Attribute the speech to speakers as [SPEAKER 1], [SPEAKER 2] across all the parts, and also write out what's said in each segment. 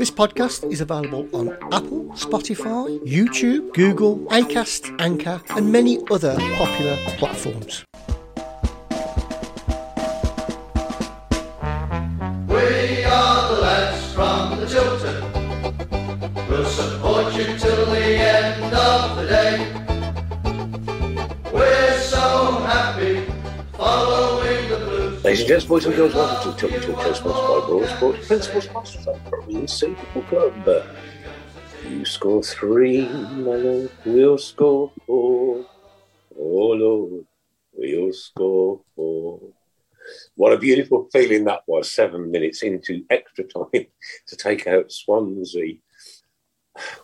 [SPEAKER 1] This podcast is available on Apple, Spotify, YouTube, Google, Acast, Anchor, and many other popular platforms.
[SPEAKER 2] We are the lads from the Tilton. We'll support you till the end of the day.
[SPEAKER 3] Ladies and gents, boys and girls, welcome to Tilton Talk Show, sponsored by Boylesports, Sponsors of Premier City Football Club. You score three, my lord, we'll score four. Oh Lord, we'll score four. What a beautiful feeling that was, seven minutes into extra time to take out Swansea.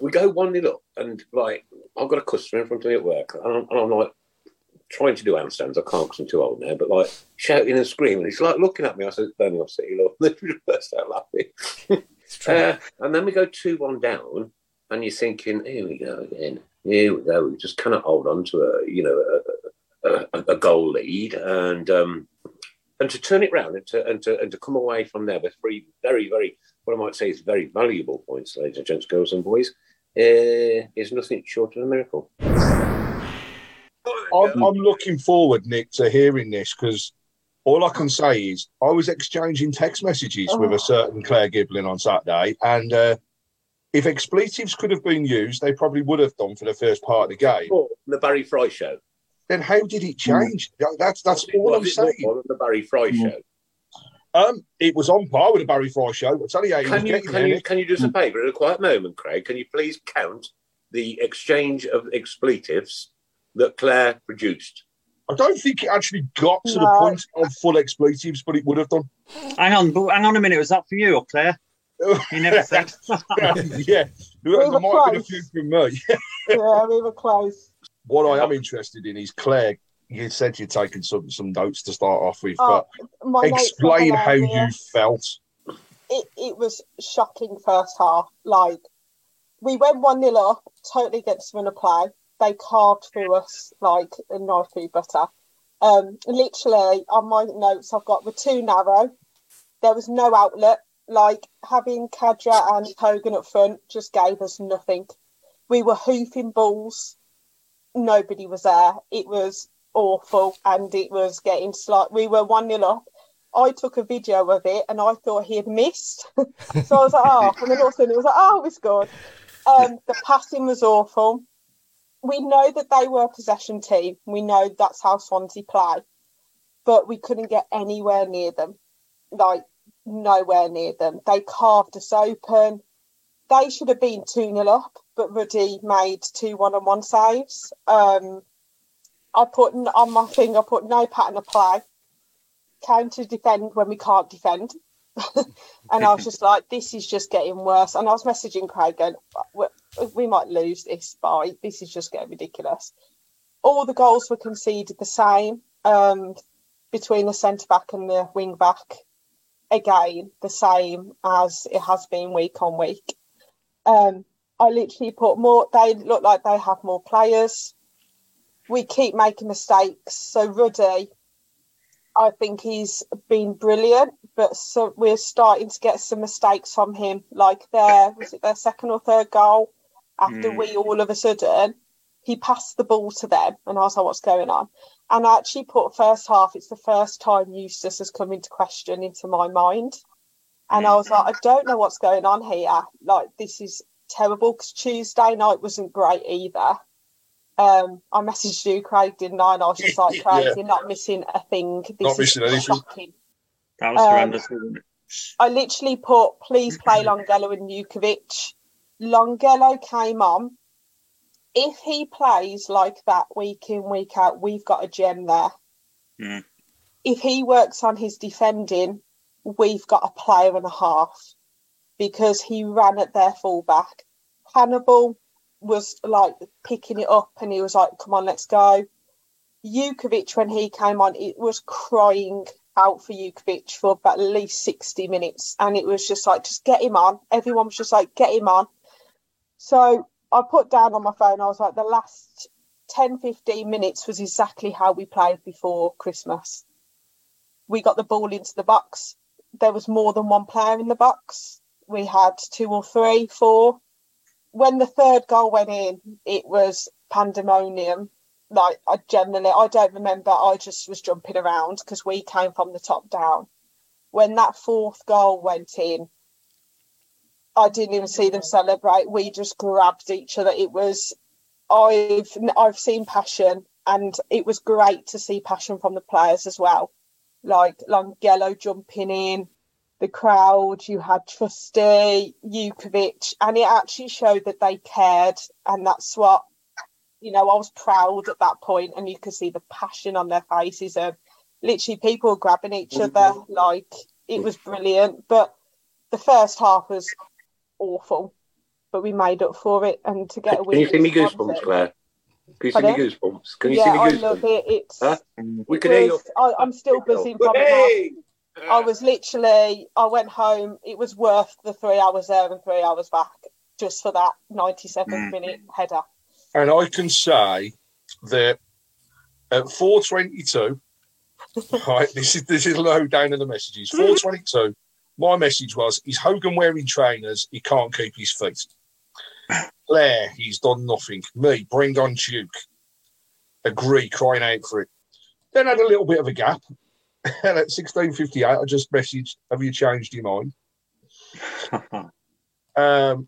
[SPEAKER 3] We go 1 0 up, and like, I've got a customer in front of me at work, and I'm, and I'm like, trying to do handstands. I can't because I'm too old now, but like shouting and screaming. He's like looking at me. I said, Birmingham City, Lord. They burst out laughing. uh, and then we go 2 1 down, and you're thinking, here we go again. Here we go. We just cannot hold on to a, you know, a, a, a goal lead. And um, and to turn it round and to, and to and to come away from there with three very, very, what I might say is very valuable points, ladies and gents, girls and boys, uh, is nothing short of a miracle.
[SPEAKER 4] I'm, I'm looking forward, Nick, to hearing this because all I can say is I was exchanging text messages with a certain Claire Giblin on Saturday, and uh, if expletives could have been used, they probably would have done for the first part of the game.
[SPEAKER 3] Oh, the Barry Fry show.
[SPEAKER 4] Then how did it change? That's that's all I'm
[SPEAKER 3] Was it
[SPEAKER 4] saying.
[SPEAKER 3] more on the Barry Fry show.
[SPEAKER 4] Um, it was on par with the Barry Fry show. I'll tell you how
[SPEAKER 3] Can you can
[SPEAKER 4] there,
[SPEAKER 3] you can you do us a favour at a quiet moment, Craig? Can you please count the exchange of expletives that Claire produced?
[SPEAKER 4] I don't think it actually got to the point of full expletives, but it would have done.
[SPEAKER 5] Hang on, hang on a minute. Was that for you or Claire? You never said.
[SPEAKER 4] yeah, there
[SPEAKER 6] were
[SPEAKER 4] might have been a few from me.
[SPEAKER 6] yeah, we were close.
[SPEAKER 4] what I am interested in is Claire. You said you'd taken some some notes to start off with,
[SPEAKER 6] Oh,
[SPEAKER 4] but explain how you felt.
[SPEAKER 6] It, it was shocking first half. Like, we went 1 0 up, totally against them in a play. They carved through us like a knife through butter. Um, literally, on my notes, I've got we're too narrow. There was no outlet. Like, having Khadra and Hogan up front just gave us nothing. We were hoofing balls. Nobody was there. It was awful and it was getting slight. We were 1 0 up. I took a video of it and I thought he had missed. so I was like, oh, and then all of a sudden it was like, oh, we scored. Um, the passing was awful. We know that they were a possession team. We know that's how Swansea play, but we couldn't get anywhere near them. Like, nowhere near them. They carved us open. They should have been 2 0 up, but Ruddy made two one on one saves. Um, I put on my thing, I put no pattern of play, counter defend when we can't defend. and I was just like, this is just getting worse. And I was messaging Craig going, "We- might lose this by this is just getting ridiculous. All the goals were conceded the same um, between the centre back and the wing back. Again, the same as it has been week on week. Um, I literally put more, they look like they have more players. We keep making mistakes. So, Ruddy, I think he's been brilliant, but so we're starting to get some mistakes from him. Like their was it their second or third goal after
[SPEAKER 5] Mm.
[SPEAKER 6] we all of a sudden he passed the ball to them, and I was like, "What's going on?" And I actually put first half. It's the first time Eustace has come into question into my mind, and I was like, "I don't know what's going on here. Like this is terrible." Because Tuesday night wasn't great either. Um, I messaged you, Craig, didn't I? And I was just like, Craig,
[SPEAKER 4] Yeah.
[SPEAKER 6] you're not missing a thing. This
[SPEAKER 4] Not
[SPEAKER 6] is
[SPEAKER 4] missing anything.
[SPEAKER 6] shocking.
[SPEAKER 5] That was
[SPEAKER 6] Um,
[SPEAKER 5] horrendous, wasn't it?
[SPEAKER 6] I literally put, please play Longelo and Jutkiewicz. Longelo came on. If he plays like that week in, week out, we've got a gem there.
[SPEAKER 5] Mm.
[SPEAKER 6] If he works on his defending, we've got a player and a half because he ran at their fullback. Hannibal was like picking it up and he was like, come on, let's go. Jutkiewicz, when he came on, it was crying out for Jutkiewicz for about at least 60 minutes. And it was just like, just get him on. Everyone was just like, get him on. So I put down on my phone, I was like, the last 10, 15 minutes was exactly how we played before Christmas. We got the ball into the box. There was more than one player in the box. We had two or three, four. When the third goal went in, it was pandemonium. Like I generally, I don't remember. I just was jumping around because we came from the top down. When that fourth goal went in, I didn't even see them celebrate. We just grabbed each other. It was I've I've seen passion, and it was great to see passion from the players as well. Like Longelo jumping in, the crowd. You had Trusty, Jutkiewicz, and it actually showed that they cared, and that's what you know. I was proud at that point, and you could see the passion on their faces, and literally people grabbing each mm-hmm. other. Like it was brilliant, but the first half was awful but we made up for it. And to get a win, Can
[SPEAKER 3] you see me goosebumps. Claire? Can you see me goosebumps? Can you
[SPEAKER 6] yeah,
[SPEAKER 3] see me goosebumps?
[SPEAKER 6] I love it. It's
[SPEAKER 3] Huh? We can hear you.
[SPEAKER 6] I, I'm still buzzing from it.
[SPEAKER 3] Hey!
[SPEAKER 6] I was literally, I went home. It was worth the three hours there and three hours back just for that 97th
[SPEAKER 5] Mm.
[SPEAKER 6] minute header.
[SPEAKER 4] And I can say that at 422, right, this is this is low down in the messages. 422, my message was, is Hogan wearing trainers? He can't keep his feet. Blair, he's done nothing. Me, bring on Duke. Agree, crying out for it. Then had a little bit of a gap. And at 1658, I just messaged, have you changed your mind? Um,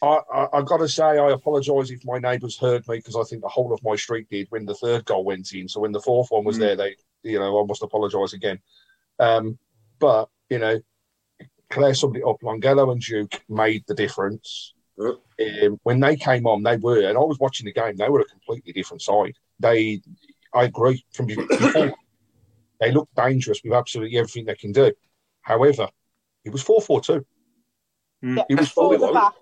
[SPEAKER 4] I, I, I got to say, I apologise if my neighbours heard me because I think the whole of my street did when the third goal went in. So when the fourth one was
[SPEAKER 5] Mm.
[SPEAKER 4] there, they, you know, I must apologise again. Um, but you know, Claire summed it up. Longelo and Duke made the difference. Um, when they came on, they were, and I was watching the game. They were a completely different side. They, I agree, from before, they look dangerous with absolutely everything they can do. However, it was four four two.
[SPEAKER 5] Mm.
[SPEAKER 6] Yeah,
[SPEAKER 4] It was
[SPEAKER 6] for the
[SPEAKER 3] probably
[SPEAKER 6] back.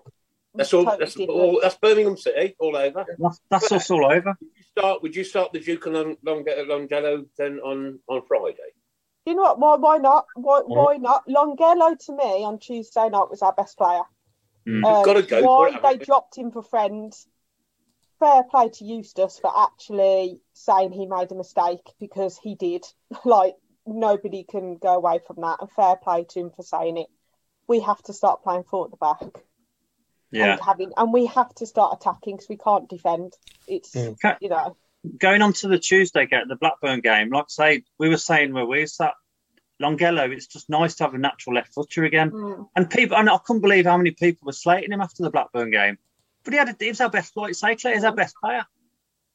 [SPEAKER 3] That's all.
[SPEAKER 6] Totally
[SPEAKER 3] That's all. That's Birmingham City all over.
[SPEAKER 5] That's, that's us all over.
[SPEAKER 3] Would you start? Would you start the Duke and Long, Long, Longelo then on on Friday?
[SPEAKER 6] You know what? Why, why not? Why, why not? Longelo to me on Tuesday night was our best player.
[SPEAKER 5] Mm.
[SPEAKER 6] Um,
[SPEAKER 3] gotta go for
[SPEAKER 6] why
[SPEAKER 3] it,
[SPEAKER 6] they
[SPEAKER 3] you?
[SPEAKER 6] dropped him for friends. Fair play to Eustace for actually saying he made a mistake because he did. Like nobody can go away from that, and fair play to him for saying it. We have to start playing four at the back
[SPEAKER 5] Yeah.
[SPEAKER 6] and having, and we have to start attacking because we can't defend. It's
[SPEAKER 4] Mm.
[SPEAKER 5] Okay.
[SPEAKER 6] you know,
[SPEAKER 5] Going on to the Tuesday game, the Blackburn game, like I say, we were saying where we sat, Longelo, it's just nice to have a natural left footer again.
[SPEAKER 6] mm,
[SPEAKER 5] And people, and I couldn't believe how many people were slating him after the Blackburn game. But he had, a, he was our best, like you say, Claire, he's our best player.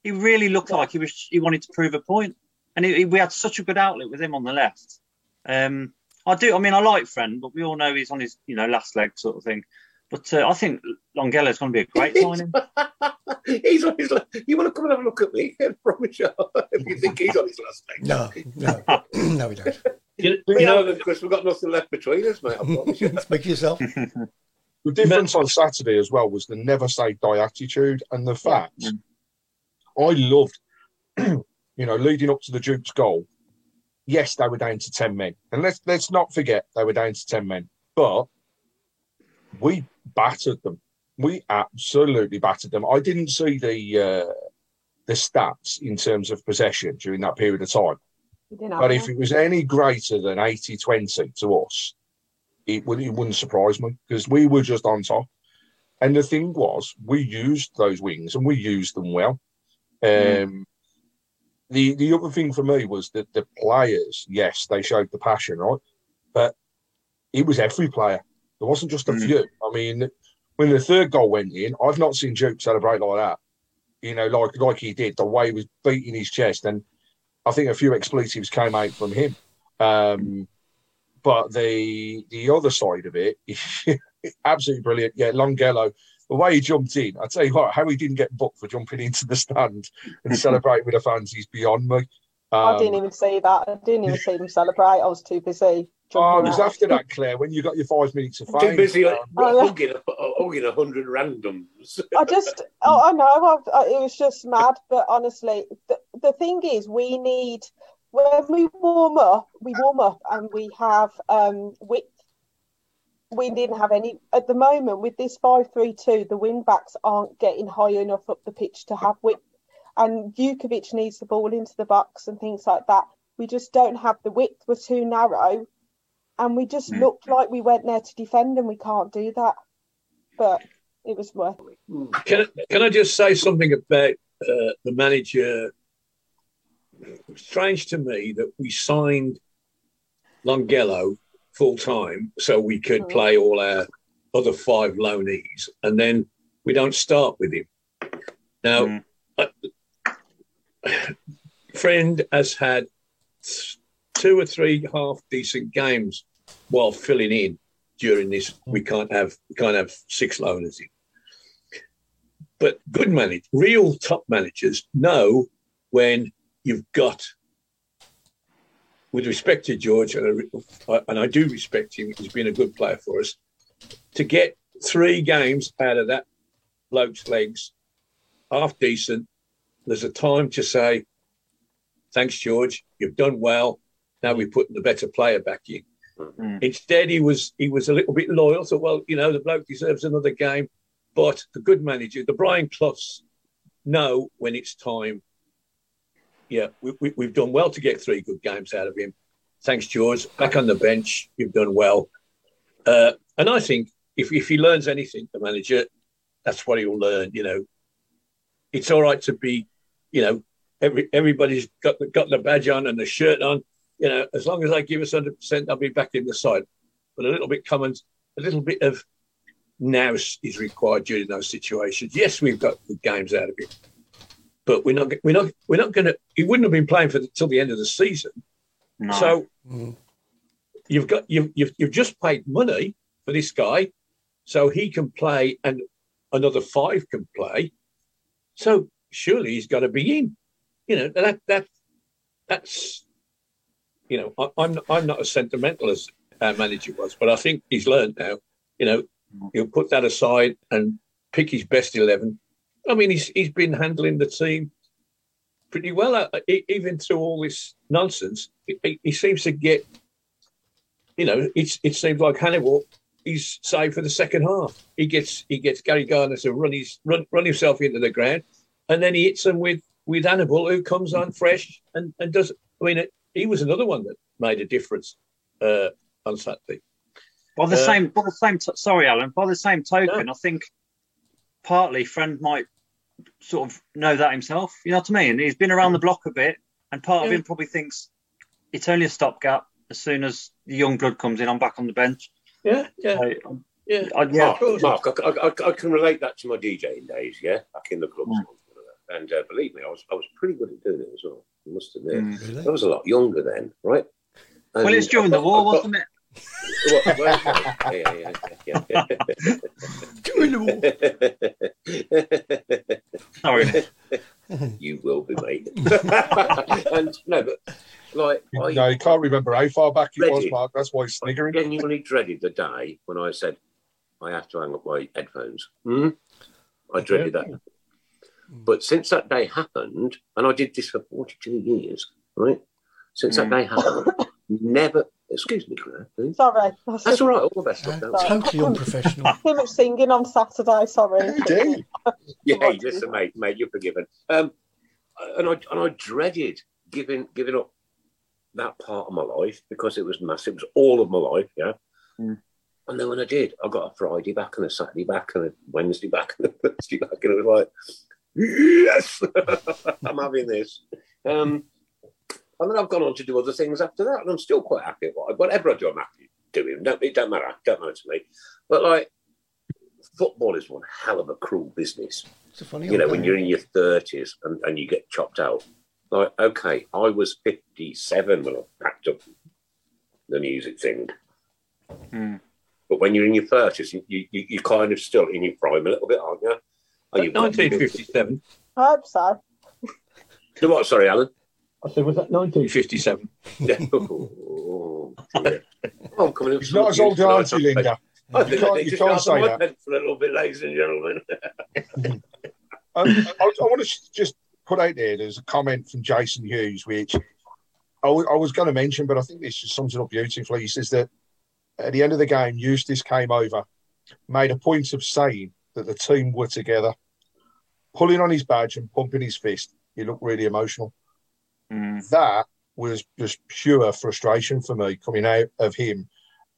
[SPEAKER 5] He really looked
[SPEAKER 6] Yeah.
[SPEAKER 5] like he was, he wanted to prove a point, and he, he- we had such a good outlet with him on the left. Um, I do, I mean, I like Friend, but we all know he's on his, you know, last leg sort of thing. But uh, I think Longelo's going to be a great signing.
[SPEAKER 3] he's on his. la- You want to come and have a look at me? I promise you. if you think he's on his last leg.
[SPEAKER 1] No, no, no, we don't.
[SPEAKER 5] You,
[SPEAKER 3] We
[SPEAKER 5] you
[SPEAKER 3] know
[SPEAKER 5] know,
[SPEAKER 3] because we've got nothing left between us, mate. I promise you.
[SPEAKER 1] Speak for yourself.
[SPEAKER 4] The difference on Saturday as well was the never say die attitude and the fact I loved, you know, leading up to the Duke's goal. Yes, they were down to ten men, and let's let's not forget they were down to ten men, but we battered them. We absolutely battered them. I didn't see the uh, the stats in terms of possession during that period of time.
[SPEAKER 6] we didn't have
[SPEAKER 4] But if it was any greater than 80 20 to us, it, would, it wouldn't surprise me because we were just on top. And the thing was, we used those wings and we used them well. Um, the, the other thing for me was that the players, yes, they showed the passion, right? But it was every player. There wasn't just a
[SPEAKER 5] Mm.
[SPEAKER 4] few. I mean, when the third goal went in, I've not seen Duke celebrate like that. You know, like like he did, the way he was beating his chest, and I think a few expletives came out from him. Um, but the the other side of it, absolutely brilliant. Yeah, Longelo, the way he jumped in, I tell you what, how he didn't get booked for jumping into the stand and celebrating with the fans is beyond me.
[SPEAKER 6] I
[SPEAKER 4] Um,
[SPEAKER 6] didn't even see that. I didn't even see them celebrate. I was too busy
[SPEAKER 4] Oh, it was
[SPEAKER 6] out.
[SPEAKER 4] after that, Claire, when you got your five minutes of fame.
[SPEAKER 3] Too busy uh,
[SPEAKER 6] Oh,
[SPEAKER 3] hugging, a, hugging a hundred randoms.
[SPEAKER 6] I just, oh, I know, I've, I, it was just mad. But honestly, the, the thing is, we need when we warm up, we warm up and we have um width. We didn't have any at the moment with this five three two. The wing backs aren't getting high enough up the pitch to have width, and Jutkiewicz needs the ball into the box and things like that. We just don't have the width. We're too narrow, and we just
[SPEAKER 5] Mm.
[SPEAKER 6] looked like we went there to defend, and we can't do that. But it was worth. it.
[SPEAKER 7] Can, can I just say something about uh, the manager? Strange to me that we signed Longelo full time so we could
[SPEAKER 6] Mhm.
[SPEAKER 7] play all our other five loanees, and then we don't start with him. Now,
[SPEAKER 5] Mm.
[SPEAKER 7] uh, friend has had two or three half decent games while filling in during this. We can't have we can't have six loaners in but good manage real top managers know when you've got with respect to george and I, and I do respect him he's been a good player for us to get three games out of that bloke's legs half decent there's a time to say thanks george you've done well now we're putting the better player back in
[SPEAKER 5] Mm.
[SPEAKER 7] instead he was he was a little bit loyal so well you know the bloke deserves another game but the good manager, the Brian Cloughs, know when it's time. Yeah, we, we, we've done well to get three good games out of him. Thanks, George. Back on the bench, you've done well. Uh, and I think if, if he learns anything, the manager, that's what he'll learn. You know, it's all right to be, you know, every everybody's got the, got the badge on and the shirt on. You know, as long as they give us hundred percent, I'll be back in the side. But a little bit common, a little bit of nous is required during those situations. Yes, we've got good games out of him, but we're not we're not we're not going to. He wouldn't have been playing for the, till the end of the season.
[SPEAKER 5] No.
[SPEAKER 7] So
[SPEAKER 1] Mm.
[SPEAKER 7] you've got you've, you've you've just paid money for this guy, so he can play and another five can play. So surely he's got to be in. You know that that that's you know I, I'm I'm not as sentimental as our manager was, but I think he's learned now. You know he'll put that aside and pick his best eleven. I mean he's he's been handling the team pretty well, uh, even through all this nonsense. He, he- seems to get, you know, it's, it seems like Hannibal. He's saved for the second half. He gets he gets Gary Gardner to run his run run himself into the ground, and then he hits him with with Hannibal, who comes on fresh and and does. I mean, it, he was another one that made a difference uh, on Saturday.
[SPEAKER 5] By the
[SPEAKER 7] Uh,
[SPEAKER 5] same, by the same. T- sorry, Alan. By the same token, I think partly friend might sort of know that himself. You know what I mean? He's been around the block a bit, and part of him probably thinks it's only a stopgap. As soon as the young blood comes in, I'm back on the bench.
[SPEAKER 7] Yeah, yeah,
[SPEAKER 5] So,
[SPEAKER 7] yeah.
[SPEAKER 5] I, yeah,
[SPEAKER 3] Mark, Mark I, I, I- I can relate that to my DJing days, yeah, back in the clubs.
[SPEAKER 5] Mm.
[SPEAKER 3] And uh, believe me, I was I was pretty good at doing it as well. I must admit.
[SPEAKER 5] Mm.
[SPEAKER 1] Really?
[SPEAKER 3] I was a lot younger then, right?
[SPEAKER 5] Well, it's during
[SPEAKER 3] I
[SPEAKER 5] the war,
[SPEAKER 3] I got-
[SPEAKER 5] wasn't it?
[SPEAKER 3] Well, well, yeah, yeah, yeah, yeah.
[SPEAKER 1] During the war.
[SPEAKER 5] Sorry.
[SPEAKER 3] you will be, mate. and no, but like I
[SPEAKER 4] No, you can't remember how far back it was,
[SPEAKER 3] Ready.
[SPEAKER 4] Mark. That's why he's sniggering.
[SPEAKER 3] I
[SPEAKER 4] sniggering.
[SPEAKER 3] genuinely dreaded the day when I said I have to hang up my headphones. Hmm? I dreaded that. But since that day happened, and I did this for 42 years, right? Since
[SPEAKER 5] Mm.
[SPEAKER 3] that day happened, never, excuse me, Claire, please.
[SPEAKER 6] Sorry,
[SPEAKER 3] That's all right, all the best.
[SPEAKER 1] Uh, totally unprofessional.
[SPEAKER 6] too much singing on Saturday. Sorry.
[SPEAKER 4] How dare you?
[SPEAKER 3] Yeah,
[SPEAKER 6] What
[SPEAKER 3] hey, listen, mate, mate, you're forgiven. Um, and I and I dreaded giving giving up that part of my life because it was massive. It was all of my life, yeah.
[SPEAKER 5] Mm.
[SPEAKER 3] And then when I did, I got a Friday back and a Saturday back and a Wednesday back and a Thursday back, and it was like, yes, I'm having this. Um, and then I've gone on to do other things after that, and I'm still quite happy at what, whatever I do. I'm happy doing. Don't, it don't matter. Don't matter to me. But like, football is one hell of a cruel business
[SPEAKER 1] It's a funny
[SPEAKER 3] you know,
[SPEAKER 1] old
[SPEAKER 3] when you're in your thirties and, and you get chopped out. Like, okay, I was fifty-seven when I packed up the music thing.
[SPEAKER 5] Hmm.
[SPEAKER 3] But when you're in your thirties, you, you you're kind of still in your prime a little bit, aren't you? Are you
[SPEAKER 7] 1957.
[SPEAKER 6] I hope so.
[SPEAKER 3] You what? Sorry, Alan.
[SPEAKER 7] I said, was that 1957?
[SPEAKER 3] oh, dear. Oh, I'm coming in for
[SPEAKER 4] He's not as old as you. Linda.
[SPEAKER 3] I
[SPEAKER 4] You
[SPEAKER 3] think
[SPEAKER 4] can't- you can't say that.
[SPEAKER 3] for a little bit, ladies and gentlemen.
[SPEAKER 4] Um, I, I want to just put out there there's a comment from Jason Hughes, which I was going to mention, but I think this just sums it up beautifully. He says that at the end of the game, Eustace came over, made a point of saying that the team were together, pulling on his badge and pumping his fist. He looked really emotional.
[SPEAKER 5] Mm.
[SPEAKER 4] That was just pure frustration for me coming out of him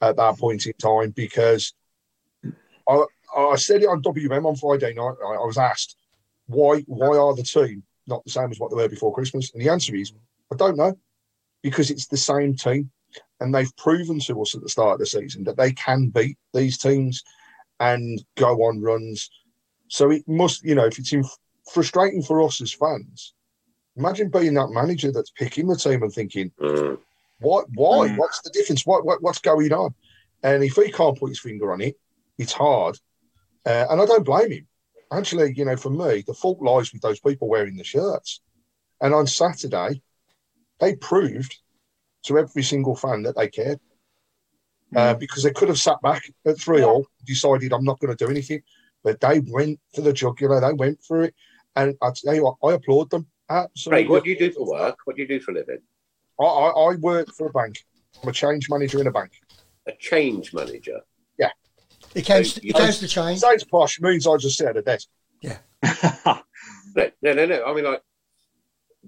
[SPEAKER 4] at that point in time because I, I said it on WM on Friday night. I, I was asked, why why are the team not the same as what they were before Christmas? And the answer is, I don't know, because it's the same team, and they've proven to us at the start of the season that they can beat these teams and go on runs. So it must, you know, if it's in, frustrating for us as fans, imagine being that manager that's picking the team and thinking,
[SPEAKER 3] Mm.
[SPEAKER 4] what, why,
[SPEAKER 5] Mm.
[SPEAKER 4] what's the difference? What, what, what's going on? And if he can't put his finger on it, it's hard. Uh, and I don't blame him. Actually, you know, for me, the fault lies with those people wearing the shirts. And on Saturday, they proved to every single fan that they cared. Uh, because they could have sat back at 3 all, decided, I'm not going to do anything. But they went for the jugular, they went for it. And I tell you what, I applaud them. Absolutely.
[SPEAKER 3] Craig, what do you do for work? What do you do for a living?
[SPEAKER 4] I, I, I work for a bank. I'm a change manager in a bank.
[SPEAKER 3] A change manager. Yeah.
[SPEAKER 1] It counts.
[SPEAKER 3] You
[SPEAKER 1] It counts the change.
[SPEAKER 4] Sounds posh, means I just sit at a desk.
[SPEAKER 3] No, no, no, no. I mean, like,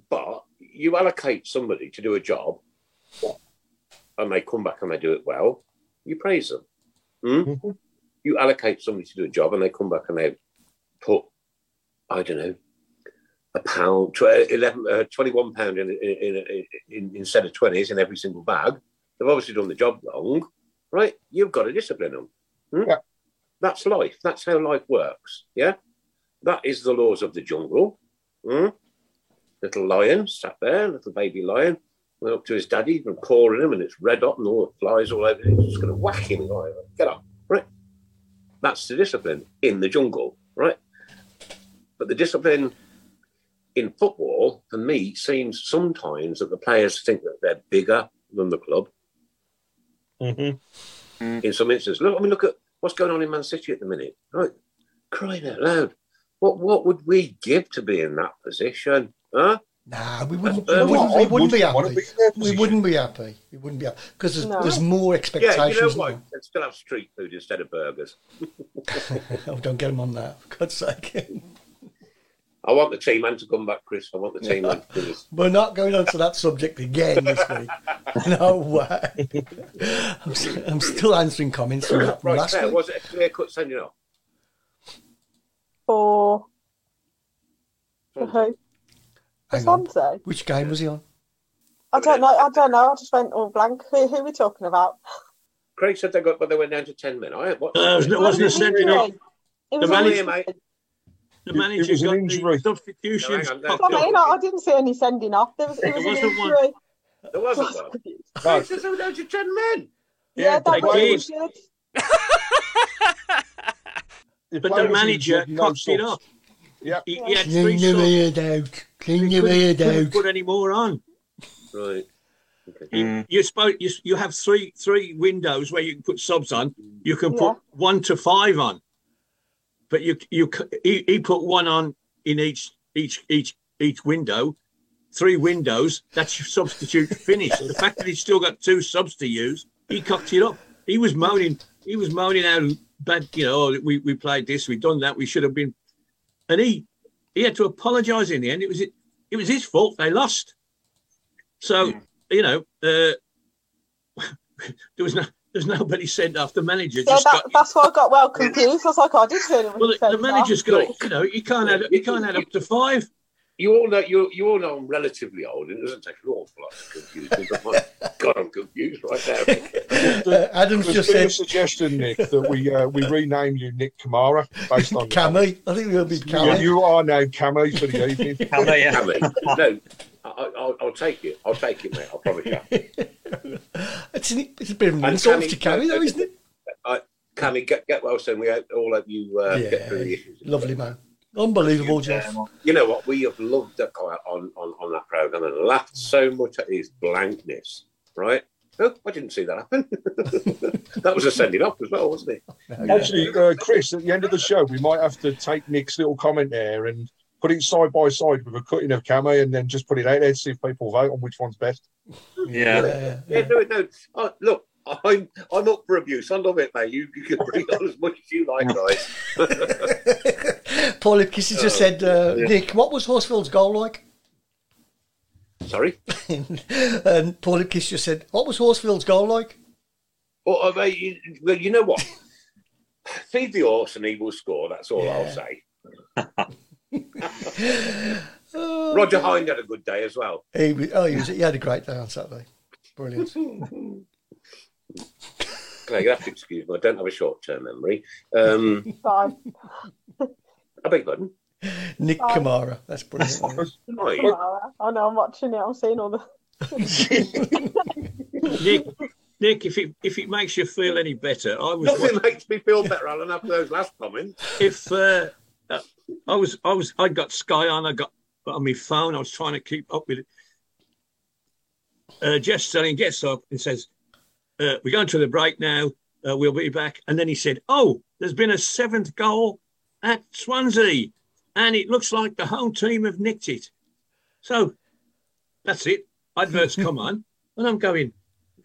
[SPEAKER 3] but you allocate somebody to do a job, and they come back and they do it well. You praise them. Hmm?
[SPEAKER 4] Mhm.
[SPEAKER 3] You allocate somebody to do a job, and they come back and they put, I don't know, a pound, tw- 11, uh, 21 pound in, in, in, in, instead of 20s in every single bag. They've obviously done the job wrong, right? You've got to discipline them. Hmm?
[SPEAKER 4] Yeah.
[SPEAKER 3] That's life. That's how life works. Yeah. That is the laws of the jungle. Hmm? Little lion sat there, little baby lion, went up to his daddy and pawing him, and it's red hot and all the flies all over it. He's just going to whack him. Like, Get up, right? That's the discipline in the jungle, right? But the discipline in football, for me, seems sometimes that the players think that they're bigger than the club.
[SPEAKER 4] Mm-hmm.
[SPEAKER 3] In some instances, look, I mean, look at what's going on in Man City at the minute. Right, crying out loud. What what would we give to be in that position? Huh?
[SPEAKER 1] Nah, we wouldn't.
[SPEAKER 3] Uh,
[SPEAKER 1] we wouldn't, we wouldn't be
[SPEAKER 4] wouldn't wanna
[SPEAKER 1] happy.
[SPEAKER 4] be
[SPEAKER 1] We wouldn't be happy. We wouldn't be happy because there's,
[SPEAKER 6] No.
[SPEAKER 1] there's more
[SPEAKER 3] Yeah,
[SPEAKER 1] expectations.
[SPEAKER 3] you know
[SPEAKER 1] than
[SPEAKER 3] what? They'd still have street food instead of burgers.
[SPEAKER 1] that. oh, don't get them on that. For God's sake.
[SPEAKER 3] I want the team man to come back, Chris. I want the team man to do this.
[SPEAKER 1] We're not going on to that subject again this week. No way. I'm, s- I'm still answering comments from that
[SPEAKER 3] Right,
[SPEAKER 1] last
[SPEAKER 3] Claire,
[SPEAKER 1] week.
[SPEAKER 3] was it a clear cut sending off?
[SPEAKER 6] For for who? For
[SPEAKER 1] Hang on.
[SPEAKER 6] Swansea?
[SPEAKER 1] Which game was he on?
[SPEAKER 6] I don't know. I don't know. I just went all blank. Who, who are we talking about?
[SPEAKER 3] Craig said they got, but they went down to ten men. I what?
[SPEAKER 7] No, it was- it wasn't a sending off.
[SPEAKER 6] It was
[SPEAKER 7] The
[SPEAKER 6] on
[SPEAKER 7] manager-
[SPEAKER 3] mate.
[SPEAKER 7] The
[SPEAKER 4] It- it
[SPEAKER 7] manager
[SPEAKER 4] was an
[SPEAKER 7] got
[SPEAKER 4] injury.
[SPEAKER 7] the substitutions.
[SPEAKER 3] No, hang on,
[SPEAKER 6] I mean, I, I didn't see any sending off. There was, it
[SPEAKER 7] There
[SPEAKER 6] was an
[SPEAKER 7] wasn't one.
[SPEAKER 6] injury.
[SPEAKER 3] There wasn't one. Craig says they went down ten men.
[SPEAKER 6] Yeah,
[SPEAKER 4] Yeah,
[SPEAKER 6] that
[SPEAKER 7] they
[SPEAKER 6] was
[SPEAKER 4] The
[SPEAKER 7] But the manager
[SPEAKER 4] injured, no
[SPEAKER 7] cocked it
[SPEAKER 4] subs.
[SPEAKER 7] up.
[SPEAKER 4] Yeah.
[SPEAKER 7] He, he had
[SPEAKER 1] Clean
[SPEAKER 7] three
[SPEAKER 1] your
[SPEAKER 7] subs.
[SPEAKER 1] beard out. Clean your
[SPEAKER 7] couldn't,
[SPEAKER 1] beard
[SPEAKER 7] couldn't
[SPEAKER 1] out.
[SPEAKER 7] put any more on.
[SPEAKER 3] Right. Okay.
[SPEAKER 7] You,
[SPEAKER 5] Mm.
[SPEAKER 7] you, spoke, you, you have three three windows where you can put subs on. You can
[SPEAKER 6] Yeah.
[SPEAKER 7] put one to five on, but you you he, he put one on in each each each each window, three windows. That's your substitute finished. the fact that he's still got two subs to use, he cocked it up. He was moaning. He was moaning out bad. You know, oh, we we played this, we done that, we should have been, and he he had to apologise in the end. It was it, it was his fault. They lost. So you know, uh, there was no, there's nobody sent off. The manager
[SPEAKER 6] Yeah, that,
[SPEAKER 7] got.
[SPEAKER 6] that's why I got well confused. I was like, I did hear him.
[SPEAKER 7] Well, the, the manager's got, it. you know, you can't add, you can't add up to five.
[SPEAKER 3] You all know you you all know I'm relatively old, and it doesn't take an awful lot to confuse me. But my God, I'm confused right now.
[SPEAKER 1] Uh, Adam's just
[SPEAKER 4] been a suggestion, Nick, that we uh, we rename you Nick Kamara based on
[SPEAKER 1] Cammy. I think we'll be
[SPEAKER 4] Yeah,
[SPEAKER 1] Cammy.
[SPEAKER 4] you are now Cammy for the evening.
[SPEAKER 5] How about you?
[SPEAKER 3] Cammy, no, I, I, I'll, I'll take it. I'll take it, mate. I promise you.
[SPEAKER 1] It's, an, it's a bit of an insult to Cammy, though, isn't it?
[SPEAKER 3] Cammy, get get well soon. We all hope you uh,
[SPEAKER 1] Yeah.
[SPEAKER 3] get through the issues.
[SPEAKER 1] Lovely man. Unbelievable, Jeff.
[SPEAKER 3] You know what? We have loved that guy on, on, on that program and laughed so much at his blankness. Right? Oh, I didn't see that happen. that was a sending off as well, wasn't it?
[SPEAKER 4] Actually, uh, Chris, at the end of the show, we might have to take Nick's little comment there and put it side by side with a cutting of Cammy and then just put it out there to see if people vote on which one's best.
[SPEAKER 5] Yeah.
[SPEAKER 1] Yeah,
[SPEAKER 3] Yeah, no, no. Oh, look, I'm I'm up for abuse. I love it, mate. You, you can bring on as much as you like, guys.
[SPEAKER 1] Paul Kiss has just said, uh,
[SPEAKER 3] yeah.
[SPEAKER 1] Nick, what was Horsfield's goal like?
[SPEAKER 3] Sorry.
[SPEAKER 1] and Paul Kiss just said, what was Horsfield's goal like?
[SPEAKER 3] Well, I mean, you, well, you know what? Feed the horse and he will score. That's all I'll say. Roger Hind had a good day as well.
[SPEAKER 1] He, was- oh, he, was, he had a great day on Saturday. Brilliant.
[SPEAKER 3] Okay, you have to excuse me. I don't have a short-term memory. Um,
[SPEAKER 6] Fine.
[SPEAKER 3] I beg your pardon.
[SPEAKER 1] Nick
[SPEAKER 6] Oh.
[SPEAKER 1] Kamara. That's brilliant.
[SPEAKER 3] Right.
[SPEAKER 6] I know, I'm watching it. I'm seeing all the.
[SPEAKER 7] Nick, Nick, if it if it makes you feel any better, I was
[SPEAKER 3] Nothing makes me feel better, Alan, after those last comments.
[SPEAKER 7] if uh, I was I was I got Sky on, I got on my phone. I was trying to keep up with it. Uh, Jeff Stelling gets up and says, uh, "We're going to the break now. Uh, we'll be back." And then he said, "Oh, there's been a seventh goal at Swansea, and it looks like the home team have nicked it." So that's it. Adverts come on, and I'm going,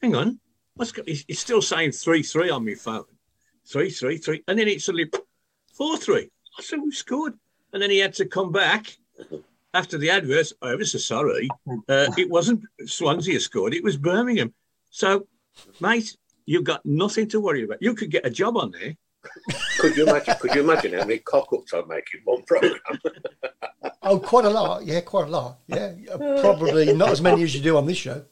[SPEAKER 7] "Hang on, what's? It's, it's still saying three three on my phone, three three three, and then it suddenly four three. I said, "We scored," and then he had to come back after the adverts. I was so sorry. Uh, it wasn't Swansea who scored; it was Birmingham. So, mate, you've got nothing to worry about. You could get a job on there.
[SPEAKER 3] Could you imagine? Could you imagine how many cock-ups I'd make in one program?
[SPEAKER 1] Oh, quite a lot. Yeah, quite a lot. Yeah, probably not as many as you do on this show.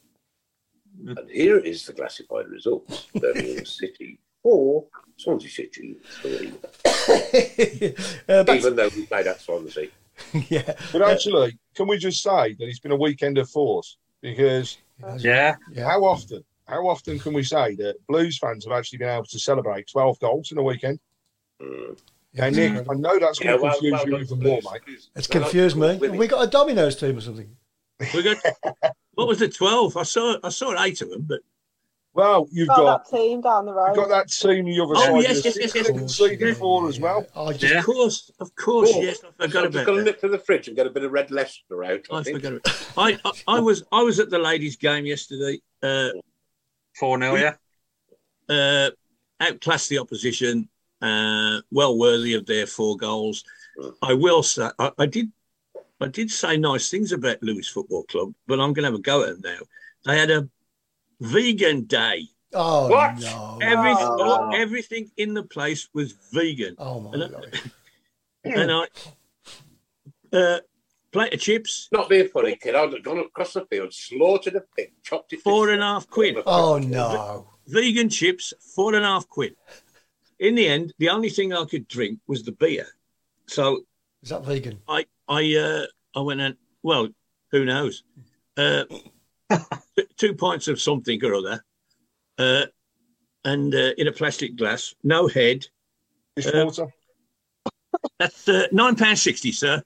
[SPEAKER 3] and here is the classified results: Birmingham City four, Swansea City three.
[SPEAKER 1] uh, back
[SPEAKER 3] Even though we played at Swansea.
[SPEAKER 1] yeah,
[SPEAKER 4] But actually, can we just say that it's been a weekend of force? Because
[SPEAKER 5] Yeah.
[SPEAKER 1] yeah.
[SPEAKER 4] how often, how often can we say that Blues fans have actually been able to celebrate 12 goals in a weekend?
[SPEAKER 3] Mm.
[SPEAKER 4] Now, Nick, I know that's going to
[SPEAKER 3] well,
[SPEAKER 4] confuse
[SPEAKER 3] well
[SPEAKER 4] you
[SPEAKER 3] done,
[SPEAKER 4] even more, mate.
[SPEAKER 1] It's
[SPEAKER 3] They're like
[SPEAKER 1] confused me.
[SPEAKER 3] women.
[SPEAKER 1] We got a Domino's team or something.
[SPEAKER 7] We got what was the twelve? I saw I saw eight of them, but
[SPEAKER 4] Well, you've
[SPEAKER 6] Got
[SPEAKER 4] got
[SPEAKER 6] that team down the road.
[SPEAKER 4] you've got that team the other
[SPEAKER 7] Oh,
[SPEAKER 4] side.
[SPEAKER 7] yes,
[SPEAKER 4] of the
[SPEAKER 7] yes, yes,
[SPEAKER 4] city
[SPEAKER 7] yes.
[SPEAKER 4] that conceded four as well.
[SPEAKER 1] I just
[SPEAKER 7] of course, of course,
[SPEAKER 3] Oh,
[SPEAKER 7] yes, I forgot
[SPEAKER 3] I'm just
[SPEAKER 7] about
[SPEAKER 3] going to
[SPEAKER 7] that.
[SPEAKER 3] nip to the fridge and get a bit of red Leicester out. I,
[SPEAKER 7] I
[SPEAKER 3] think.
[SPEAKER 7] forgot about. I, I I was I was at the ladies' game yesterday. Uh,
[SPEAKER 5] 4 0, yeah.
[SPEAKER 7] uh, outclassed the opposition, uh, well worthy of their four goals. I will say, I, I did, I did say nice things about Lewes Football Club, but I'm going to have a go at them now. They had a vegan day.
[SPEAKER 1] oh
[SPEAKER 3] What?
[SPEAKER 1] no.
[SPEAKER 7] Every,
[SPEAKER 6] Oh.
[SPEAKER 7] everything in the place was vegan,
[SPEAKER 1] Oh my
[SPEAKER 7] And-
[SPEAKER 1] god.
[SPEAKER 7] and I, uh, plate of chips,
[SPEAKER 3] Not being funny, kid. I'd have gone across the field, slaughtered a pig, chopped it.
[SPEAKER 7] four and a half quid.
[SPEAKER 1] Oh no.
[SPEAKER 7] Vegan chips, four and a half quid. In the end, the only thing I could drink was the beer. So
[SPEAKER 1] Is that vegan?
[SPEAKER 7] I I uh, I went and well, who knows? Uh, t- two pints of something or other, uh, and uh, in a plastic glass, no head.
[SPEAKER 4] Dishwater.
[SPEAKER 7] That's uh, nine pound sixty, sir.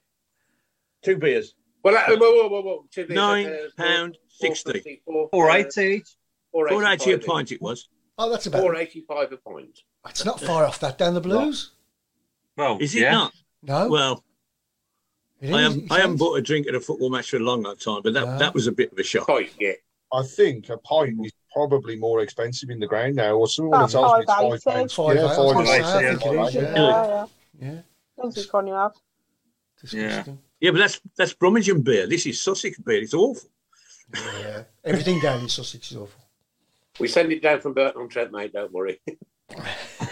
[SPEAKER 7] Two beers,
[SPEAKER 3] Well, uh, whoa, whoa, whoa, whoa. Two beers,
[SPEAKER 7] nine
[SPEAKER 3] uh, four-
[SPEAKER 7] pound
[SPEAKER 3] four
[SPEAKER 7] sixty.
[SPEAKER 3] fifty, four-
[SPEAKER 5] 480 each.
[SPEAKER 3] Four
[SPEAKER 7] Four eighty a
[SPEAKER 3] eighty-five
[SPEAKER 7] pint. It was.
[SPEAKER 1] Oh, that's about.
[SPEAKER 3] Four eighty-five a pint.
[SPEAKER 1] It's not far off that down the blues.
[SPEAKER 5] Well,
[SPEAKER 7] Is it
[SPEAKER 5] yeah.
[SPEAKER 7] not?
[SPEAKER 1] No.
[SPEAKER 7] Well,
[SPEAKER 1] it
[SPEAKER 7] I
[SPEAKER 1] is,
[SPEAKER 7] am.
[SPEAKER 1] it
[SPEAKER 7] I haven't bought a drink at a football match for a long, long time, but that
[SPEAKER 1] No.
[SPEAKER 7] that was a bit of a shock.
[SPEAKER 3] Pint, yeah.
[SPEAKER 4] I think a pint is probably more expensive in the ground now, or someone
[SPEAKER 6] About
[SPEAKER 4] tells me it's
[SPEAKER 6] five
[SPEAKER 4] five
[SPEAKER 6] eighty.
[SPEAKER 4] pounds.
[SPEAKER 1] Five
[SPEAKER 4] yeah,
[SPEAKER 1] eight, I was
[SPEAKER 4] five
[SPEAKER 1] gonna
[SPEAKER 4] eight,
[SPEAKER 1] say, I
[SPEAKER 4] yeah,
[SPEAKER 1] it
[SPEAKER 4] five
[SPEAKER 1] is, yeah.
[SPEAKER 6] Yeah, yeah.
[SPEAKER 1] Yeah.
[SPEAKER 6] Depends which one you have.
[SPEAKER 1] Disgusting.
[SPEAKER 7] Yeah, but that's that's Brummagem beer. This is Sussex beer. It's awful.
[SPEAKER 1] Yeah. Everything down in Sussex is awful.
[SPEAKER 3] We send it down from Burton on Trent, mate. Don't worry.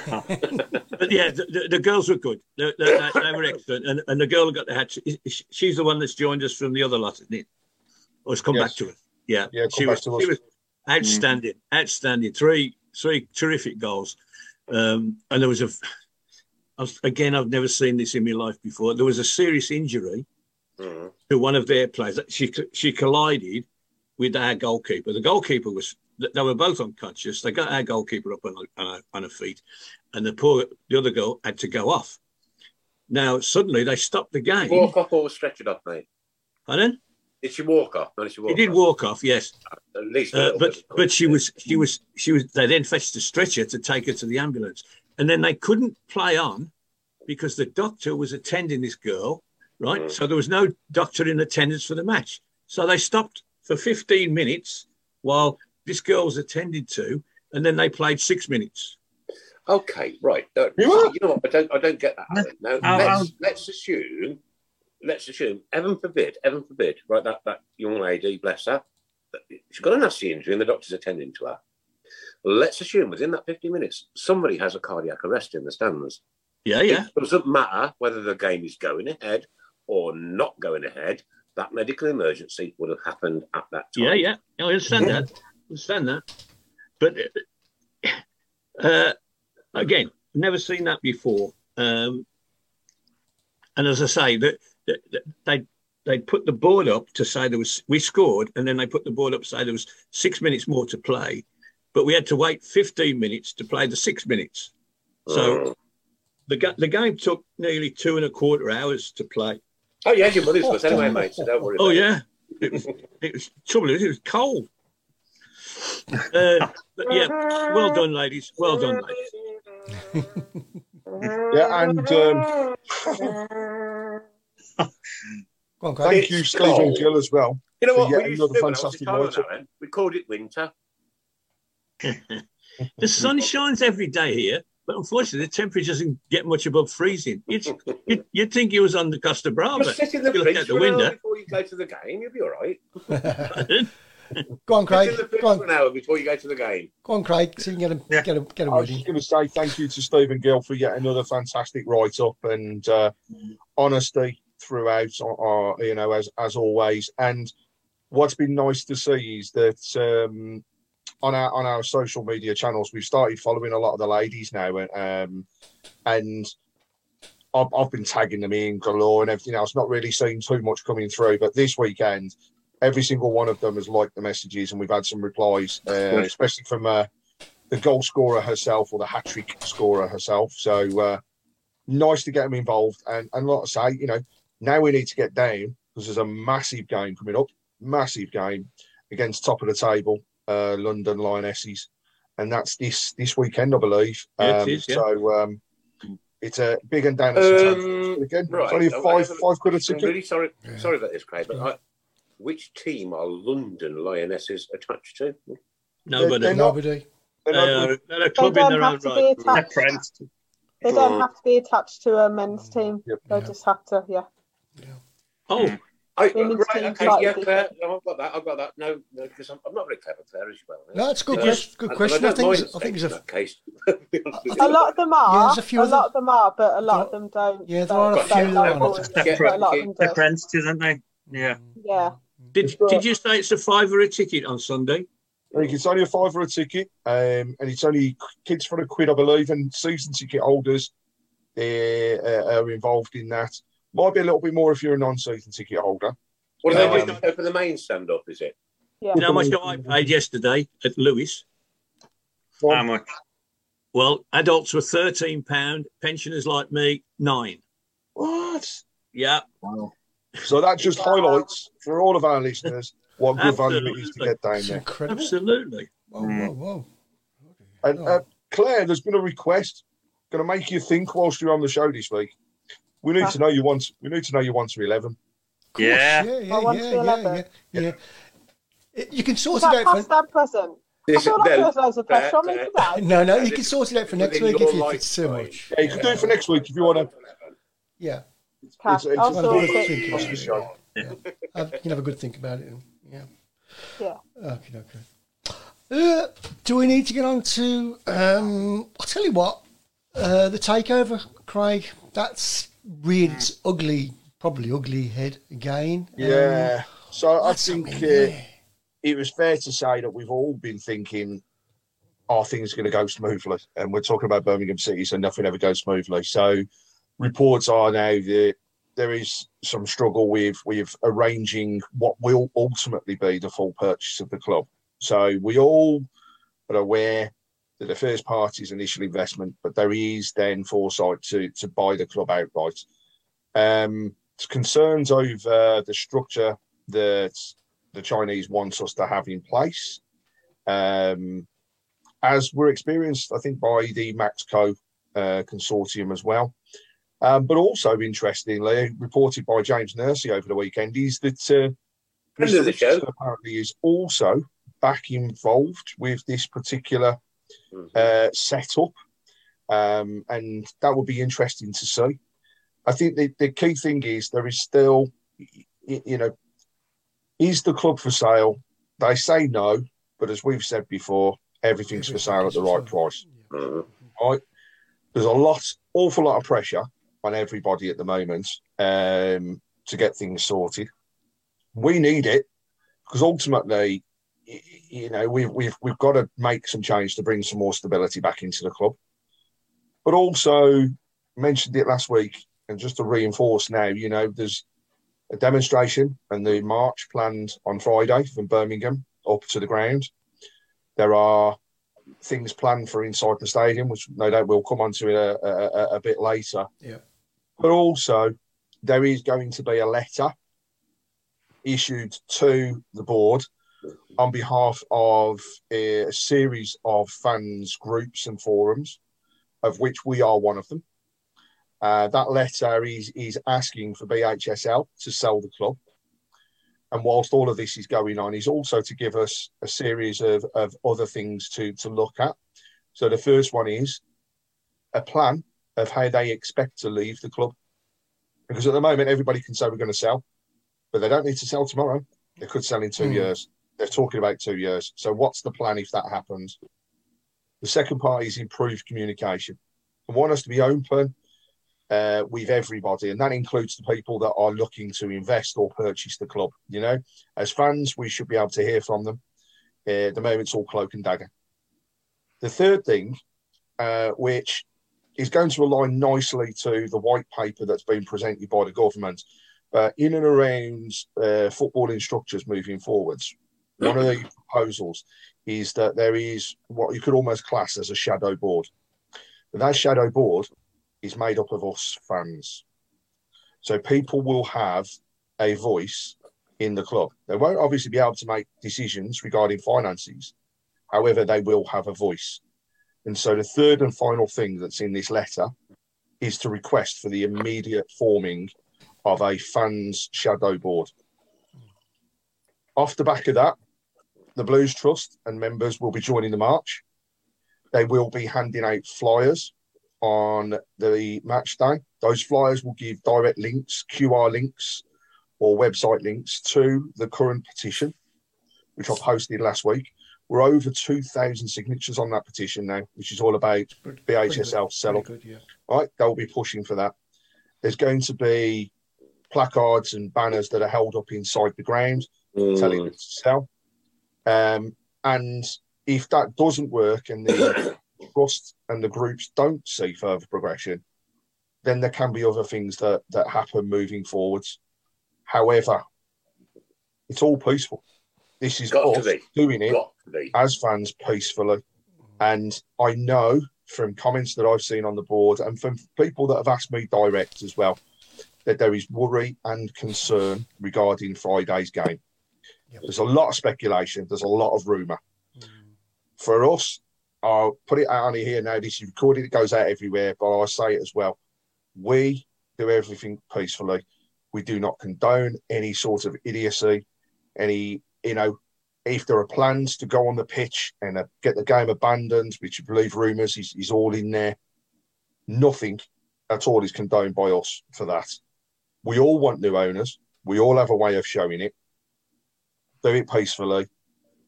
[SPEAKER 7] But yeah, the, the, the girls were good. They, they, they, were excellent. And, and the girl who got the hat, she- she's the one that's joined us from the other lot, isn't it? Or has come
[SPEAKER 4] Yes.
[SPEAKER 7] back to us. Yeah,
[SPEAKER 4] Yeah,
[SPEAKER 7] she was, she was outstanding, outstanding. Three, three terrific goals. Um, and there was a, I was, again, I've never seen this in my life before. There was a serious injury
[SPEAKER 3] Mhm.
[SPEAKER 7] to one of their players. She she collided with our goalkeeper. The goalkeeper was they were both unconscious. They got our goalkeeper up on on, on her feet, and the poor the other girl had to go off. Now suddenly they stopped the game.
[SPEAKER 3] Walk off or stretch it off, mate.
[SPEAKER 7] Pardon?
[SPEAKER 3] Did she walk off? No, did she walk
[SPEAKER 7] He did
[SPEAKER 3] off?
[SPEAKER 7] walk off, yes.
[SPEAKER 3] At least
[SPEAKER 7] Uh, but but she was she was she was. They then fetched a stretcher to take her to the ambulance, and then they couldn't play on because the doctor was attending this girl, right?
[SPEAKER 3] Mm.
[SPEAKER 7] So there was no doctor in attendance for the match. So they stopped for 15 minutes while this girl was attended to, and then they played six minutes.
[SPEAKER 3] Okay, right. Uh,
[SPEAKER 4] You
[SPEAKER 3] you, know what? I don't. I don't get that. Alan. Now
[SPEAKER 5] I'll-
[SPEAKER 3] let's
[SPEAKER 5] I'll-
[SPEAKER 3] let's assume. Let's assume. Heaven forbid. Heaven forbid. Right. That that young lady, bless her, she's got a nasty injury, and the doctor's attending to her. Let's assume within that 50 minutes, somebody has a cardiac arrest in the stands.
[SPEAKER 7] Yeah, yeah.
[SPEAKER 3] It doesn't matter whether the game is going ahead or not going ahead. That medical emergency would have happened at that time.
[SPEAKER 7] Yeah, yeah. I understand that. Understand that. But uh, again, never seen that before. Um, and as I say, that that- that they they put the board up to say there was we scored, and then they put the board up to say there was six minutes more to play, but we had to wait 15 minutes to play the six minutes. So
[SPEAKER 3] Oh.
[SPEAKER 7] the the game took nearly two and a quarter hours to play.
[SPEAKER 3] Oh yeah, your money's worth anyway, mate. So don't worry.
[SPEAKER 7] Oh
[SPEAKER 3] about
[SPEAKER 7] yeah, it was. It was trouble. It was cold. Uh, but yeah, well done, ladies. Well done, ladies.
[SPEAKER 4] Yeah, and um,
[SPEAKER 1] on,
[SPEAKER 4] thank you,
[SPEAKER 3] It's
[SPEAKER 4] Stephen
[SPEAKER 3] cold.
[SPEAKER 4] Gill, as well.
[SPEAKER 3] You know
[SPEAKER 4] for
[SPEAKER 3] what?
[SPEAKER 4] yet
[SPEAKER 3] We
[SPEAKER 4] another
[SPEAKER 3] do when I was
[SPEAKER 4] fantastic
[SPEAKER 3] in Thailand,
[SPEAKER 4] write-up.
[SPEAKER 3] Aaron? We called it winter.
[SPEAKER 7] The sun shines every day here, but unfortunately, the temperature doesn't get much above freezing. You'd, you'd, you'd think you was on the Costa Brava.
[SPEAKER 3] Just sit in the
[SPEAKER 7] You look
[SPEAKER 3] fridge
[SPEAKER 7] out the
[SPEAKER 3] for an hour
[SPEAKER 7] window.
[SPEAKER 3] before you go to the game. You'll be all right.
[SPEAKER 1] Go on, Craig.
[SPEAKER 3] in the fridge
[SPEAKER 1] Go on,
[SPEAKER 3] an hour before you go to the game.
[SPEAKER 1] go on, Craig. So you can get a
[SPEAKER 5] Yeah.
[SPEAKER 1] get a get a
[SPEAKER 4] I
[SPEAKER 1] word
[SPEAKER 4] was just going to say thank you to Stephen Gill for yet another fantastic write-up and uh, honesty throughout. Uh, you know, as as always. And what's been nice to see is that um, on our on our social media channels, we've started following a lot of the ladies now, um, and I've, I've been tagging them in galore and everything else. Not really seeing too much coming through, but this weekend, every single one of them has liked the messages, and we've had some replies, uh, especially from. Uh, the goal scorer herself or the hat trick scorer herself. So uh, nice to get them involved. And and like I say, you know, now we need to get down because there's a massive game coming up, massive game against top of the table, uh, London Lionesses, and that's this this weekend, I believe.
[SPEAKER 7] Yeah,
[SPEAKER 4] Um,
[SPEAKER 7] is, yeah.
[SPEAKER 4] So um, it's a big and down at
[SPEAKER 3] Um,
[SPEAKER 4] weekend.
[SPEAKER 3] right.
[SPEAKER 4] It's only
[SPEAKER 3] I- I
[SPEAKER 4] five
[SPEAKER 3] haven't-
[SPEAKER 4] five quid a
[SPEAKER 3] I'm
[SPEAKER 4] ticket.
[SPEAKER 3] really sorry. Sorry about this, Craig. But I, which team are London Lionesses attached to?
[SPEAKER 7] Nobody.
[SPEAKER 4] They're not-
[SPEAKER 1] Nobody.
[SPEAKER 4] They're
[SPEAKER 7] They
[SPEAKER 4] not-
[SPEAKER 7] are, they're a
[SPEAKER 6] They
[SPEAKER 7] club in
[SPEAKER 6] don't
[SPEAKER 7] their own
[SPEAKER 6] have to be
[SPEAKER 7] right.
[SPEAKER 5] They're
[SPEAKER 6] attached.
[SPEAKER 5] friends.
[SPEAKER 6] They don't mm. have to be attached to a men's mm. team.
[SPEAKER 4] Yep.
[SPEAKER 6] They just have to, yeah.
[SPEAKER 7] Oh, mm.
[SPEAKER 3] I,
[SPEAKER 6] Women's
[SPEAKER 3] right, okay, yeah, Claire, no, I've got that. I've got that. No, no, because I'm, I'm not very clever, Claire, as well.
[SPEAKER 1] No, that's a good
[SPEAKER 3] Uh,
[SPEAKER 1] question. Good question.
[SPEAKER 3] and
[SPEAKER 1] I think
[SPEAKER 3] don't
[SPEAKER 1] it's- I think it's a-
[SPEAKER 3] case. to be honest with
[SPEAKER 6] A lot of them
[SPEAKER 1] Yeah,
[SPEAKER 6] are.
[SPEAKER 1] there's a few
[SPEAKER 6] a
[SPEAKER 1] of
[SPEAKER 6] lot of them are, but a lot of them don't.
[SPEAKER 1] Yeah, there are a few
[SPEAKER 6] like
[SPEAKER 1] that
[SPEAKER 6] all
[SPEAKER 1] are.
[SPEAKER 6] of them,
[SPEAKER 5] They're
[SPEAKER 6] a lot of them
[SPEAKER 5] They're
[SPEAKER 6] do.
[SPEAKER 5] friends too, aren't they? Yeah.
[SPEAKER 6] Yeah.
[SPEAKER 7] Did did you say it's a fiver a ticket on Sunday?
[SPEAKER 4] I think it's only a five for a ticket, um, and it's only kids for a quid, I believe, and season ticket holders uh, uh, are involved in that. Might be a little bit more if you're a non-season ticket holder.
[SPEAKER 3] What do they
[SPEAKER 4] Um,
[SPEAKER 3] just go for the main stand up, is it?
[SPEAKER 6] Yeah.
[SPEAKER 7] You know how much I paid yesterday at Lewes?
[SPEAKER 5] How much?
[SPEAKER 7] Well, adults were thirteen pound, pensioners like me nine.
[SPEAKER 4] What?
[SPEAKER 7] Yeah,
[SPEAKER 4] So that just highlights for all of our listeners what good value it is to get down
[SPEAKER 1] It's
[SPEAKER 4] there.
[SPEAKER 1] incredible.
[SPEAKER 7] absolutely.
[SPEAKER 1] Whoa, whoa, whoa.
[SPEAKER 4] And uh, Claire, there's been a request going to make you think whilst you're on the show this week. We need to know you want. We need to know you want to eleven.
[SPEAKER 1] Course,
[SPEAKER 5] Yeah.
[SPEAKER 1] yeah, yeah,
[SPEAKER 6] I
[SPEAKER 1] yeah, yeah, yeah, yeah. It- You can
[SPEAKER 6] Is
[SPEAKER 1] sort it out
[SPEAKER 6] past
[SPEAKER 1] for.
[SPEAKER 6] that present? I
[SPEAKER 3] This
[SPEAKER 6] feel like
[SPEAKER 3] they're-
[SPEAKER 6] there's loads of pressure on me today.
[SPEAKER 1] No, no, you can sort it out for next week
[SPEAKER 3] your
[SPEAKER 1] if, if it's too
[SPEAKER 3] lifetime.
[SPEAKER 1] much.
[SPEAKER 4] Yeah, you can do it for next week if you want to.
[SPEAKER 1] Yeah,
[SPEAKER 6] Okay,
[SPEAKER 4] It's, it's
[SPEAKER 6] I'll
[SPEAKER 4] a
[SPEAKER 6] sort
[SPEAKER 4] good
[SPEAKER 6] it.
[SPEAKER 4] thing of the show.
[SPEAKER 1] have, you can have a good think about it. Yeah.
[SPEAKER 6] Yeah.
[SPEAKER 1] Okay, okay. Uh, do we need to get on to? Um, I'll tell you what. Uh, the takeover, Craig. That's really it's ugly. Probably ugly head again. Um,
[SPEAKER 4] Yeah. So I
[SPEAKER 1] what's
[SPEAKER 4] think
[SPEAKER 1] happening
[SPEAKER 4] uh, it was fair to say that we've all been thinking, are things going to go smoothly? And we're talking about Birmingham City, so nothing ever goes smoothly. So reports are now that there is some struggle with with arranging what will ultimately be the full purchase of the club. So we all are aware that the first party is initial investment, but there is then foresight to to buy the club outright. Um, concerns over the structure that the Chinese want us to have in place. Um, as we're experienced, I think, by the Maxco uh, consortium as well. Um, but also, interestingly, reported by James Nursey over the weekend, is that uh,
[SPEAKER 7] the show.
[SPEAKER 4] apparently is also back involved with this particular
[SPEAKER 7] Mhm.
[SPEAKER 4] uh, setup, um, and that will be interesting to see. I think the, the key thing is there is still, you know, is the club for sale? They say no, but as we've said before, everything's for sale at the right price.
[SPEAKER 7] Mhm.
[SPEAKER 4] Right? There's a lot, awful lot of pressure on everybody at the moment um, to get things sorted. We need it because ultimately, you know, we've we've we've got to make some change to bring some more stability back into the club. But also mentioned it last week, and just to reinforce now, you know, there's a demonstration and the march planned on Friday from Birmingham up to the ground. There are things planned for inside the stadium, which no doubt we'll come on to a, a, a- a bit later.
[SPEAKER 1] Yeah.
[SPEAKER 4] But also, there is going to be a letter issued to the board on behalf of a series of fans, groups, and forums, of which we are one of them. Uh, that letter is is asking for BHSL to sell the club. And whilst all of this is going on, is also to give us a series of, of other things to, to look at. So the first one is a plan of how they expect to leave the club. Because at the moment, everybody can say we're going to sell, but they don't need to sell tomorrow. They could sell in two
[SPEAKER 1] Hmm.
[SPEAKER 4] years. They're talking about two years. So what's the plan if that happens? The second part is improved communication. I want us to be open uh, with everybody, and that includes the people that are looking to invest or purchase the club. You know, as fans, we should be able to hear from them. Uh, at the moment, it's all cloak and dagger. The third thing, uh, which is going to align nicely to the white paper that's been presented by the government, uh, in and around uh, footballing structures moving forwards. One of the proposals is that there is what you could almost class as a shadow board. But that shadow board is made up of us fans. So people will have a voice in the club. They won't obviously be able to make decisions regarding finances. However, they will have a voice. And so the third and final thing that's in this letter is to request for the immediate forming of a fans shadow board. Off the back of that, the Blues Trust and members will be joining the march. They will be handing out flyers on the match day. Those flyers will give direct links, QR links, or website links to the current petition, which I posted last week. We're over 2,000 signatures on that petition now, which is all about
[SPEAKER 1] Pretty-
[SPEAKER 4] BHSL
[SPEAKER 1] pretty
[SPEAKER 4] sell
[SPEAKER 1] good, yeah.
[SPEAKER 4] right? They'll be pushing for that. There's going to be placards and banners that are held up inside the ground telling
[SPEAKER 7] Mm.
[SPEAKER 4] them to sell. Um, and if that doesn't work and the trust and the groups don't see further progression, then there can be other things that, that happen moving forwards. However, it's all peaceful. This is
[SPEAKER 7] Got
[SPEAKER 4] us doing it
[SPEAKER 7] Got to
[SPEAKER 4] as fans peacefully. And I know from comments that I've seen on the board and from people that have asked me direct as well that there is worry and concern regarding Friday's game.
[SPEAKER 1] Yep.
[SPEAKER 4] There's a lot of speculation, there's a lot of rumour. Hmm. For us, I'll put it out on here now. This is recorded, it goes out everywhere, but I'll say it as well. We do everything peacefully. We do not condone any sort of idiocy, any, you know, if there are plans to go on the pitch and uh, get the game abandoned, which I believe rumours is, is all in there, nothing at all is condoned by us for that. We all want new owners. We all have a way of showing it. Do it peacefully.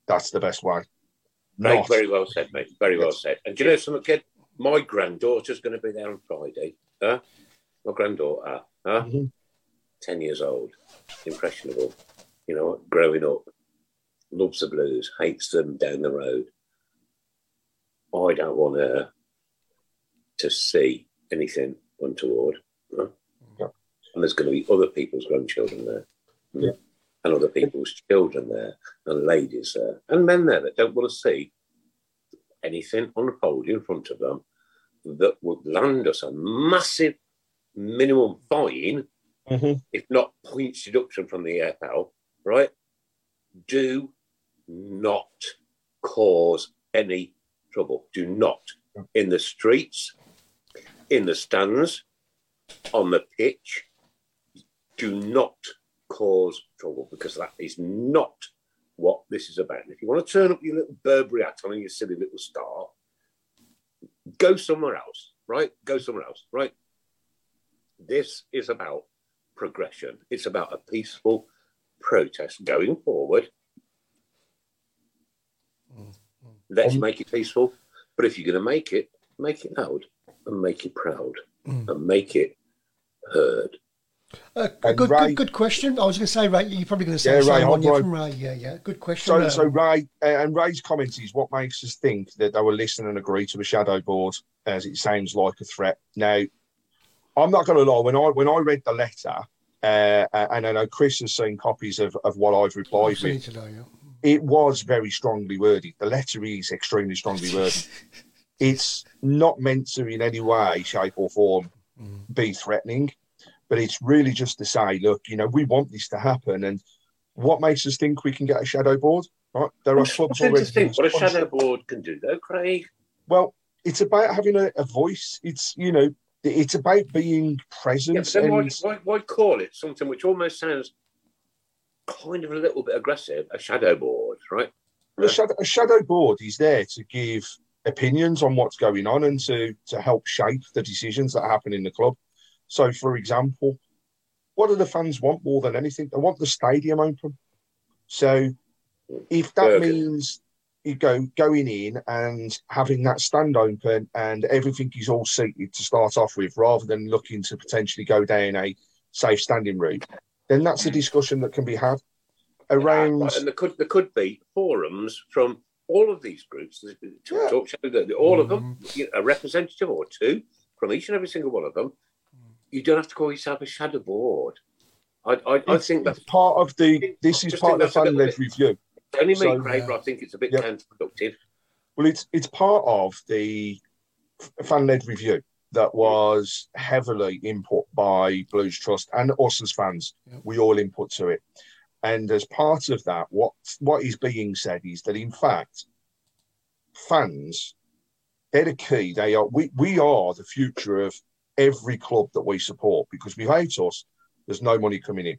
[SPEAKER 4] That's the best way.
[SPEAKER 7] Mate,
[SPEAKER 4] Not-
[SPEAKER 7] very well said, mate. Very well said. And do you know something, kid? My granddaughter's going to be there on Friday. Huh? My granddaughter, huh?
[SPEAKER 4] Mhm.
[SPEAKER 7] 10 years old, impressionable, you know, growing up, loves the blues, hates them down the road. I don't want her to see anything untoward.
[SPEAKER 4] Yeah.
[SPEAKER 7] And there's going to be other people's grandchildren there.
[SPEAKER 4] Yeah.
[SPEAKER 7] And other people's children there, and ladies there, and men there that don't want to see anything on the podium in front of them that would land us a massive
[SPEAKER 3] minimum fine,
[SPEAKER 4] Mhm.
[SPEAKER 3] if not points deduction from the EFL, right? Do not cause any trouble. Do not in the streets, in the stands, on the pitch. Do not cause trouble because that is not what this is about. And if you want to turn up your little Burberry hat on and your silly little star, go somewhere else, right? Go somewhere else, right? This is about progression. It's about a peaceful protest going forward. Let's
[SPEAKER 4] Um,
[SPEAKER 3] make it peaceful. But if you're going to make it, make it loud and make it proud and make it heard.
[SPEAKER 1] Uh, good,
[SPEAKER 4] Ray-
[SPEAKER 1] good, good question. I was going to say, Ray, you're probably going to say
[SPEAKER 4] Yeah,
[SPEAKER 1] the
[SPEAKER 4] Ray,
[SPEAKER 1] same one.
[SPEAKER 4] I'm Ray.
[SPEAKER 1] from Ray. Yeah, yeah. Good question.
[SPEAKER 4] So,
[SPEAKER 1] um,
[SPEAKER 4] so Ray uh, and Ray's comment is what makes us think that they will listen and agree to a shadow board, as it sounds like a threat. Now, I'm not going to lie. When I when I read the letter, uh, and I know Chris has seen copies of, of what I've replied
[SPEAKER 1] I've
[SPEAKER 4] with,
[SPEAKER 1] today, yeah.
[SPEAKER 4] It was very strongly worded. The letter is extremely strongly worded. it's not meant to, in any way, shape, or form, mm. be threatening, but it's really just to say, look, you know, we want this to happen, and what makes us think we can get a shadow board? Right, there are
[SPEAKER 3] I'm
[SPEAKER 4] clubs already.
[SPEAKER 3] what a shadow board can do, though, Craig.
[SPEAKER 4] Well, it's about having a, a voice. It's you know, it's about being present.
[SPEAKER 3] but then why, why, why call it something which almost sounds kind of a little bit aggressive? A shadow board, right?
[SPEAKER 4] a, shadow, a shadow board is there to give opinions on what's going on and to to help shape the decisions that happen in the club. So, for example, what do the fans want more than anything? They want the stadium open. So, if that
[SPEAKER 3] Burger.
[SPEAKER 4] means you go going in and having that stand open and everything is all seated to start off with, rather than looking to potentially go down a safe standing route, then that's a discussion that can be had around.
[SPEAKER 3] Right, and there could there could be forums from all of these groups. the- the
[SPEAKER 4] Yeah.
[SPEAKER 3] Talk show, the- the- all of them, you know, a representative or two from each and every single one of them. You don't have to call yourself a shadow board. I, I, I think that's
[SPEAKER 4] part of the. This is part of the
[SPEAKER 3] that's a
[SPEAKER 4] fan led review.
[SPEAKER 3] only me,
[SPEAKER 4] So,
[SPEAKER 3] Craig,
[SPEAKER 1] uh,
[SPEAKER 3] but I think it's a bit
[SPEAKER 4] yeah.
[SPEAKER 3] counterproductive.
[SPEAKER 4] Well, it's it's part of the fan led review that was heavily input by Blues Trust and us as fans.
[SPEAKER 1] Yep.
[SPEAKER 4] We all input to it, and as part of that, what what is being said is that in fact, fans they're the key. They are we we are the future of every club that we support because without us, there's no money coming in.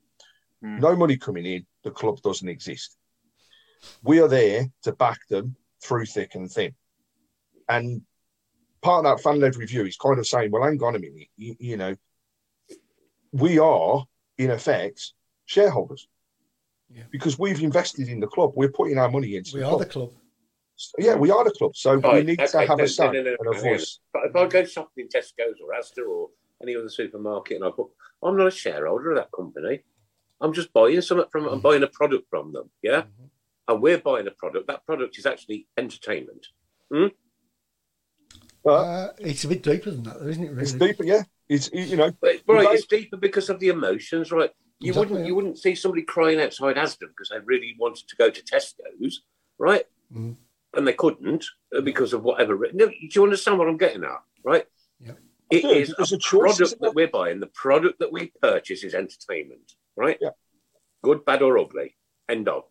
[SPEAKER 5] Hmm.
[SPEAKER 4] No money coming in, the club doesn't exist. We are there to back them through thick and thin. And part of that fan led review is kind of saying, well, hang on a minute, you, you know, we are, in effect, shareholders.
[SPEAKER 1] Yeah.
[SPEAKER 4] Because we've invested in the club, we're putting our money into
[SPEAKER 1] We
[SPEAKER 4] the
[SPEAKER 1] are
[SPEAKER 4] club.
[SPEAKER 1] the club.
[SPEAKER 4] So, yeah, we are the club. So we need
[SPEAKER 3] okay,
[SPEAKER 4] to have
[SPEAKER 3] no,
[SPEAKER 4] a say
[SPEAKER 3] no, no, no,
[SPEAKER 4] and a
[SPEAKER 3] hang on.
[SPEAKER 4] voice.
[SPEAKER 3] But if I go shopping in Tesco's or Asda or any other supermarket and I put, I'm not a shareholder of that company. I'm just buying something from. I'm buying a product from them. Yeah, mm-hmm. and we're buying a product. That product is actually entertainment.
[SPEAKER 4] But
[SPEAKER 1] Uh, it's a bit deeper than that, though, isn't it? Really?
[SPEAKER 4] it's deeper, yeah. It's, you know,
[SPEAKER 3] But right,
[SPEAKER 4] Right.
[SPEAKER 3] it's deeper because of the emotions, right? You
[SPEAKER 1] Exactly,
[SPEAKER 3] wouldn't
[SPEAKER 1] yeah.
[SPEAKER 3] you wouldn't see somebody crying outside Asda because they really wanted to go to Tesco's, right?
[SPEAKER 1] Mm.
[SPEAKER 3] And they couldn't uh, because of whatever. No, do you understand what I'm getting at, right?
[SPEAKER 1] Yep.
[SPEAKER 3] It
[SPEAKER 4] do.
[SPEAKER 3] is
[SPEAKER 4] There's
[SPEAKER 3] a
[SPEAKER 4] a choice,
[SPEAKER 3] product that we're buying. The product that we purchase is entertainment, right?
[SPEAKER 4] Yeah.
[SPEAKER 3] Good, bad, or ugly. End of.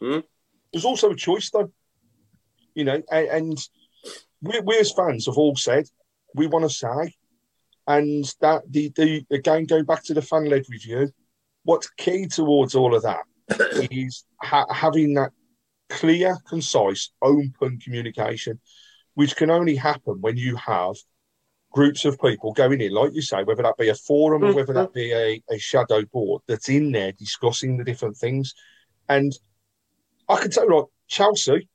[SPEAKER 4] there's also a choice though you know and, and we, we as fans have all said. We want to say and that the the again going back to the fan led review. What's key towards all of that is ha- having that clear concise open communication which can only happen when you have groups of people going in like you say whether that be a forum or whether that be a, a shadow board that's in there discussing the different things. And I can tell you, right, Chelsea,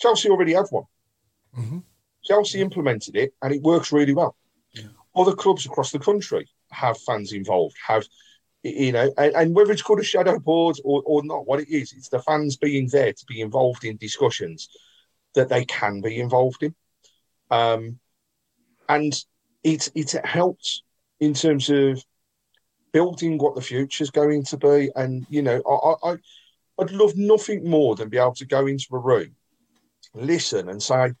[SPEAKER 4] Chelsea already have one.
[SPEAKER 1] Mhm.
[SPEAKER 4] Chelsea implemented it, and it works really well.
[SPEAKER 1] Yeah.
[SPEAKER 4] Other clubs across the country have fans involved, have you know, and, and whether it's called a shadow board or, or not, what it is, it's the fans being there to be involved in discussions that they can be involved in, um, and it it helps in terms of building what the future is going to be, and you know. I, I I'd love nothing more than be able to go into a room, listen, and say,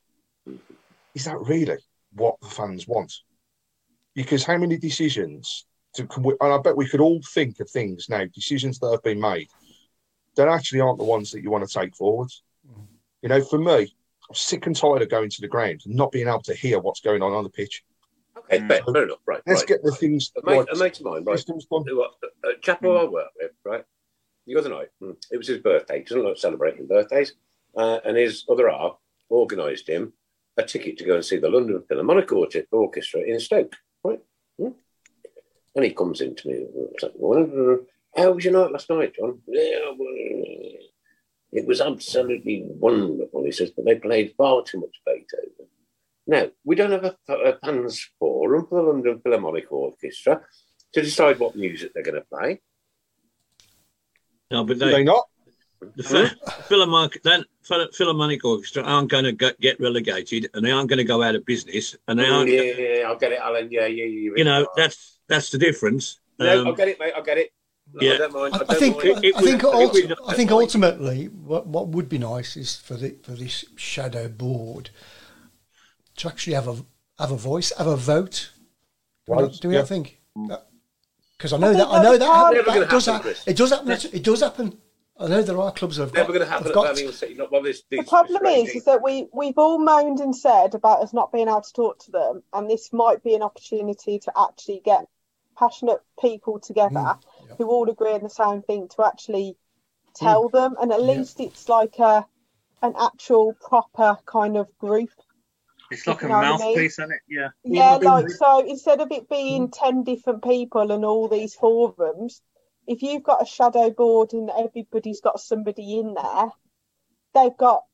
[SPEAKER 4] "Is that really what the fans want?" because how many decisions to, can we, and I bet we could all think of things now, decisions that have been made that actually aren't the ones that you want to take forwards. You know, for me, I'm sick and tired of going to the ground and not being able to hear what's going on on the pitch.
[SPEAKER 3] Okay, fair, fair enough. Right.
[SPEAKER 4] Let's
[SPEAKER 3] right.
[SPEAKER 4] get the things.
[SPEAKER 3] A mate,
[SPEAKER 4] right,
[SPEAKER 3] a mate of mine, right?
[SPEAKER 4] systems done.
[SPEAKER 3] who, uh, a chap who I work with, right? The other night, mm, it was his birthday. He doesn't like celebrating birthdays. Uh, and his other half organised him a ticket to go and see the London Philharmonic Orchestra in Stoke, right? Mm. And he comes in to me, like, how was your night last night, John? Yeah, it was absolutely wonderful, he says, but they played far too much Beethoven. Now, we don't have a, a fans forum for the London Philharmonic Orchestra to decide what music they're going to play.
[SPEAKER 7] No, but
[SPEAKER 4] they
[SPEAKER 7] they,
[SPEAKER 4] not?
[SPEAKER 7] The Phil- Philharmonic, then Philharmonic Orchestra aren't going to get relegated, and they aren't going to go out of business, and they aren't.
[SPEAKER 3] yeah, yeah, yeah, I'll get it, Alan. Yeah, yeah, yeah.
[SPEAKER 7] You know, that's that's the difference.
[SPEAKER 3] No,
[SPEAKER 7] Um,
[SPEAKER 3] I'll get it, mate. I'll get it. No,
[SPEAKER 7] yeah.
[SPEAKER 3] I don't mind.
[SPEAKER 1] I,
[SPEAKER 3] I,
[SPEAKER 1] I
[SPEAKER 3] don't
[SPEAKER 1] think
[SPEAKER 3] mind.
[SPEAKER 7] It-
[SPEAKER 1] I
[SPEAKER 7] it
[SPEAKER 1] think
[SPEAKER 7] would-
[SPEAKER 1] ult-
[SPEAKER 7] it
[SPEAKER 1] I think ultimately what what would be nice is for the for this shadow board to actually have a have a voice, have a vote. Do we not- do we
[SPEAKER 4] yeah.
[SPEAKER 1] not think? Because I know
[SPEAKER 6] I
[SPEAKER 1] that
[SPEAKER 6] think
[SPEAKER 1] I know
[SPEAKER 6] that's
[SPEAKER 1] that,
[SPEAKER 6] hard.
[SPEAKER 3] Never
[SPEAKER 1] that
[SPEAKER 3] gonna
[SPEAKER 1] does
[SPEAKER 3] happen,
[SPEAKER 1] happen.
[SPEAKER 3] Chris.
[SPEAKER 1] It does happen. It does happen. I know there are clubs that have
[SPEAKER 3] Never
[SPEAKER 1] got,
[SPEAKER 3] going to happen at
[SPEAKER 1] got
[SPEAKER 3] Birmingham City. Not while this.
[SPEAKER 6] The
[SPEAKER 3] these
[SPEAKER 6] problem is,
[SPEAKER 3] regimes.
[SPEAKER 6] is that we we've all moaned and said about us not being able to talk to them, and this might be an opportunity to actually get passionate people together
[SPEAKER 1] Mm, yeah.
[SPEAKER 6] who all agree on the same thing to actually tell them, and at
[SPEAKER 1] Yeah.
[SPEAKER 6] least it's like a an actual proper kind of group.
[SPEAKER 5] It's like a
[SPEAKER 6] You know what I mean?
[SPEAKER 5] mouthpiece, isn't it? Yeah.
[SPEAKER 6] Yeah, like so instead of it being ten different people and all these forums, if you've got a shadow board and everybody's got somebody in there, they've got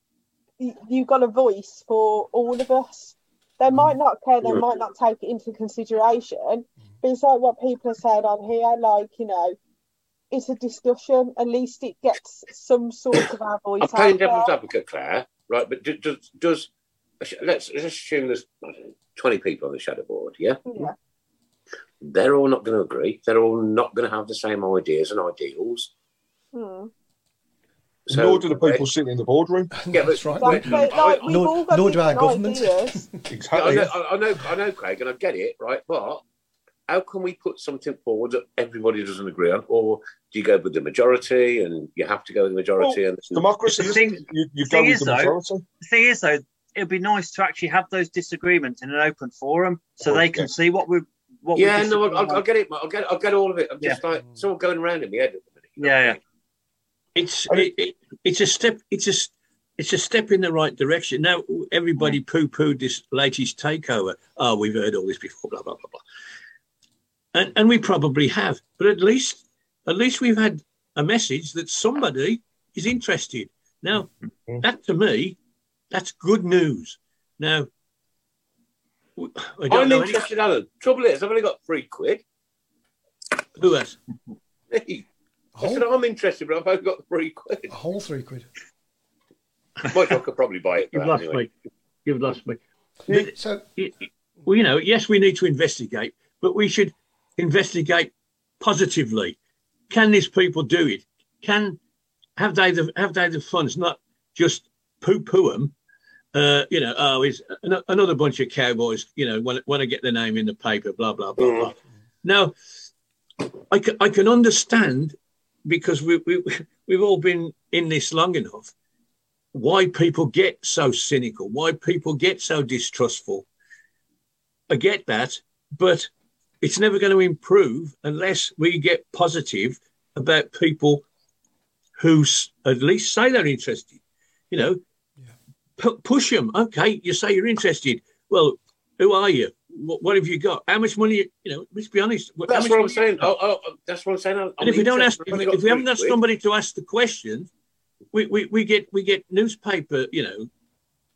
[SPEAKER 6] you- you've got a voice for all of us. They might mm. not care, they might not take it into consideration, mm. but it's like what people have said on here, like, you know, it's a discussion. At least it gets some sort of our voice
[SPEAKER 3] I'm playing devil's advocate, Claire. Right, but do- does does let's let's assume there's I don't know, 20 people on the shadow board. Yeah,
[SPEAKER 6] Yeah.
[SPEAKER 3] They're all not going to agree. They're all not going to have the same ideas and ideals.
[SPEAKER 6] Hmm.
[SPEAKER 3] So,
[SPEAKER 4] Nor do the people sitting in the boardroom.
[SPEAKER 3] Yeah,
[SPEAKER 1] That's
[SPEAKER 3] but-
[SPEAKER 1] right.
[SPEAKER 6] Exactly. Like, we've
[SPEAKER 1] Nor- nor do our government.
[SPEAKER 6] ideas.
[SPEAKER 3] Yeah, I,
[SPEAKER 4] Exactly.
[SPEAKER 3] know, I, I know, I know, Craig, and I get it, right? But how can we put something forward that everybody doesn't agree on, or do you go with the majority, and you have to go with the majority? and
[SPEAKER 4] Democracy.
[SPEAKER 5] The thing-
[SPEAKER 4] isn't you you
[SPEAKER 5] the
[SPEAKER 4] go
[SPEAKER 5] thing
[SPEAKER 4] with
[SPEAKER 5] is,
[SPEAKER 4] the
[SPEAKER 5] though,
[SPEAKER 4] majority.
[SPEAKER 5] The thing is, though, it'd be nice to actually have those disagreements in an open forum so they can
[SPEAKER 4] Yeah.
[SPEAKER 5] see what we what
[SPEAKER 3] yeah,
[SPEAKER 5] we
[SPEAKER 3] no,
[SPEAKER 5] disagree
[SPEAKER 3] I'll, I'll get it. I'll get, I'll get all of it. I'm just like it's all going around in my head at the minute. you know
[SPEAKER 5] Yeah,
[SPEAKER 3] I
[SPEAKER 5] yeah.
[SPEAKER 3] mean?
[SPEAKER 7] it's it, it, it's a step. It's a s- it's a step in the right direction. Now everybody poo pooed this latest takeover. Oh, we've heard all this before. Blah blah blah blah. And and we probably have, but at least at least we've had a message that somebody is interested. Now that to me, that's good news. Now. W- I don't
[SPEAKER 3] I'm
[SPEAKER 7] know any-
[SPEAKER 3] interested, Alan. Trouble is, I've only got three quid.
[SPEAKER 7] who has.
[SPEAKER 3] Hey,
[SPEAKER 1] A
[SPEAKER 3] I said I'm interested, but I've only got three quid.
[SPEAKER 1] a whole three quid.
[SPEAKER 3] My I could probably buy it.
[SPEAKER 7] You've
[SPEAKER 3] but
[SPEAKER 7] lost
[SPEAKER 3] anyway.
[SPEAKER 7] me. You've lost me.
[SPEAKER 1] So
[SPEAKER 7] it- it- well, you know, yes, we need to investigate, but we should investigate positively. Can these people do it? Can have they the have they the funds? Not just poo poo them. Uh, you know, oh, is an- another bunch of cowboys. You know, want want to get their name in the paper. Blah blah blah blah. Now, I can I can understand because we we we've all been in this long enough. Why people get so cynical? Why people get so distrustful? I get that, but it's never going to improve unless we get positive about people who at least say they're interested. You know, pu- push them. Okay, you say you're interested. Well, who are you? What, what have you got? How much money? You know, let's be honest.
[SPEAKER 3] That's what I'm saying. Oh, oh, oh, that's what I'm saying. I'm
[SPEAKER 7] and if we don't ask,
[SPEAKER 3] interested, I've only got
[SPEAKER 7] if we haven't asked somebody to ask the question, we, we, we get we get newspaper, you know,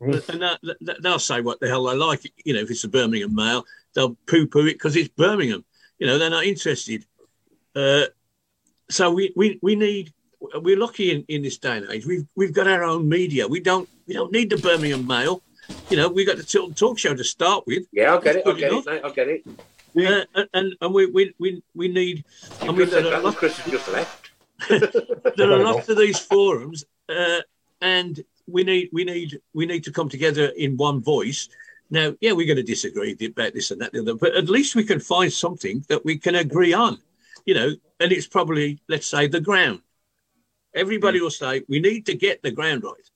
[SPEAKER 7] and that, that, they'll say what the hell they like. You know, if it's a Birmingham Mail, they'll poo poo it because it's Birmingham. You know, they're not interested. Uh, so we, we, we need. We're lucky in, in this day and age. We've we've got our own media. We don't we don't need the Birmingham Mail. You know, we got the Tilton Talk Show to start with.
[SPEAKER 3] Yeah, I'll get it. I'll get
[SPEAKER 7] enough.
[SPEAKER 3] it. Mate, I'll get it.
[SPEAKER 7] Uh, and- and and we we we, we need. I mean,
[SPEAKER 3] Chris,
[SPEAKER 7] there are
[SPEAKER 3] that was
[SPEAKER 7] lots-
[SPEAKER 3] Chris just left.
[SPEAKER 7] there are lots of these forums, uh, and we need we need we need to come together in one voice
[SPEAKER 8] Now, yeah, we're going to disagree about this and that, and the other, but at least we can find something that we can agree on, you know. And it's probably, let's say, the ground. Everybody hmm. will say we need to get the ground right.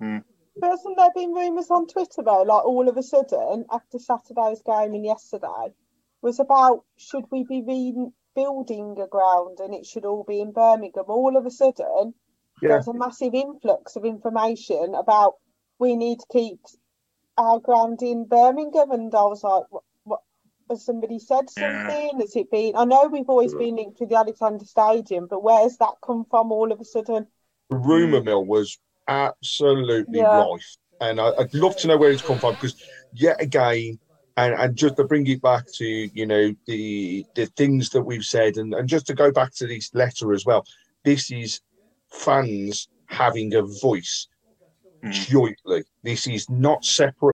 [SPEAKER 8] Hmm.
[SPEAKER 6] But hasn't there been rumours on Twitter though, like all of a sudden after Saturday's game and yesterday, was about should we be rebuilding a ground and it should all be in Birmingham? All of a sudden,
[SPEAKER 4] Yeah.
[SPEAKER 6] there's a massive influx of information about we need to keep our ground in Birmingham, and I was like, what? what has somebody said
[SPEAKER 5] Yeah.
[SPEAKER 6] something? Has it been? I know we've always been linked with the Alexander Stadium, but where where's that come from all of a sudden?
[SPEAKER 4] The rumour mill was absolutely
[SPEAKER 6] Yeah.
[SPEAKER 4] rife. And I, I'd love to know where it's come from because, yet again, and, and just to bring it back to, you know, the the things that we've said, and, and just to go back to this letter as well, this is fans having a voice hmm. jointly. This is not separate.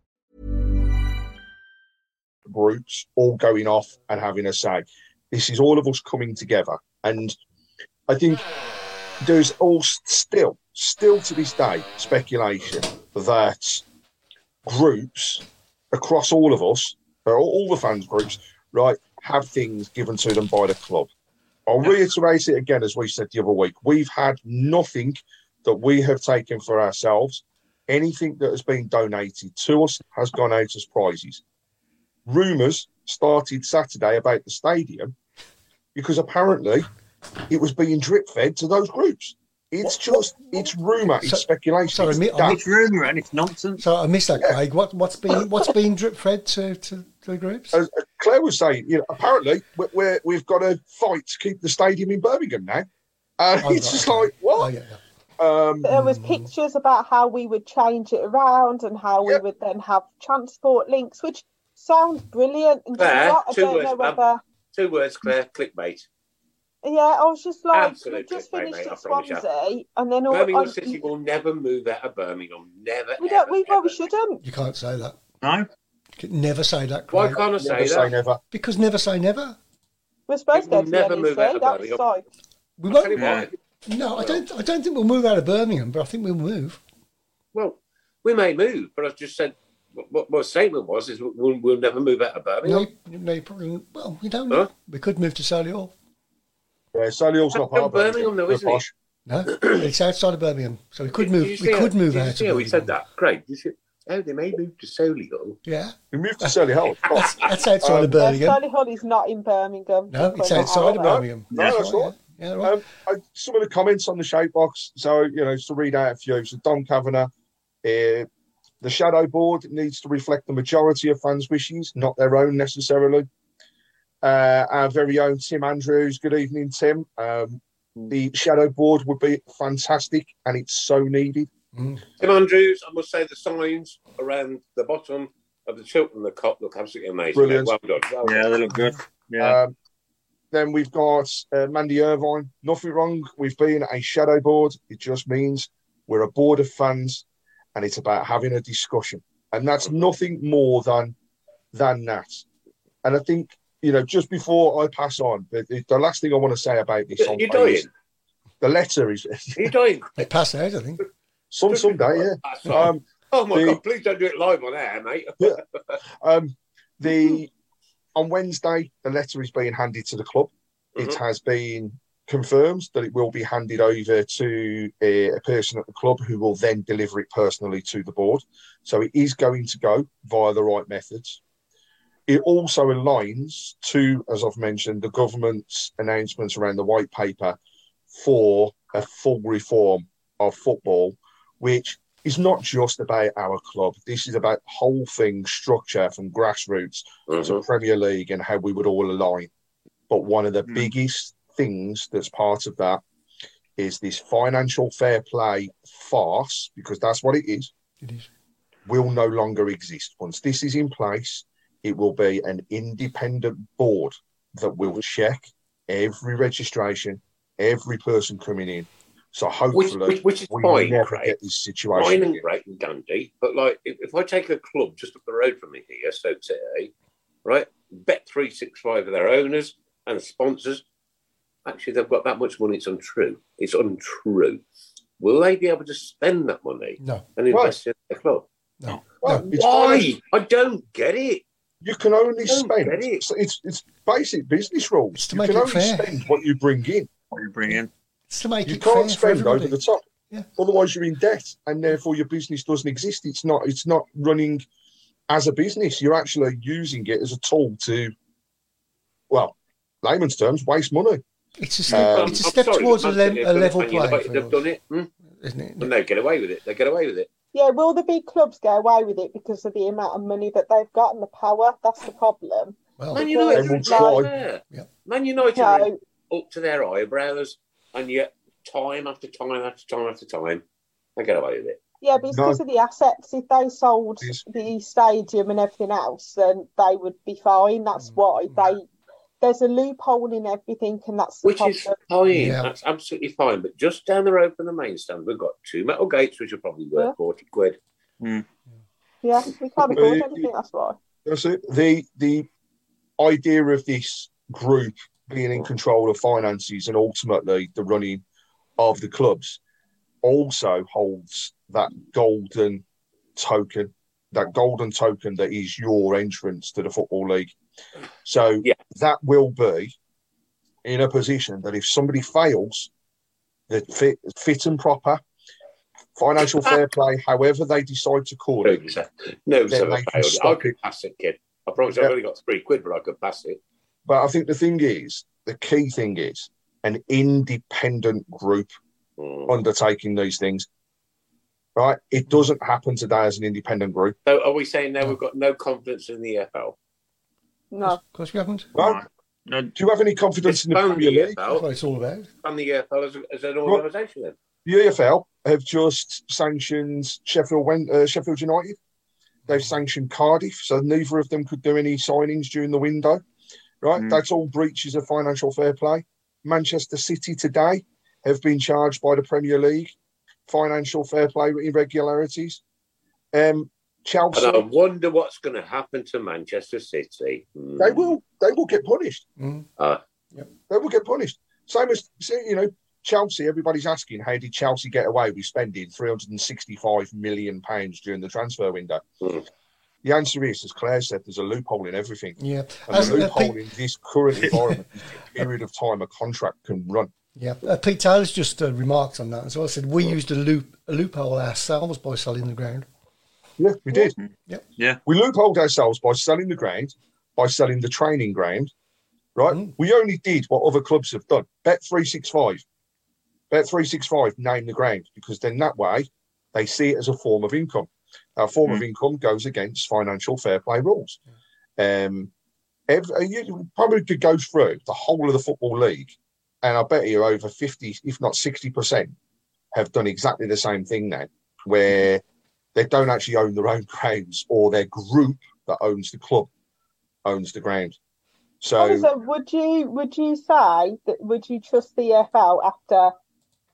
[SPEAKER 4] Groups all going off and having a say. This is all of us coming together. And I think there's all still, still to this day, speculation that groups across all of us, uh, all all the fans groups, right, have things given to them by the club. I'll reiterate it again, as we said the other week. We've had nothing that we have taken for ourselves. Anything that has been donated to us has gone out as prizes rumours started Saturday about the stadium because apparently it was being drip fed to those groups. It's just, it's rumour, it's speculation.
[SPEAKER 1] sorry,
[SPEAKER 4] it's
[SPEAKER 1] me- I.
[SPEAKER 5] It's rumour and it's nonsense.
[SPEAKER 1] So I missed that, Craig. What what's been what's been drip fed to, to, to the groups?
[SPEAKER 4] As as Claire was saying, you know, apparently we're, we're, we've got to fight to keep the stadium in Birmingham now. And
[SPEAKER 1] Oh,
[SPEAKER 4] it's
[SPEAKER 1] right,
[SPEAKER 4] just
[SPEAKER 1] okay.
[SPEAKER 4] like, what?
[SPEAKER 1] Oh, yeah, yeah.
[SPEAKER 4] Um,
[SPEAKER 6] There was pictures about how we would change it around and how we would then have transport links, which sounds brilliant. And do you know
[SPEAKER 7] Claire,
[SPEAKER 6] what?
[SPEAKER 7] Two words,
[SPEAKER 6] whether.
[SPEAKER 7] Two words, Claire. Clickbait.
[SPEAKER 6] Yeah, I was just like,
[SPEAKER 7] Absolute
[SPEAKER 6] we just finished
[SPEAKER 7] mate,
[SPEAKER 6] at. Swansea, and then all.
[SPEAKER 7] Birmingham
[SPEAKER 6] I-
[SPEAKER 7] City will never move out of Birmingham. Never.
[SPEAKER 6] we don't.
[SPEAKER 7] ever,
[SPEAKER 6] We, well,
[SPEAKER 7] ever.
[SPEAKER 6] we shouldn't.
[SPEAKER 1] You can't say that.
[SPEAKER 5] No?
[SPEAKER 1] Never say that,
[SPEAKER 7] Why
[SPEAKER 1] Craig.
[SPEAKER 7] can't I say
[SPEAKER 4] never
[SPEAKER 7] that?
[SPEAKER 4] say never.
[SPEAKER 1] Because never say never.
[SPEAKER 6] We're supposed to go
[SPEAKER 7] will
[SPEAKER 6] to
[SPEAKER 7] never
[SPEAKER 6] the
[SPEAKER 7] move out of
[SPEAKER 6] That's
[SPEAKER 7] Birmingham.
[SPEAKER 6] like
[SPEAKER 1] We
[SPEAKER 7] I'll tell
[SPEAKER 1] won't.
[SPEAKER 5] Yeah.
[SPEAKER 7] what,
[SPEAKER 1] No, I don't. I don't think we'll move out of Birmingham, but I think we'll move.
[SPEAKER 7] Well, we may move, but I've just said what, what my statement was is we'll, we'll never move out of Birmingham.
[SPEAKER 1] No, no, you probably. Well, we don't know.
[SPEAKER 7] Huh?
[SPEAKER 1] We could move to Solihull.
[SPEAKER 4] Yeah, Solihull's not part of
[SPEAKER 7] Birmingham, though, isn't it?
[SPEAKER 1] No, it's outside of Birmingham, so we could
[SPEAKER 7] Did
[SPEAKER 1] move.
[SPEAKER 7] you
[SPEAKER 1] We
[SPEAKER 7] see how-
[SPEAKER 1] could move
[SPEAKER 7] did
[SPEAKER 1] out.
[SPEAKER 7] see
[SPEAKER 1] of
[SPEAKER 7] how we said that. Great. You should, oh, they may move to Solihull.
[SPEAKER 1] Yeah,
[SPEAKER 4] We moved to Solihull. of course.
[SPEAKER 1] that's outside
[SPEAKER 4] Um,
[SPEAKER 1] of Birmingham.
[SPEAKER 6] Solihull is not in Birmingham.
[SPEAKER 1] No, it's
[SPEAKER 6] But-
[SPEAKER 1] outside of
[SPEAKER 4] no,
[SPEAKER 1] Birmingham.
[SPEAKER 4] no, that's
[SPEAKER 1] right.
[SPEAKER 4] right.
[SPEAKER 1] Yeah, yeah, right.
[SPEAKER 4] Um, I, some of the comments on the shout box. So, you know, just to read out a few. So, Don Kavanagh, uh, the shadow board needs to reflect the majority of fans' wishes, not their own necessarily. Uh, our very own Tim Andrews. Good evening, Tim. Um, the shadow board would be fantastic, and it's so needed.
[SPEAKER 1] Mm.
[SPEAKER 7] Tim Andrews, I must say the signs around the bottom of the Tilton the Kop look absolutely amazing.
[SPEAKER 4] Brilliant.
[SPEAKER 7] Well done. Well
[SPEAKER 5] Yeah, they look good. Yeah.
[SPEAKER 4] Um, then we've got uh, Mandy Irvine. Nothing wrong with being a shadow board. It just means we're a board of fans, and it's about having a discussion, and that's nothing more than than that. And I think you know, just before I pass on, the, the- the last thing I want to say about this,
[SPEAKER 7] You're
[SPEAKER 4] is
[SPEAKER 7] dying.
[SPEAKER 4] the letter is
[SPEAKER 7] Are you dying?
[SPEAKER 1] It passed out, I think.
[SPEAKER 4] some someday, yeah. Um,
[SPEAKER 7] oh my
[SPEAKER 4] the-
[SPEAKER 7] God! Please don't do it live on air, mate.
[SPEAKER 4] Um, the on Wednesday, the letter is being handed to the club. It
[SPEAKER 7] Mhm.
[SPEAKER 4] has been confirmed that it will be handed over to a, a person at the club who will then deliver it personally to the board. So it is going to go via the right methods. It also aligns to, as I've mentioned, the government's announcements around the white paper for a full reform of football, which is not just about our club. This is about whole thing structure from grassroots to mm-hmm. Premier League and how we would all align. But one of the mm. biggest things that's part of that is this financial fair play farce, because that's what it is,
[SPEAKER 1] It is.
[SPEAKER 4] will no longer exist. Once this is in place, it will be an independent board that will check every registration, every person coming in. So hopefully,
[SPEAKER 3] which, which is
[SPEAKER 4] we
[SPEAKER 3] fine,
[SPEAKER 4] never
[SPEAKER 3] Craig.
[SPEAKER 4] get this situation.
[SPEAKER 3] Fine and
[SPEAKER 4] again.
[SPEAKER 3] great and dandy. But like, if, if I take a club just up the road from me here, Stoke City, right? Bet three six five of their owners and sponsors. Actually, they've got that much money. It's untrue. It's untrue. Will they be able to spend that money
[SPEAKER 1] No.
[SPEAKER 3] and invest in their club?
[SPEAKER 1] No.
[SPEAKER 4] Well, it's
[SPEAKER 3] Why?
[SPEAKER 4] finance-
[SPEAKER 3] I don't get it.
[SPEAKER 4] You can only spend.
[SPEAKER 3] it.
[SPEAKER 4] It's, it's it's basic business rules.
[SPEAKER 1] It's to
[SPEAKER 4] you
[SPEAKER 1] make
[SPEAKER 4] can
[SPEAKER 1] it
[SPEAKER 4] only
[SPEAKER 1] fair.
[SPEAKER 4] spend what you bring in.
[SPEAKER 5] What you bring in?
[SPEAKER 1] It's to make
[SPEAKER 4] You
[SPEAKER 1] it fair
[SPEAKER 4] can't
[SPEAKER 1] for
[SPEAKER 4] spend over the top.
[SPEAKER 1] Yeah.
[SPEAKER 4] Otherwise, you're in debt, and therefore your business doesn't exist. It's not. It's not running as a business. You're actually using it as a tool to, well, layman's terms, waste money.
[SPEAKER 1] It's a step,
[SPEAKER 4] Um,
[SPEAKER 1] it's a
[SPEAKER 3] I'm
[SPEAKER 1] step
[SPEAKER 3] sorry,
[SPEAKER 1] towards a, le- a
[SPEAKER 3] have done it,
[SPEAKER 1] level
[SPEAKER 3] Man
[SPEAKER 1] playing
[SPEAKER 3] United
[SPEAKER 1] field,
[SPEAKER 3] have done it, hmm?
[SPEAKER 1] isn't it?
[SPEAKER 3] and they get away with it. They get away with it.
[SPEAKER 6] Yeah, will the big clubs get away with it because of the amount of money that they've got and the power? That's the problem.
[SPEAKER 1] Well,
[SPEAKER 3] Man
[SPEAKER 6] Because,
[SPEAKER 3] United
[SPEAKER 4] will
[SPEAKER 3] are
[SPEAKER 4] try.
[SPEAKER 1] Yeah.
[SPEAKER 3] Man United are up to their eyebrows, and yet time after time after time after time, they get away with it.
[SPEAKER 6] yeah, but it's
[SPEAKER 4] No.
[SPEAKER 6] because of the assets. If they sold
[SPEAKER 4] Yes.
[SPEAKER 6] the stadium and everything else, then they would be fine. That's why they. There's a loophole in everything, and that's the
[SPEAKER 3] Which
[SPEAKER 6] problem.
[SPEAKER 3] is fine.
[SPEAKER 1] Yeah.
[SPEAKER 3] That's absolutely fine. But just down the road from the main stand, we've got two metal gates, which are probably worth
[SPEAKER 6] Yeah.
[SPEAKER 3] 40 quid. Hmm.
[SPEAKER 6] Yeah, we can't afford anything. That's why.
[SPEAKER 4] That's it. The the idea of this group being in control of finances and ultimately the running of the clubs also holds that golden token, that golden token that is your entrance to the football league. So
[SPEAKER 3] Yeah.
[SPEAKER 4] that will be in a position that if somebody fails, that fit fit and proper, financial fair play, however they decide to call it,
[SPEAKER 3] no,
[SPEAKER 4] Then they
[SPEAKER 3] I
[SPEAKER 4] can
[SPEAKER 3] failed. I
[SPEAKER 4] stop
[SPEAKER 3] could
[SPEAKER 4] it.
[SPEAKER 3] pass it, kid. I promise
[SPEAKER 4] Yeah.
[SPEAKER 3] I've only got three quid, but I could pass it.
[SPEAKER 4] But I think the thing is, the key thing is an independent group
[SPEAKER 3] Mm.
[SPEAKER 4] undertaking these things. Right? It doesn't happen today as an independent group.
[SPEAKER 3] So are we saying now we've got no confidence in the EFL?
[SPEAKER 6] No,
[SPEAKER 1] Of course, we haven't.
[SPEAKER 4] No?
[SPEAKER 5] No,
[SPEAKER 4] Do you have any confidence in the
[SPEAKER 3] Expand
[SPEAKER 4] Premier League?
[SPEAKER 1] That's what it's all about.
[SPEAKER 3] and the EFL as, as an organisation then.
[SPEAKER 4] The EFL have just sanctioned Sheffield, Wen- uh, Sheffield United. They've sanctioned Cardiff, so neither of them could do any signings during the window. Right?
[SPEAKER 5] Mm.
[SPEAKER 4] That's all breaches of financial fair play. Manchester City today have been charged by the Premier League financial fair play irregularities. Um, Chelsea,
[SPEAKER 3] And I wonder what's going to happen to Manchester City. Mm.
[SPEAKER 4] they will they will get punished.
[SPEAKER 1] Mm.
[SPEAKER 3] Uh,
[SPEAKER 4] They will get punished. Same as you know, Chelsea. Everybody's asking, how did Chelsea get away with spending three hundred and sixty-five million pounds during the transfer window?
[SPEAKER 3] Mm.
[SPEAKER 4] The answer is, as Claire said, there's a loophole in everything,
[SPEAKER 1] Yeah.
[SPEAKER 4] and
[SPEAKER 1] As,
[SPEAKER 4] the
[SPEAKER 1] uh,
[SPEAKER 4] loophole
[SPEAKER 1] Pete,
[SPEAKER 4] in this current environment is the period of time a contract can run.
[SPEAKER 1] yeah. Uh, Pete Taylor's just uh, remarked on that. So I said we used a loop a loophole ourselves by selling the ground.
[SPEAKER 4] Yeah, we did.
[SPEAKER 1] Yep.
[SPEAKER 5] Yeah.
[SPEAKER 4] We loopholed ourselves by selling the ground, by selling the training ground, right?
[SPEAKER 1] Mm.
[SPEAKER 4] We only did what other clubs have done. Bet three six five, bet three six five, name the ground because then that way they see it as a form of income. A form of income goes against financial fair play rules. Um, every, you probably could go through the whole of the football league, and I bet you over fifty, if not sixty percent, have done exactly the same thing now, where they don't actually own their own grounds, or their group that owns the club owns the ground. So
[SPEAKER 6] So would you would you say that would you trust the EFL after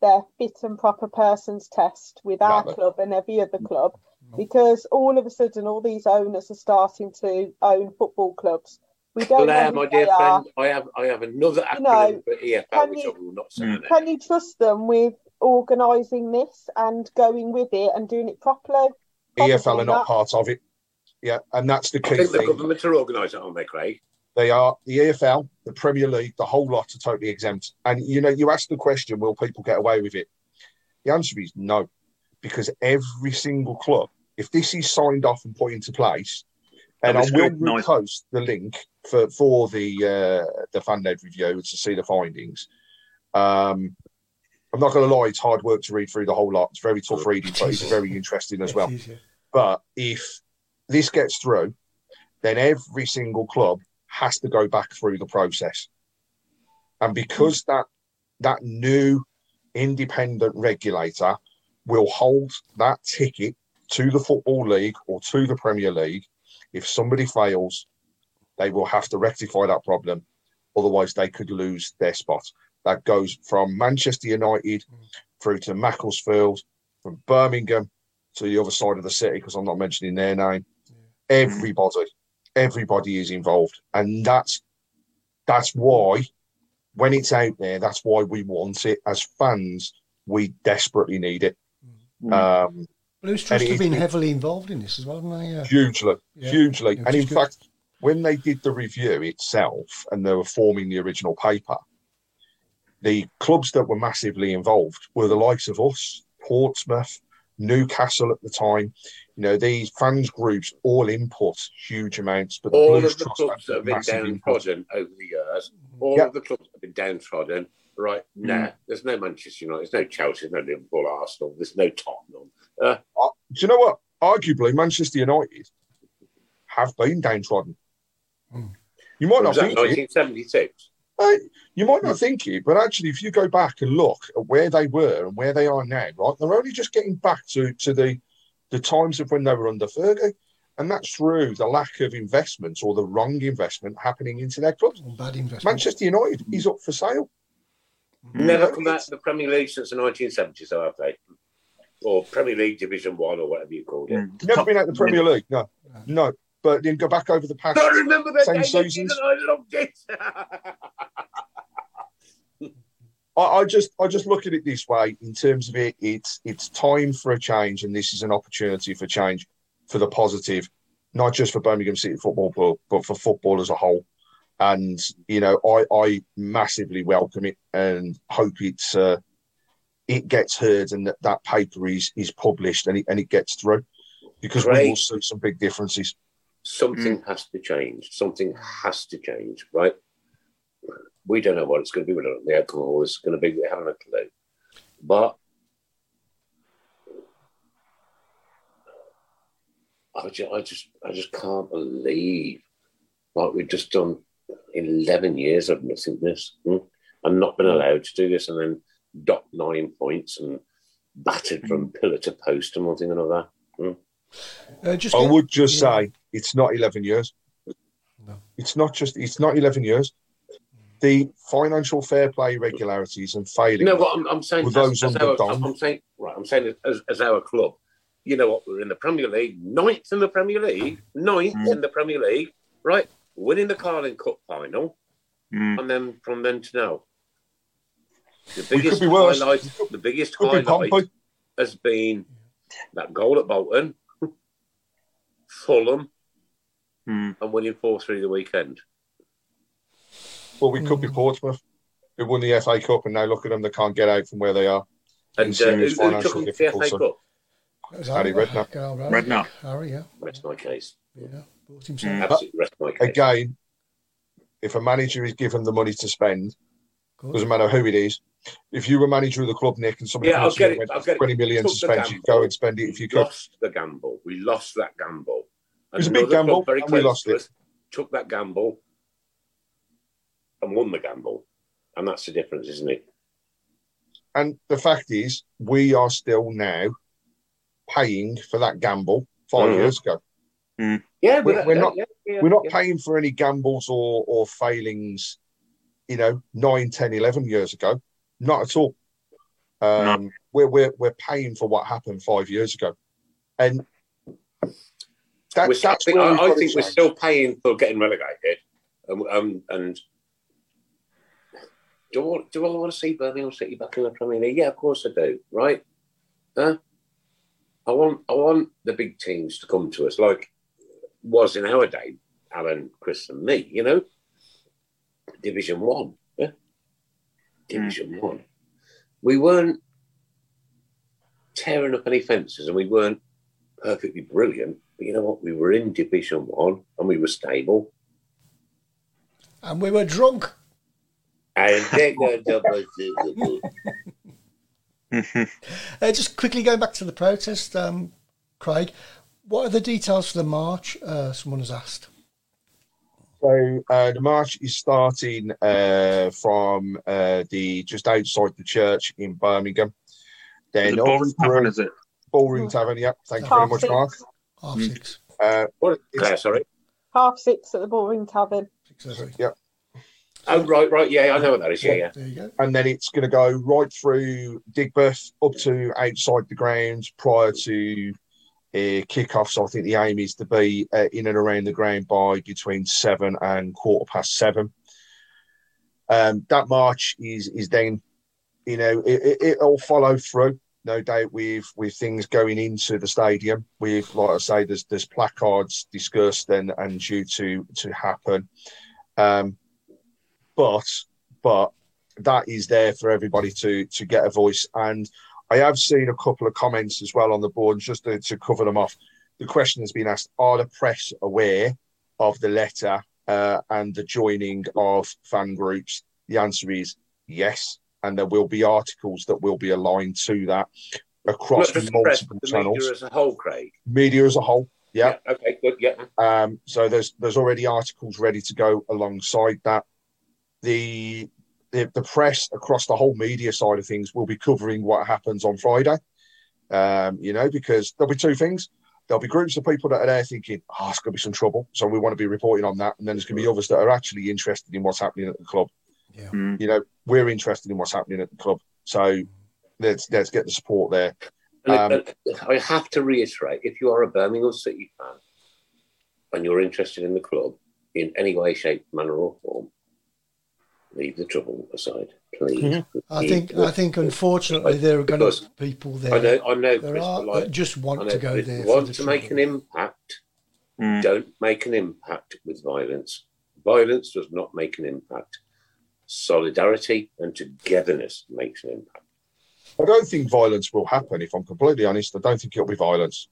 [SPEAKER 6] their fit and proper persons test with our
[SPEAKER 4] No.
[SPEAKER 6] club and every other club? Because all of a sudden all these owners are starting to own football clubs. We don't
[SPEAKER 3] Blair,
[SPEAKER 6] know
[SPEAKER 3] my dear
[SPEAKER 6] they are.
[SPEAKER 3] friend, I have I have another acronym
[SPEAKER 6] You know,
[SPEAKER 3] for EFL,
[SPEAKER 6] can
[SPEAKER 3] which
[SPEAKER 6] you-
[SPEAKER 3] I will not say.
[SPEAKER 5] Mm.
[SPEAKER 6] Can you trust them with organising this and going with it and doing it properly?
[SPEAKER 4] EFL
[SPEAKER 6] Probably
[SPEAKER 4] are not
[SPEAKER 6] not.
[SPEAKER 4] part of it. Yeah, and that's the
[SPEAKER 3] I
[SPEAKER 4] key
[SPEAKER 3] think the government are organising it, aren't they, Craig?
[SPEAKER 4] They are the EFL, the Premier League, the whole lot are totally exempt. And you know, you ask the question, will people get away with it? The answer is no, because every single club, if this is signed off and put into place, and I will
[SPEAKER 5] be scrutinised.
[SPEAKER 4] post the link for for the uh, the fan led review to see the findings. Um, I'm not going to lie; it's hard work to read through the whole lot. It's very tough reading, but it's very interesting as well.
[SPEAKER 1] It is, yeah.
[SPEAKER 4] But if this gets through, then every single club has to go back through the process. And because that that new independent regulator will hold that ticket to the Football League or to the Premier League, if somebody fails, they will have to rectify that problem. Otherwise, they could lose their spot. That goes from Manchester United through to Macclesfield, from Birmingham to the other side of the city, because I'm not mentioning their name. Everybody, everybody is involved, and that's that's why when it's out there, that's why we want it as fans. We desperately need it. Um,
[SPEAKER 1] Blues Trust
[SPEAKER 4] it
[SPEAKER 1] have
[SPEAKER 4] is-
[SPEAKER 1] been heavily involved in this as well, haven't they? Yeah.
[SPEAKER 4] hugely,
[SPEAKER 1] Yeah.
[SPEAKER 4] hugely. And in
[SPEAKER 1] good.
[SPEAKER 4] fact, when they did the review itself and they were forming the original paper, the clubs that were massively involved were the likes of us, Portsmouth, Newcastle at the time. You know, these fans groups all input huge amounts, but the
[SPEAKER 3] all
[SPEAKER 4] Blues
[SPEAKER 3] of the
[SPEAKER 4] Trust
[SPEAKER 3] clubs that have been
[SPEAKER 4] massive input.
[SPEAKER 3] over the years, all
[SPEAKER 4] Yeah.
[SPEAKER 3] of the clubs that have been downtrodden, right? Nah, there's no Manchester United, there's no Chelsea, there's no Liverpool, Arsenal, there's no Tottenham. Uh,
[SPEAKER 4] Uh, do you know what? Arguably, Manchester United have been downtrodden. You might not
[SPEAKER 3] was that
[SPEAKER 4] think it.
[SPEAKER 3] 1976?
[SPEAKER 4] Uh, you might not think it, but actually, if you go back and look at where they were and where they are now, right, they're only just getting back to, to the the times of when they were under Fergie, and that's through the lack of investment or the wrong investment happening into their clubs.
[SPEAKER 1] Bad investment.
[SPEAKER 4] Manchester United is up for sale.
[SPEAKER 3] Never come out of the Premier League since the 1970s, though, have they? Or Premier League Division One, or whatever you called it.
[SPEAKER 4] Never been out the Premier League, no, no. But then go back over the past
[SPEAKER 3] I remember that
[SPEAKER 4] ten
[SPEAKER 3] game they did
[SPEAKER 4] seasons.
[SPEAKER 3] I loved it.
[SPEAKER 4] I, I just I just look at it this way in terms of it. It's it's time for a change, and this is an opportunity for change for the positive, not just for Birmingham City Football Club, but for football as a whole. And you know, I I massively welcome it and hope it's uh, it gets heard and that that paper is is published and it and it gets through because we
[SPEAKER 3] Great.
[SPEAKER 4] will see some big differences.
[SPEAKER 3] Something has to change. Something has to change, right? We don't know what it's going to be. We don't know what the outcome of all this is going to be. We haven't a clue. But I just, I just, I just can't believe what we've just done. Eleven years of nothingness, hmm? and not been allowed to do this, and then dot nine points and battered from pillar to post and one thing and another. Hmm?
[SPEAKER 1] Uh, just
[SPEAKER 4] I
[SPEAKER 1] get-
[SPEAKER 4] would just
[SPEAKER 1] yeah.
[SPEAKER 4] say it's not 11 years.
[SPEAKER 1] No.
[SPEAKER 4] It's not just, it's not 11 years. The financial fair play regularities and failing.
[SPEAKER 3] No, what I'm, I'm saying, as,
[SPEAKER 4] those
[SPEAKER 3] as
[SPEAKER 4] under
[SPEAKER 3] our, I'm saying, right, I'm saying as, as our club, you know what, we're in the Premier League, ninth in the Premier League, ninth
[SPEAKER 5] Mm.
[SPEAKER 3] in the Premier League, right, winning the Carling Cup final,
[SPEAKER 5] Mm.
[SPEAKER 3] and then from then to now, the biggest
[SPEAKER 4] could be worse.
[SPEAKER 3] highlight,
[SPEAKER 4] could-
[SPEAKER 3] the biggest
[SPEAKER 4] could be
[SPEAKER 3] highlight
[SPEAKER 4] Pompey.
[SPEAKER 3] has been that goal at Bolton, Fulham,
[SPEAKER 5] Mm.
[SPEAKER 3] and winning four three the weekend.
[SPEAKER 4] Well, we could be Portsmouth, who won the FA Cup, and now look at them, they can't get out from where they are.
[SPEAKER 3] And
[SPEAKER 4] In
[SPEAKER 3] uh, who,
[SPEAKER 4] serious
[SPEAKER 3] who took
[SPEAKER 4] financial
[SPEAKER 3] them to the FA
[SPEAKER 4] difficulty.
[SPEAKER 3] Cup?
[SPEAKER 1] That was
[SPEAKER 4] Harry
[SPEAKER 1] Harry
[SPEAKER 4] Redknapp.
[SPEAKER 5] Redknapp.
[SPEAKER 1] Harry, yeah.
[SPEAKER 3] Rest my case.
[SPEAKER 1] Yeah. Bought himself.
[SPEAKER 5] Mm.
[SPEAKER 3] Absolutely rest my case.
[SPEAKER 4] Again, if a manager is given the money to spend,
[SPEAKER 1] Good.
[SPEAKER 4] doesn't matter who it is. If you were manager of the club, Nick, and somebody
[SPEAKER 3] Yeah, I'll
[SPEAKER 4] comes to you
[SPEAKER 3] get it, I'll get it.
[SPEAKER 4] 20 million to spend, you
[SPEAKER 3] gamble.
[SPEAKER 4] go and spend it if you could.
[SPEAKER 3] lost the gamble. We lost that gamble.
[SPEAKER 4] It was a big gamble,
[SPEAKER 3] very
[SPEAKER 4] and we
[SPEAKER 3] close
[SPEAKER 4] lost
[SPEAKER 3] to
[SPEAKER 4] it.
[SPEAKER 3] us Took that gamble and won the gamble, and that's the difference, isn't it?
[SPEAKER 4] And the fact is, we are still now paying for that gamble 5
[SPEAKER 3] Mhm.
[SPEAKER 4] years ago.
[SPEAKER 3] Yeah,
[SPEAKER 4] We're- we're not-
[SPEAKER 3] Yeah, yeah,
[SPEAKER 4] We're not
[SPEAKER 3] yeah.
[SPEAKER 4] paying for any gambles or, or failings, you know, 9, 10, 11 years ago. Not at all. Um, we're, we're, we're paying for what happened five years ago. And that,
[SPEAKER 3] We're still-
[SPEAKER 4] that's
[SPEAKER 3] I, I think we're still paying for getting relegated, um, um, and do I, do I want to see Birmingham City back in the Premier League? Yeah, of course I do. Right? Huh? I want I want the big teams to come to us like was in our day, Alan, Chris, and me. You know, Division One. Yeah? Division One. We weren't tearing up any fences, and we weren't perfectly brilliant. But you know what? We were in Division One, and we were stable.
[SPEAKER 1] And we were drunk.
[SPEAKER 3] And they got double double.
[SPEAKER 1] Uh, just quickly going back to the protest, um, Craig, what are the details for the march? Uh, someone has asked.
[SPEAKER 4] So uh, the march is starting uh, from uh, the just outside the church in Birmingham. Then
[SPEAKER 5] The
[SPEAKER 4] up
[SPEAKER 5] Bull
[SPEAKER 4] Ring
[SPEAKER 5] Tavern, is it?
[SPEAKER 4] Bull Ring Tavern, yeah. Thank you very much,
[SPEAKER 6] six.
[SPEAKER 4] Mark.
[SPEAKER 1] Half six.
[SPEAKER 4] Uh,
[SPEAKER 3] What?
[SPEAKER 4] It's-
[SPEAKER 3] Claire, sorry.
[SPEAKER 6] Half six at the Bull Ring Tavern.
[SPEAKER 1] Six, seven.
[SPEAKER 3] Oh, right, right. Yeah, I know what that is. Yeah, yeah.
[SPEAKER 1] There you go.
[SPEAKER 4] and then it's going to go right through Digbeth up to outside the grounds prior to uh, kick-off. So I think the aim is to be uh, in and around the ground by between seven and quarter past seven. Um, that march is is then, you know, it, it, it'll follow through. No doubt with with things going into the stadium. With like I say, there's there's placards discussed and and due to to happen. Um, but but that is there for everybody to to get a voice. And I have seen a couple of comments as well on the board, just to, to cover them off. The question has been asked: Are the press aware of the letter uh, and the joining of fan groups? The answer is yes, and there will be articles that will be aligned to that across
[SPEAKER 3] Not just the press,
[SPEAKER 4] multiple
[SPEAKER 3] the
[SPEAKER 4] channels,
[SPEAKER 3] media as a whole, Craig.
[SPEAKER 4] media as a whole. Yeah.
[SPEAKER 3] Okay, good. Yeah.
[SPEAKER 4] Um, so there's there's already articles ready to go alongside that. The, the the press across the whole media side of things will be covering what happens on Friday. Um, you know, because there'll be two things. There'll be groups of people that are there thinking, "Oh, it's going to be some trouble," so we want to be reporting on that. And then there's going to be others that are actually interested in what's happening at the club.
[SPEAKER 1] Yeah.
[SPEAKER 5] Mm.
[SPEAKER 4] You know, we're interested in what's happening at the club, so let's let's get the support there. Um,
[SPEAKER 3] I have to reiterate: if you are a Birmingham City fan and you're interested in the club in any way, shape, manner, or form, leave the trouble aside, please.
[SPEAKER 4] Mm-hmm.
[SPEAKER 1] I think I think unfortunately there are going
[SPEAKER 3] Because
[SPEAKER 1] to be people there.
[SPEAKER 3] I know, I know,
[SPEAKER 1] there
[SPEAKER 3] Chris,
[SPEAKER 1] are
[SPEAKER 3] but like,
[SPEAKER 1] just want
[SPEAKER 3] know,
[SPEAKER 1] to go there.
[SPEAKER 3] want
[SPEAKER 1] the
[SPEAKER 3] to make an impact,
[SPEAKER 5] Mm.
[SPEAKER 3] don't make an impact with violence. Violence does not make an impact. Solidarity and togetherness makes an impact.
[SPEAKER 4] I don't think violence will happen. If I'm completely honest, I don't think it'll be violence.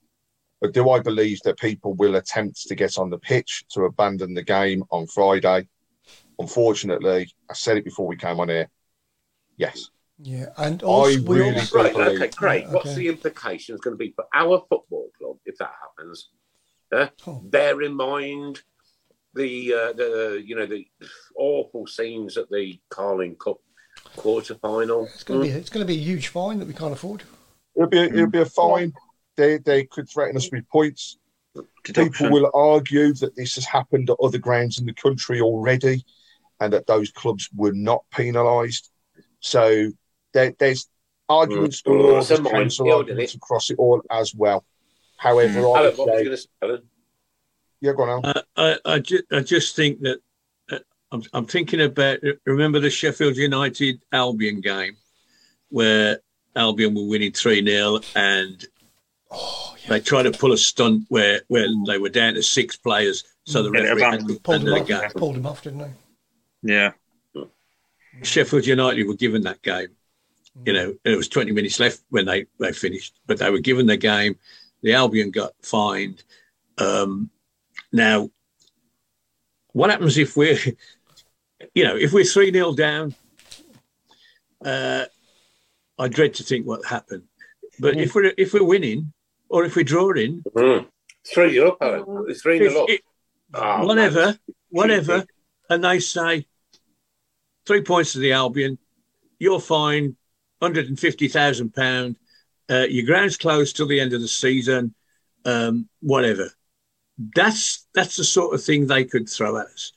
[SPEAKER 4] But do I believe that people will attempt to get on the pitch to abandon the game on Friday? Unfortunately, I said it before we came on here. Yes.
[SPEAKER 1] Yeah, and also we
[SPEAKER 4] really
[SPEAKER 1] also,
[SPEAKER 3] Right,
[SPEAKER 4] believe-
[SPEAKER 3] okay, great.
[SPEAKER 1] Yeah,
[SPEAKER 3] What's
[SPEAKER 1] okay.
[SPEAKER 3] the implications going to be for our football club if that happens? Uh,
[SPEAKER 1] Oh.
[SPEAKER 3] Bear in mind the uh, the you know the awful scenes at the Carling Cup quarter final.
[SPEAKER 1] it's going to be it's going to be a huge fine that we can't afford.
[SPEAKER 4] It'll be, it'll be a fine. They, they could threaten us with points.
[SPEAKER 5] Deduction.
[SPEAKER 4] People will argue that this has happened at other grounds in the country already and that those clubs were not penalised. So there, there's arguments
[SPEAKER 3] Mm.
[SPEAKER 4] galore,
[SPEAKER 3] It's
[SPEAKER 4] there's council arguments across it all as well. However, I
[SPEAKER 3] Alan,
[SPEAKER 4] would
[SPEAKER 3] what was
[SPEAKER 4] say,
[SPEAKER 3] you going to say, Alan?
[SPEAKER 4] Yeah, go on, Al.
[SPEAKER 7] Uh, I, I, ju- I just think that uh, I'm, I'm thinking about remember the Sheffield United Albion game where Albion were winning 3 0 and
[SPEAKER 1] Oh, yeah.
[SPEAKER 7] they tried to pull a stunt where, where they were down to six players, so the
[SPEAKER 5] Yeah,
[SPEAKER 7] referee had
[SPEAKER 5] abandoned-
[SPEAKER 7] to
[SPEAKER 1] Pulled
[SPEAKER 7] abandon
[SPEAKER 1] him
[SPEAKER 7] the
[SPEAKER 1] off.
[SPEAKER 7] game.
[SPEAKER 1] Pulled him off, didn't they?
[SPEAKER 5] Yeah.
[SPEAKER 7] Sheffield United were given that game. You know, it was 20 minutes left when they, they finished, but they were given the game. The Albion got fined. Um, now, what happens if we're, you know, if we're 3 0 down? Uh, I dread to think what happened. But if we're if we're winning or if we're drawing,
[SPEAKER 3] Mm. Three nil up, Alan. Three nil up.
[SPEAKER 7] it-
[SPEAKER 3] Oh,
[SPEAKER 7] whatever,
[SPEAKER 3] man.
[SPEAKER 7] whatever, and they say three points to the Albion, you're fined hundred and fifty thousand pound. Uh, your ground's closed till the end of the season. Um, whatever. That's that's the sort of thing they could throw at us.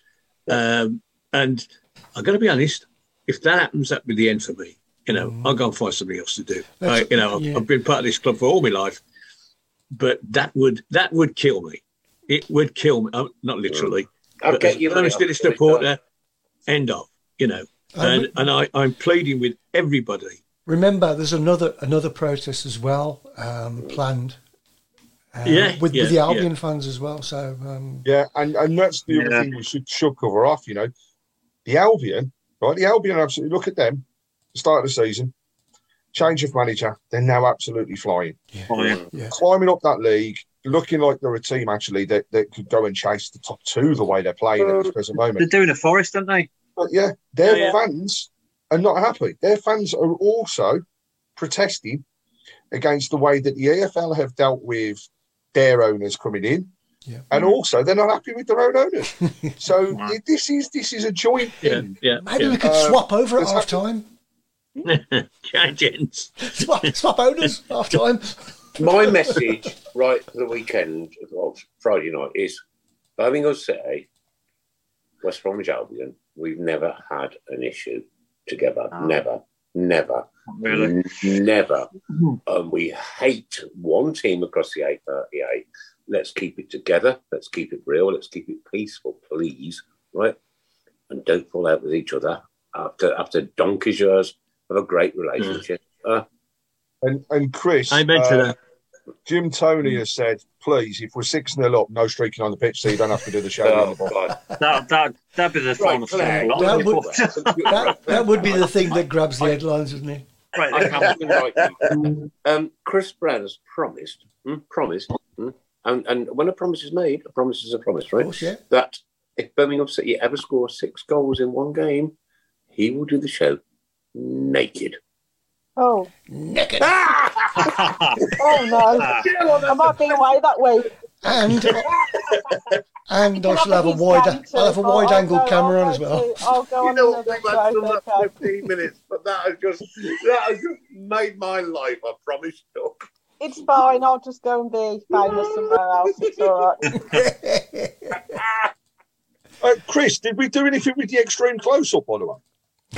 [SPEAKER 7] Um, and I'm going to be honest. If that happens, that'd be the end for me. You know, I'll go and find something else to do. I, you know, I've,
[SPEAKER 1] yeah.
[SPEAKER 7] I've been part of this club for all my life, but that would that would kill me. It would kill me. Uh, not literally.
[SPEAKER 3] I'll
[SPEAKER 7] but
[SPEAKER 3] you,
[SPEAKER 7] a
[SPEAKER 3] mate.
[SPEAKER 7] Plymouth
[SPEAKER 3] I'll
[SPEAKER 7] City
[SPEAKER 3] get
[SPEAKER 7] supporter, end of. You know,
[SPEAKER 1] And
[SPEAKER 7] and and I I'm pleading with everybody.
[SPEAKER 1] Remember, there's another another protest as well um, planned. Uh,
[SPEAKER 7] Yeah,
[SPEAKER 1] with,
[SPEAKER 7] yeah,
[SPEAKER 1] with the
[SPEAKER 7] yeah.
[SPEAKER 1] Albion fans as well. So um,
[SPEAKER 4] Yeah, and, and that's the other thing we should, should cover off, you know. The Albion, right? The Albion absolutely look at them. Start of the season, change of manager. They're now absolutely flying,
[SPEAKER 5] Oh, yeah.
[SPEAKER 1] Yeah.
[SPEAKER 4] climbing up that league, looking like they're a team actually that, that could go and chase the top two the way they're playing at this present moment.
[SPEAKER 5] They're doing a forest, aren't they?
[SPEAKER 4] But yeah, their
[SPEAKER 5] Yeah, yeah.
[SPEAKER 4] fans are not happy. Their fans are also protesting against the way that the EFL have dealt with their owners coming in.
[SPEAKER 1] Yeah.
[SPEAKER 4] And also, they're not happy with their own owners. so
[SPEAKER 5] Wow.
[SPEAKER 4] this is this is a joint
[SPEAKER 8] Yeah,
[SPEAKER 4] thing.
[SPEAKER 8] yeah.
[SPEAKER 1] Maybe
[SPEAKER 8] yeah.
[SPEAKER 1] we could
[SPEAKER 4] Uh,
[SPEAKER 1] swap over at
[SPEAKER 4] let's
[SPEAKER 1] half time.
[SPEAKER 8] Okay, gents.
[SPEAKER 1] Swap, swap owners half time.
[SPEAKER 3] My message right for the weekend of Friday night is Birmingham City, West Bromwich Albion. We've never had an issue together.
[SPEAKER 5] Ah.
[SPEAKER 3] Never, never,
[SPEAKER 5] Really?
[SPEAKER 3] never. And we hate one team across the A38. Let's keep it together. Let's keep it real. Let's keep it peaceful, please. Right? And don't fall out with each other after after donkey's years of a great relationship. Uh,
[SPEAKER 4] And and Chris,
[SPEAKER 8] Amen to
[SPEAKER 4] uh,
[SPEAKER 8] that.
[SPEAKER 4] Jim Tony has said, please, if we're six 0 up, no streaking on the pitch, so you don't have to do the show.
[SPEAKER 3] oh,
[SPEAKER 4] the
[SPEAKER 5] That, that, that'd be the final
[SPEAKER 3] Claire,
[SPEAKER 5] score.
[SPEAKER 1] that would- That, that would be the thing that grabs the headlines, wouldn't it?
[SPEAKER 5] Right,
[SPEAKER 3] I
[SPEAKER 5] they
[SPEAKER 3] have
[SPEAKER 5] come-
[SPEAKER 3] to invite. Um, Chris Browne has promised, mm, promised, mm, and, and when a promise is made, a promise is a promise, right?
[SPEAKER 1] course, yeah.
[SPEAKER 3] That if Birmingham City ever score six goals in one game, he will do the show naked.
[SPEAKER 6] Oh,
[SPEAKER 1] Naked.
[SPEAKER 6] oh no! I might be away that week.
[SPEAKER 1] And and I
[SPEAKER 6] Can
[SPEAKER 1] shall have a wide. I'll have a
[SPEAKER 6] I'll-
[SPEAKER 1] wide
[SPEAKER 6] I'll
[SPEAKER 1] angle camera on as well.
[SPEAKER 6] I'll go
[SPEAKER 3] You
[SPEAKER 6] on
[SPEAKER 3] know,
[SPEAKER 6] another
[SPEAKER 3] we've had
[SPEAKER 6] show,
[SPEAKER 3] done that 15 minutes, but that has just that has just made my life. I promise you.
[SPEAKER 6] It's fine. I'll just go and be famous somewhere else. It's all right.
[SPEAKER 4] Uh, Chris, did we do anything with the extreme close up, by the way?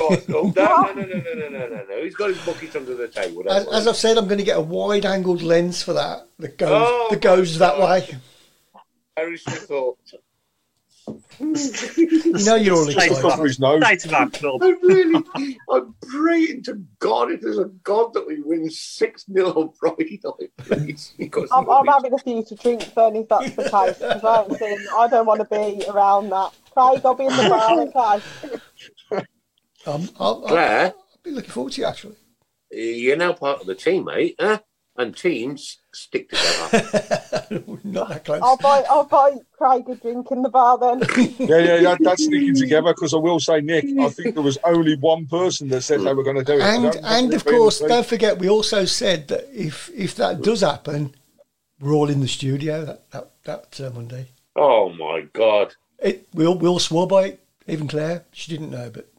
[SPEAKER 3] God, oh, no, no, no, no, no, no, no, no, no. He's got his bucket under the table.
[SPEAKER 1] As, as I've said, I'm going to get a wide angled lens for that that goes
[SPEAKER 3] Oh,
[SPEAKER 1] that goes that
[SPEAKER 3] God.
[SPEAKER 1] way.
[SPEAKER 3] Harris thought.
[SPEAKER 1] You know you're all
[SPEAKER 5] Straight
[SPEAKER 1] excited.
[SPEAKER 5] up.
[SPEAKER 4] Cover his nose.
[SPEAKER 5] State of our club.
[SPEAKER 3] I'm really, I'm praying to God if there's a God that we win 6 0 on Friday night, please. Because
[SPEAKER 6] I'm, I'm having a few to drink then if that's the case. Because I ain't seen. I don't want to be around that. Craig, I'll be in the bar. Okay.
[SPEAKER 1] Um, I'll, I'll,
[SPEAKER 3] Claire,
[SPEAKER 1] I'll be looking forward to you actually.
[SPEAKER 3] you're now part of the team, mate. Huh? And teams stick together.
[SPEAKER 1] Not that close.
[SPEAKER 6] I'll buy. I'll buy Craig a drink in the bar then.
[SPEAKER 4] Yeah, yeah, that, that's sticking together because I will say, Nick, I think there was only one person that said they were going to do it.
[SPEAKER 1] And and of course, don't forget, we also said that if if that does happen, we're all in the studio that that, that uh, Monday.
[SPEAKER 3] oh my God.
[SPEAKER 1] It we all we all swore by it. Even Claire, she didn't know, but she did.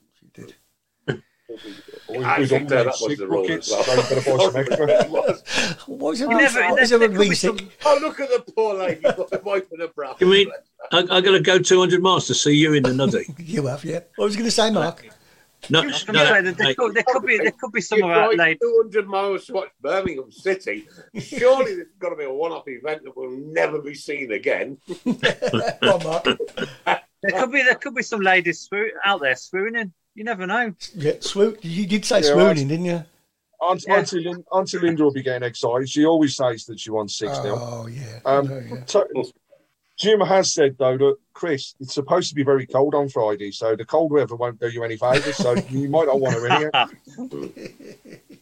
[SPEAKER 4] We-
[SPEAKER 3] I
[SPEAKER 4] we'd
[SPEAKER 3] think that, that was the rule
[SPEAKER 4] buckets,
[SPEAKER 3] as well.
[SPEAKER 4] you better buy some extra.
[SPEAKER 3] It was.
[SPEAKER 1] What was it?
[SPEAKER 5] You never-
[SPEAKER 1] what was
[SPEAKER 5] there-
[SPEAKER 1] it?
[SPEAKER 5] there could be
[SPEAKER 1] Reese?
[SPEAKER 5] some-
[SPEAKER 3] Oh, look at the poor lady wiping her brow.
[SPEAKER 8] You mean I, I got to go 200 miles to see you in the nuddy?
[SPEAKER 1] You have, yeah. What was I going to say, Mark?
[SPEAKER 8] No,
[SPEAKER 5] I was
[SPEAKER 8] no,
[SPEAKER 5] going to say that there could, there could be there could be some
[SPEAKER 3] You
[SPEAKER 5] of our
[SPEAKER 3] drive
[SPEAKER 5] ladies.
[SPEAKER 3] 200 miles to watch Birmingham City. Surely there's got to be a one-off event that will never be seen again.
[SPEAKER 1] Come on, Mark.
[SPEAKER 5] There could be there could be some ladies swoo- out there swooning. You never know.
[SPEAKER 1] Yeah, swoon. You did say
[SPEAKER 4] Yeah,
[SPEAKER 1] swooning, didn't you?
[SPEAKER 4] Aunt,
[SPEAKER 5] Yeah.
[SPEAKER 4] Auntie, Lin- Auntie Linda will be getting excited. She always says that she wants 6 0.
[SPEAKER 1] Oh yeah.
[SPEAKER 4] Um,
[SPEAKER 1] Oh, yeah.
[SPEAKER 4] So, Jim has said though that Chris, it's supposed to be very cold on Friday, so the cold weather won't do you any favours. So you might not want to in here.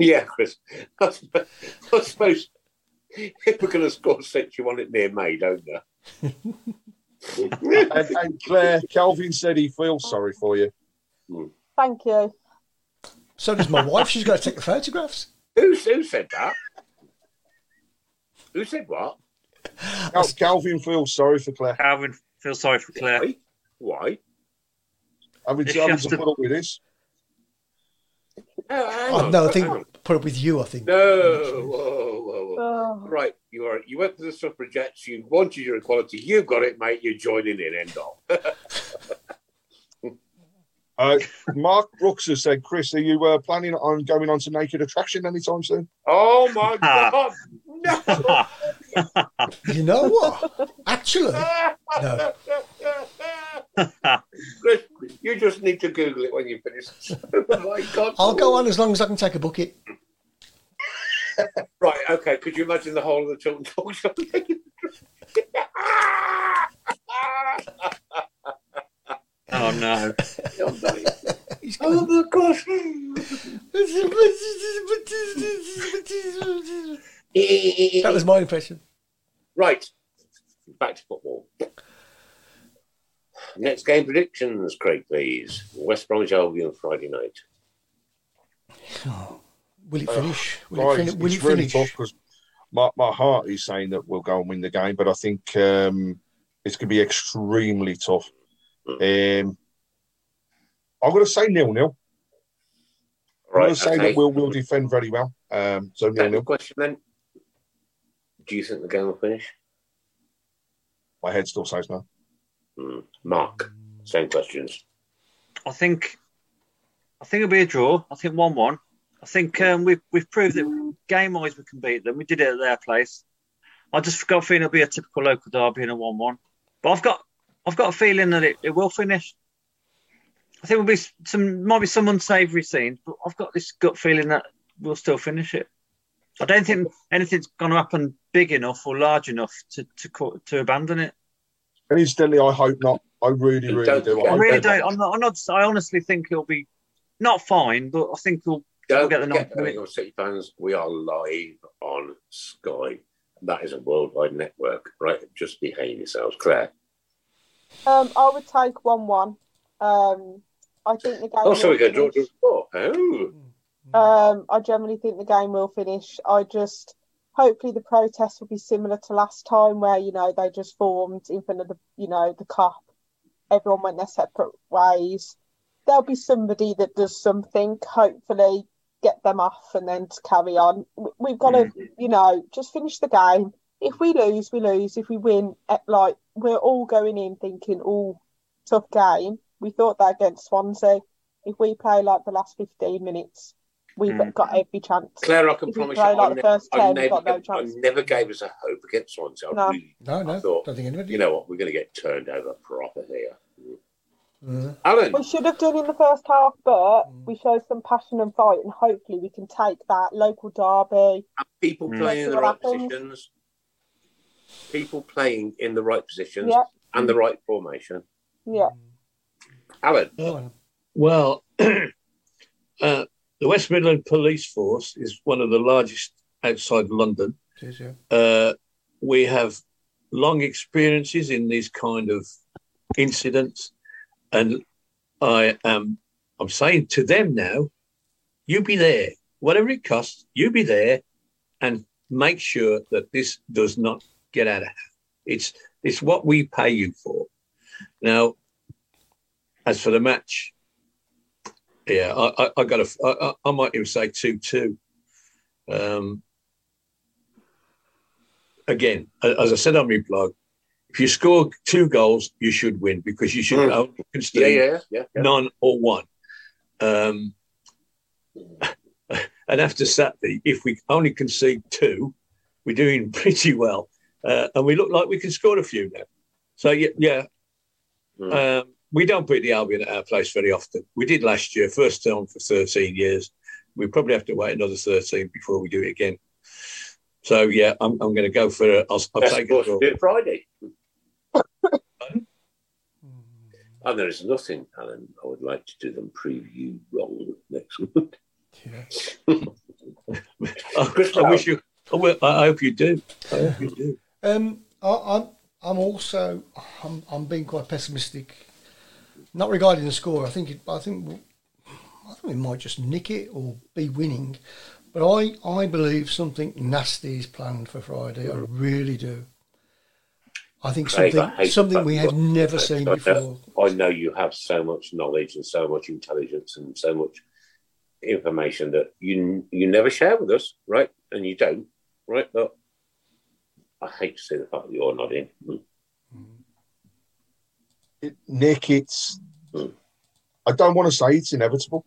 [SPEAKER 3] Yeah, Chris. I suppose, I suppose if we're going to score six, you want it near May, don't you?
[SPEAKER 4] And, and Claire, Calvin said he feels sorry for you. Mm.
[SPEAKER 6] Thank you.
[SPEAKER 1] So does my wife. She's got to take the photographs.
[SPEAKER 3] Who, who said that? Who said what?
[SPEAKER 4] Cal- Calvin feels sorry for Claire.
[SPEAKER 5] Calvin, feel sorry for Claire.
[SPEAKER 3] Why? Why?
[SPEAKER 4] Having
[SPEAKER 5] If
[SPEAKER 4] to,
[SPEAKER 5] you
[SPEAKER 4] having
[SPEAKER 5] have
[SPEAKER 4] to
[SPEAKER 5] to-
[SPEAKER 4] put up with this.
[SPEAKER 3] Oh,
[SPEAKER 1] Oh, no, I
[SPEAKER 3] hang
[SPEAKER 1] think
[SPEAKER 3] on.
[SPEAKER 1] put up with you. I think.
[SPEAKER 3] No, whoa, whoa, whoa.
[SPEAKER 6] Oh,
[SPEAKER 3] Right, you are. You went for the suffragettes. You wanted your equality. You got it, mate. You're joining in. End all.
[SPEAKER 4] Uh, Mark Brooks has said, Chris, are you uh, planning on going on to Naked Attraction anytime soon?
[SPEAKER 3] oh my God! No.
[SPEAKER 1] You know what? Actually, no.
[SPEAKER 3] Chris, you just need to Google it when you finish. oh my God!
[SPEAKER 1] I'll go on as long as I can take a bucket.
[SPEAKER 3] Right, okay. Could you imagine the whole of the Tilton talk show?
[SPEAKER 5] Oh, Oh no.
[SPEAKER 9] oh my gosh.
[SPEAKER 1] that was my impression.
[SPEAKER 3] Right. Back to football. Next game predictions, Craig, please. West Bromwich Albion Friday night.
[SPEAKER 1] Will it finish? Will
[SPEAKER 4] Right,
[SPEAKER 1] it,
[SPEAKER 4] it's,
[SPEAKER 1] fin- will
[SPEAKER 4] it's
[SPEAKER 1] it
[SPEAKER 4] really
[SPEAKER 1] finish?
[SPEAKER 4] tough because my, my heart is saying that we'll go and win the game, but I think um, it's going to be extremely tough. Um, I'm going to say nil nil. I'm going to say
[SPEAKER 3] okay.
[SPEAKER 4] that we'll, we'll defend very well. Um, so nil nil.
[SPEAKER 3] question then. Do you think the game will finish?
[SPEAKER 4] My head still says no.
[SPEAKER 3] Hmm. Mark, same questions.
[SPEAKER 5] I think I think it'll be a draw. I think one one. I think um, we've we've proved that game wise we can beat them. We did it at their place. I just got a feeling it'll be a typical local derby and a one one. But I've got I've got a feeling that it, it will finish. I think there'll be some might be some unsavoury scenes, but I've got this gut feeling that we'll still finish it. I don't think anything's going to happen big enough or large enough to to co- to abandon it.
[SPEAKER 4] And instantly, I hope not. I really, really
[SPEAKER 3] don't
[SPEAKER 4] do.
[SPEAKER 3] forget-
[SPEAKER 5] I
[SPEAKER 4] hope
[SPEAKER 5] really
[SPEAKER 4] not.
[SPEAKER 5] don't. I'm not. I'm not. I honestly think it'll be not fine, but I think we'll, we'll get the
[SPEAKER 3] forget,
[SPEAKER 5] knock.
[SPEAKER 3] Birmingham City fans, we are live on Sky. That is a worldwide network, right? Just behave yourselves. Claire.
[SPEAKER 6] Um, I would take one-one. Um, I think the game.
[SPEAKER 3] Oh, so we go draw, draw, draw. Oh.
[SPEAKER 6] Um, I generally think the game will finish. I just hopefully the protest will be similar to last time, where you know they just formed in front of the you know the Kop. Everyone went their separate ways. There'll be somebody that does something. Hopefully, get them off and then to carry on. We- We've got to you know just finish the game. If we lose, we lose. If we win, eh, like we're all going in thinking, "Oh, tough game." We thought that against Swansea. If we play like the last fifteen minutes, we've
[SPEAKER 5] Mm.
[SPEAKER 6] got every chance.
[SPEAKER 3] Claire, I can
[SPEAKER 6] If
[SPEAKER 3] promise you,
[SPEAKER 6] play
[SPEAKER 3] I,
[SPEAKER 6] like the
[SPEAKER 3] ne-
[SPEAKER 6] first
[SPEAKER 3] I,
[SPEAKER 6] 10, we've
[SPEAKER 3] never,
[SPEAKER 6] got no
[SPEAKER 3] I never gave us a hope against Swansea. I
[SPEAKER 6] No.
[SPEAKER 3] really,
[SPEAKER 1] No, no,
[SPEAKER 3] I thought,
[SPEAKER 1] don't think anybody.
[SPEAKER 3] you know what, we're going to get turned over proper here.
[SPEAKER 1] Uh,
[SPEAKER 3] Alan,
[SPEAKER 6] We should have done in the first half, but
[SPEAKER 1] Mm.
[SPEAKER 6] we showed some passion and fight, and hopefully we can take that local derby.
[SPEAKER 3] are people
[SPEAKER 5] Mm.
[SPEAKER 3] playing in the
[SPEAKER 6] what
[SPEAKER 3] right
[SPEAKER 6] happens.
[SPEAKER 3] positions? People playing in the right positions
[SPEAKER 6] Yeah,
[SPEAKER 3] and the right formation.
[SPEAKER 6] yeah.
[SPEAKER 3] Alan,
[SPEAKER 1] go.
[SPEAKER 7] Well, uh, the West Midland Police Force is one of the largest outside London.
[SPEAKER 1] Cheers, yeah.
[SPEAKER 7] Uh, we have long experiences in these kind of incidents, and I am I'm saying to them now, you be there, whatever it costs, you be there, and make sure that this does not get out of. It's it's what we pay you for. Now, as for the match, yeah, I, I, I got a, I, I- might even say two two. Um, again, as I said on my blog, if you score two goals, you should win because you should
[SPEAKER 3] Mm.
[SPEAKER 7] only
[SPEAKER 3] yeah,
[SPEAKER 7] concede
[SPEAKER 3] yeah, yeah. yeah.
[SPEAKER 7] none or one. Um, and after Saturday, if we only concede two, we're doing pretty well, uh, and we look like we can score a few now. So yeah, yeah.
[SPEAKER 3] Mm.
[SPEAKER 7] Um, we don't beat the Albion at our place very often. We did last year, first time for 13 years. We probably have to wait another 13 before we do it again. So yeah, I'm, I'm going to go for a. I'll, I'll
[SPEAKER 3] Best
[SPEAKER 7] take it.
[SPEAKER 3] do it Friday. And there is nothing, Alan. I would like to do them preview wrong next week.
[SPEAKER 1] Yeah.
[SPEAKER 7] I,
[SPEAKER 3] Chris
[SPEAKER 7] I wish you. I, will- I hope you do. I hope you do.
[SPEAKER 1] Um, I, I'm I'm also I'm, I'm being quite pessimistic, not regarding the score. I think it, I think I think we might just nick it or be winning, but I I believe something nasty is planned for Friday. I really do. I think
[SPEAKER 3] Craig,
[SPEAKER 1] something
[SPEAKER 3] I
[SPEAKER 1] something we have never seen
[SPEAKER 3] I
[SPEAKER 1] before.
[SPEAKER 3] know- I know you have so much knowledge and so much intelligence and so much information that you you never share with us, right? And you don't, right? But I hate to see the fact that you're not in. Mm.
[SPEAKER 4] It- Nick, it's. I don't want to say it's inevitable,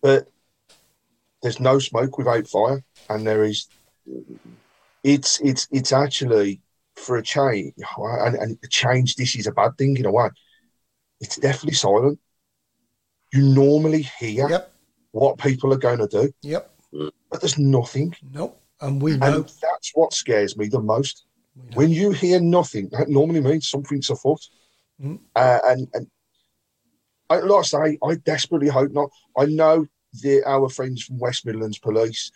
[SPEAKER 4] but there's no smoke without fire, and there is. It's it's it's actually for a change, and, and a change. This is a bad thing in a way. It's definitely silent. You normally hear
[SPEAKER 1] Yep,
[SPEAKER 4] what people are going to do,
[SPEAKER 1] yep,
[SPEAKER 4] but there's nothing,
[SPEAKER 1] nope, and we
[SPEAKER 4] and
[SPEAKER 1] know.
[SPEAKER 4] that's what scares me the most. When you hear nothing, that normally means something's afoot.
[SPEAKER 1] Mm.
[SPEAKER 4] Uh, and, and I, like I say, I desperately hope not. I know the our friends from West Midlands Police.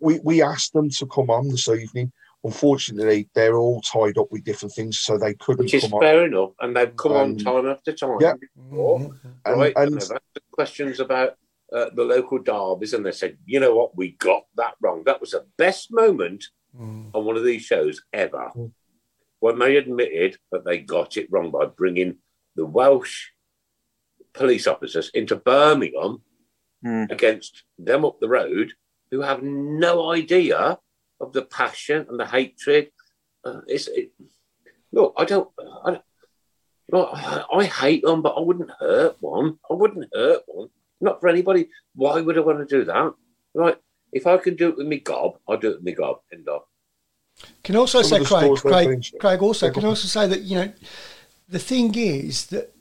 [SPEAKER 4] We we asked them to come on this evening. Unfortunately, they're all tied up with different things, so they couldn't
[SPEAKER 3] Which is
[SPEAKER 4] come on.
[SPEAKER 3] fair enough, and they've come on
[SPEAKER 4] Um,
[SPEAKER 3] time after time.
[SPEAKER 4] yeah.
[SPEAKER 3] before,
[SPEAKER 4] And-
[SPEAKER 3] right? And,
[SPEAKER 4] and-
[SPEAKER 3] they've asked the questions about uh, the local derbies, and they said, "You know what? We got that wrong. That was the best moment on one of these shows ever." When they admitted that they got it wrong by bringing the Welsh police officers into Birmingham against them up the road, who have no idea of the passion and the hatred. Uh, it's it, look, I don't. I, don't- look, I, I hate them, but I wouldn't hurt one. I wouldn't hurt one. Not for anybody. Why would I want to do that? Right. If I can do it with me gob, I'll do it with me gob. End of.
[SPEAKER 1] Can also
[SPEAKER 3] Some
[SPEAKER 1] say, Craig, Craig. Craig also can also say that you know the thing is that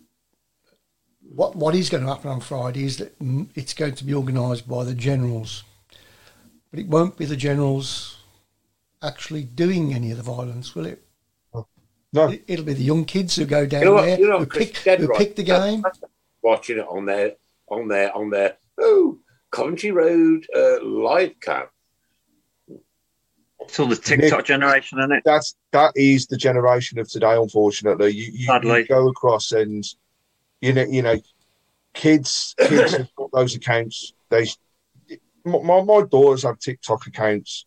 [SPEAKER 1] what what is going to happen on Friday is that it's going to be organised by the generals, but it won't be the generals actually doing any of the violence, will it?
[SPEAKER 4] No,
[SPEAKER 1] it, will be the young kids who go down
[SPEAKER 3] You know what?
[SPEAKER 1] there
[SPEAKER 3] You know,
[SPEAKER 1] who
[SPEAKER 3] Chris,
[SPEAKER 1] pick who
[SPEAKER 3] right.
[SPEAKER 1] pick the game.
[SPEAKER 3] Watching it on their, on their, on their. Oh, Coventry Road uh, live cam.
[SPEAKER 5] It's all the TikTok generation, isn't it?
[SPEAKER 4] That's that is the generation of today. Unfortunately, you, you, you go across and you know you know kids kids have got those accounts. They my my my daughters have TikTok accounts,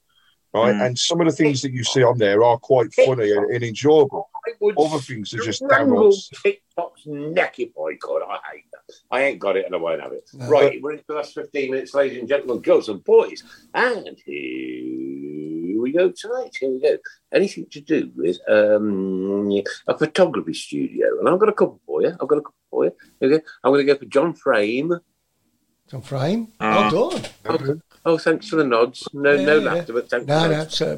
[SPEAKER 4] right?
[SPEAKER 3] Mm.
[SPEAKER 4] And some of the things that you see on there are quite funny and, and enjoyable.
[SPEAKER 3] I would
[SPEAKER 4] Other things are just
[SPEAKER 3] strangle
[SPEAKER 4] downwards.
[SPEAKER 3] TikTok's neck if I could. I hate that. I ain't got it and I won't have it.
[SPEAKER 4] No.
[SPEAKER 3] Right, we're into the last 15 minutes, ladies and gentlemen, girls and boys. And here we go tonight. Here we go. Anything to do with um, a photography studio. And I've got a couple for you. I've got a couple for you. Okay. I'm going to go for John Frame.
[SPEAKER 1] John Frame,
[SPEAKER 3] Ah.
[SPEAKER 1] well done.
[SPEAKER 3] Oh, oh, thanks for the nods. No,
[SPEAKER 1] Yeah,
[SPEAKER 3] no
[SPEAKER 1] yeah.
[SPEAKER 3] laughter, but thanks.
[SPEAKER 1] No,
[SPEAKER 3] for
[SPEAKER 1] no, it's uh,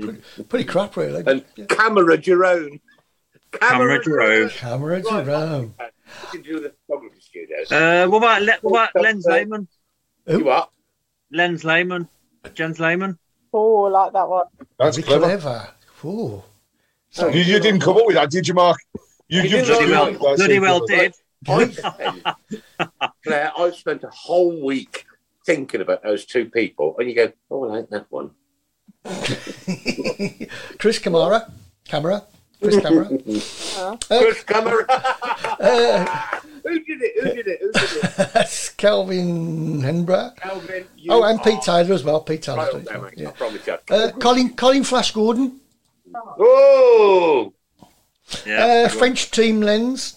[SPEAKER 1] pretty, pretty crap, really.
[SPEAKER 3] And Camera Jerome.
[SPEAKER 5] Camera Jerome.
[SPEAKER 1] Camera Jerome.
[SPEAKER 3] What did you do the photography studios?
[SPEAKER 5] Uh, what about Le- what about Lens Lehman?
[SPEAKER 3] You what?
[SPEAKER 5] Lens Lehman, Jens Lehmann.
[SPEAKER 6] Oh, I like that one.
[SPEAKER 4] That's
[SPEAKER 1] Very
[SPEAKER 4] clever.
[SPEAKER 1] clever. Ooh.
[SPEAKER 4] You, you didn't come up with that, did you, Mark? You, you've
[SPEAKER 3] did
[SPEAKER 4] just
[SPEAKER 3] bloody well-
[SPEAKER 4] that's
[SPEAKER 5] bloody
[SPEAKER 4] it.
[SPEAKER 5] well did.
[SPEAKER 3] I Claire, I've spent a whole week thinking about those two people, and you go, "Oh, I like that one."
[SPEAKER 1] Chris Camara. Camera. Chris Camera.
[SPEAKER 3] Chris Camera.
[SPEAKER 1] Uh,
[SPEAKER 3] Who did it? Who did it? Who did it?
[SPEAKER 1] that's Kelvin Henborough.
[SPEAKER 3] Calvin. You
[SPEAKER 1] Oh, and Pete
[SPEAKER 3] are
[SPEAKER 1] Taylor as well. Pete Taylor.
[SPEAKER 3] Right up there, mate. I promise you.
[SPEAKER 1] Uh, Colin, Colin Flash Gordon.
[SPEAKER 3] Oh,
[SPEAKER 1] Uh, French team lens.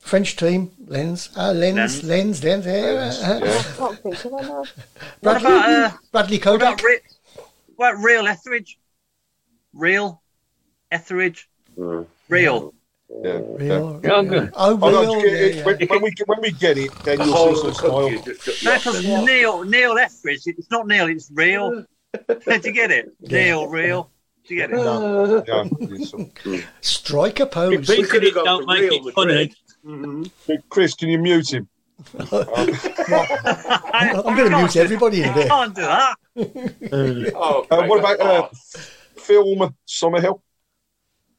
[SPEAKER 1] French team lens. Uh, lens,
[SPEAKER 5] Lens.
[SPEAKER 1] lens, lens. yeah. Uh,
[SPEAKER 6] I can't think of.
[SPEAKER 1] Bradley,
[SPEAKER 5] about, uh,
[SPEAKER 1] Bradley
[SPEAKER 5] What
[SPEAKER 1] Kodak.
[SPEAKER 5] about, re- what real Etheridge? Real Etheridge.
[SPEAKER 3] Mm.
[SPEAKER 5] Real.
[SPEAKER 4] Yeah.
[SPEAKER 1] Real.
[SPEAKER 8] Yeah, I'm.
[SPEAKER 1] Oh,
[SPEAKER 4] Oh,
[SPEAKER 1] real.
[SPEAKER 4] get
[SPEAKER 1] Yeah,
[SPEAKER 4] it.
[SPEAKER 1] yeah.
[SPEAKER 4] When, when we when we get it, then
[SPEAKER 3] the
[SPEAKER 4] you'll see some
[SPEAKER 3] the country
[SPEAKER 4] style.
[SPEAKER 3] just shut
[SPEAKER 5] No, because. Neil Neil Etheridge. It's not Neil. It's real. Did you get it? Neil, real. Did you get it?
[SPEAKER 4] No, no, it's some-
[SPEAKER 1] Striker pose.
[SPEAKER 8] Repeat
[SPEAKER 3] could
[SPEAKER 8] it don't make it funny.
[SPEAKER 3] Madrid. Mhm.
[SPEAKER 4] Chris, can you mute him?
[SPEAKER 1] I'm, I'm going to mute everybody in
[SPEAKER 5] You
[SPEAKER 1] there.
[SPEAKER 5] can't do that.
[SPEAKER 3] Oh,
[SPEAKER 4] Uh, what about uh, film Summerhill?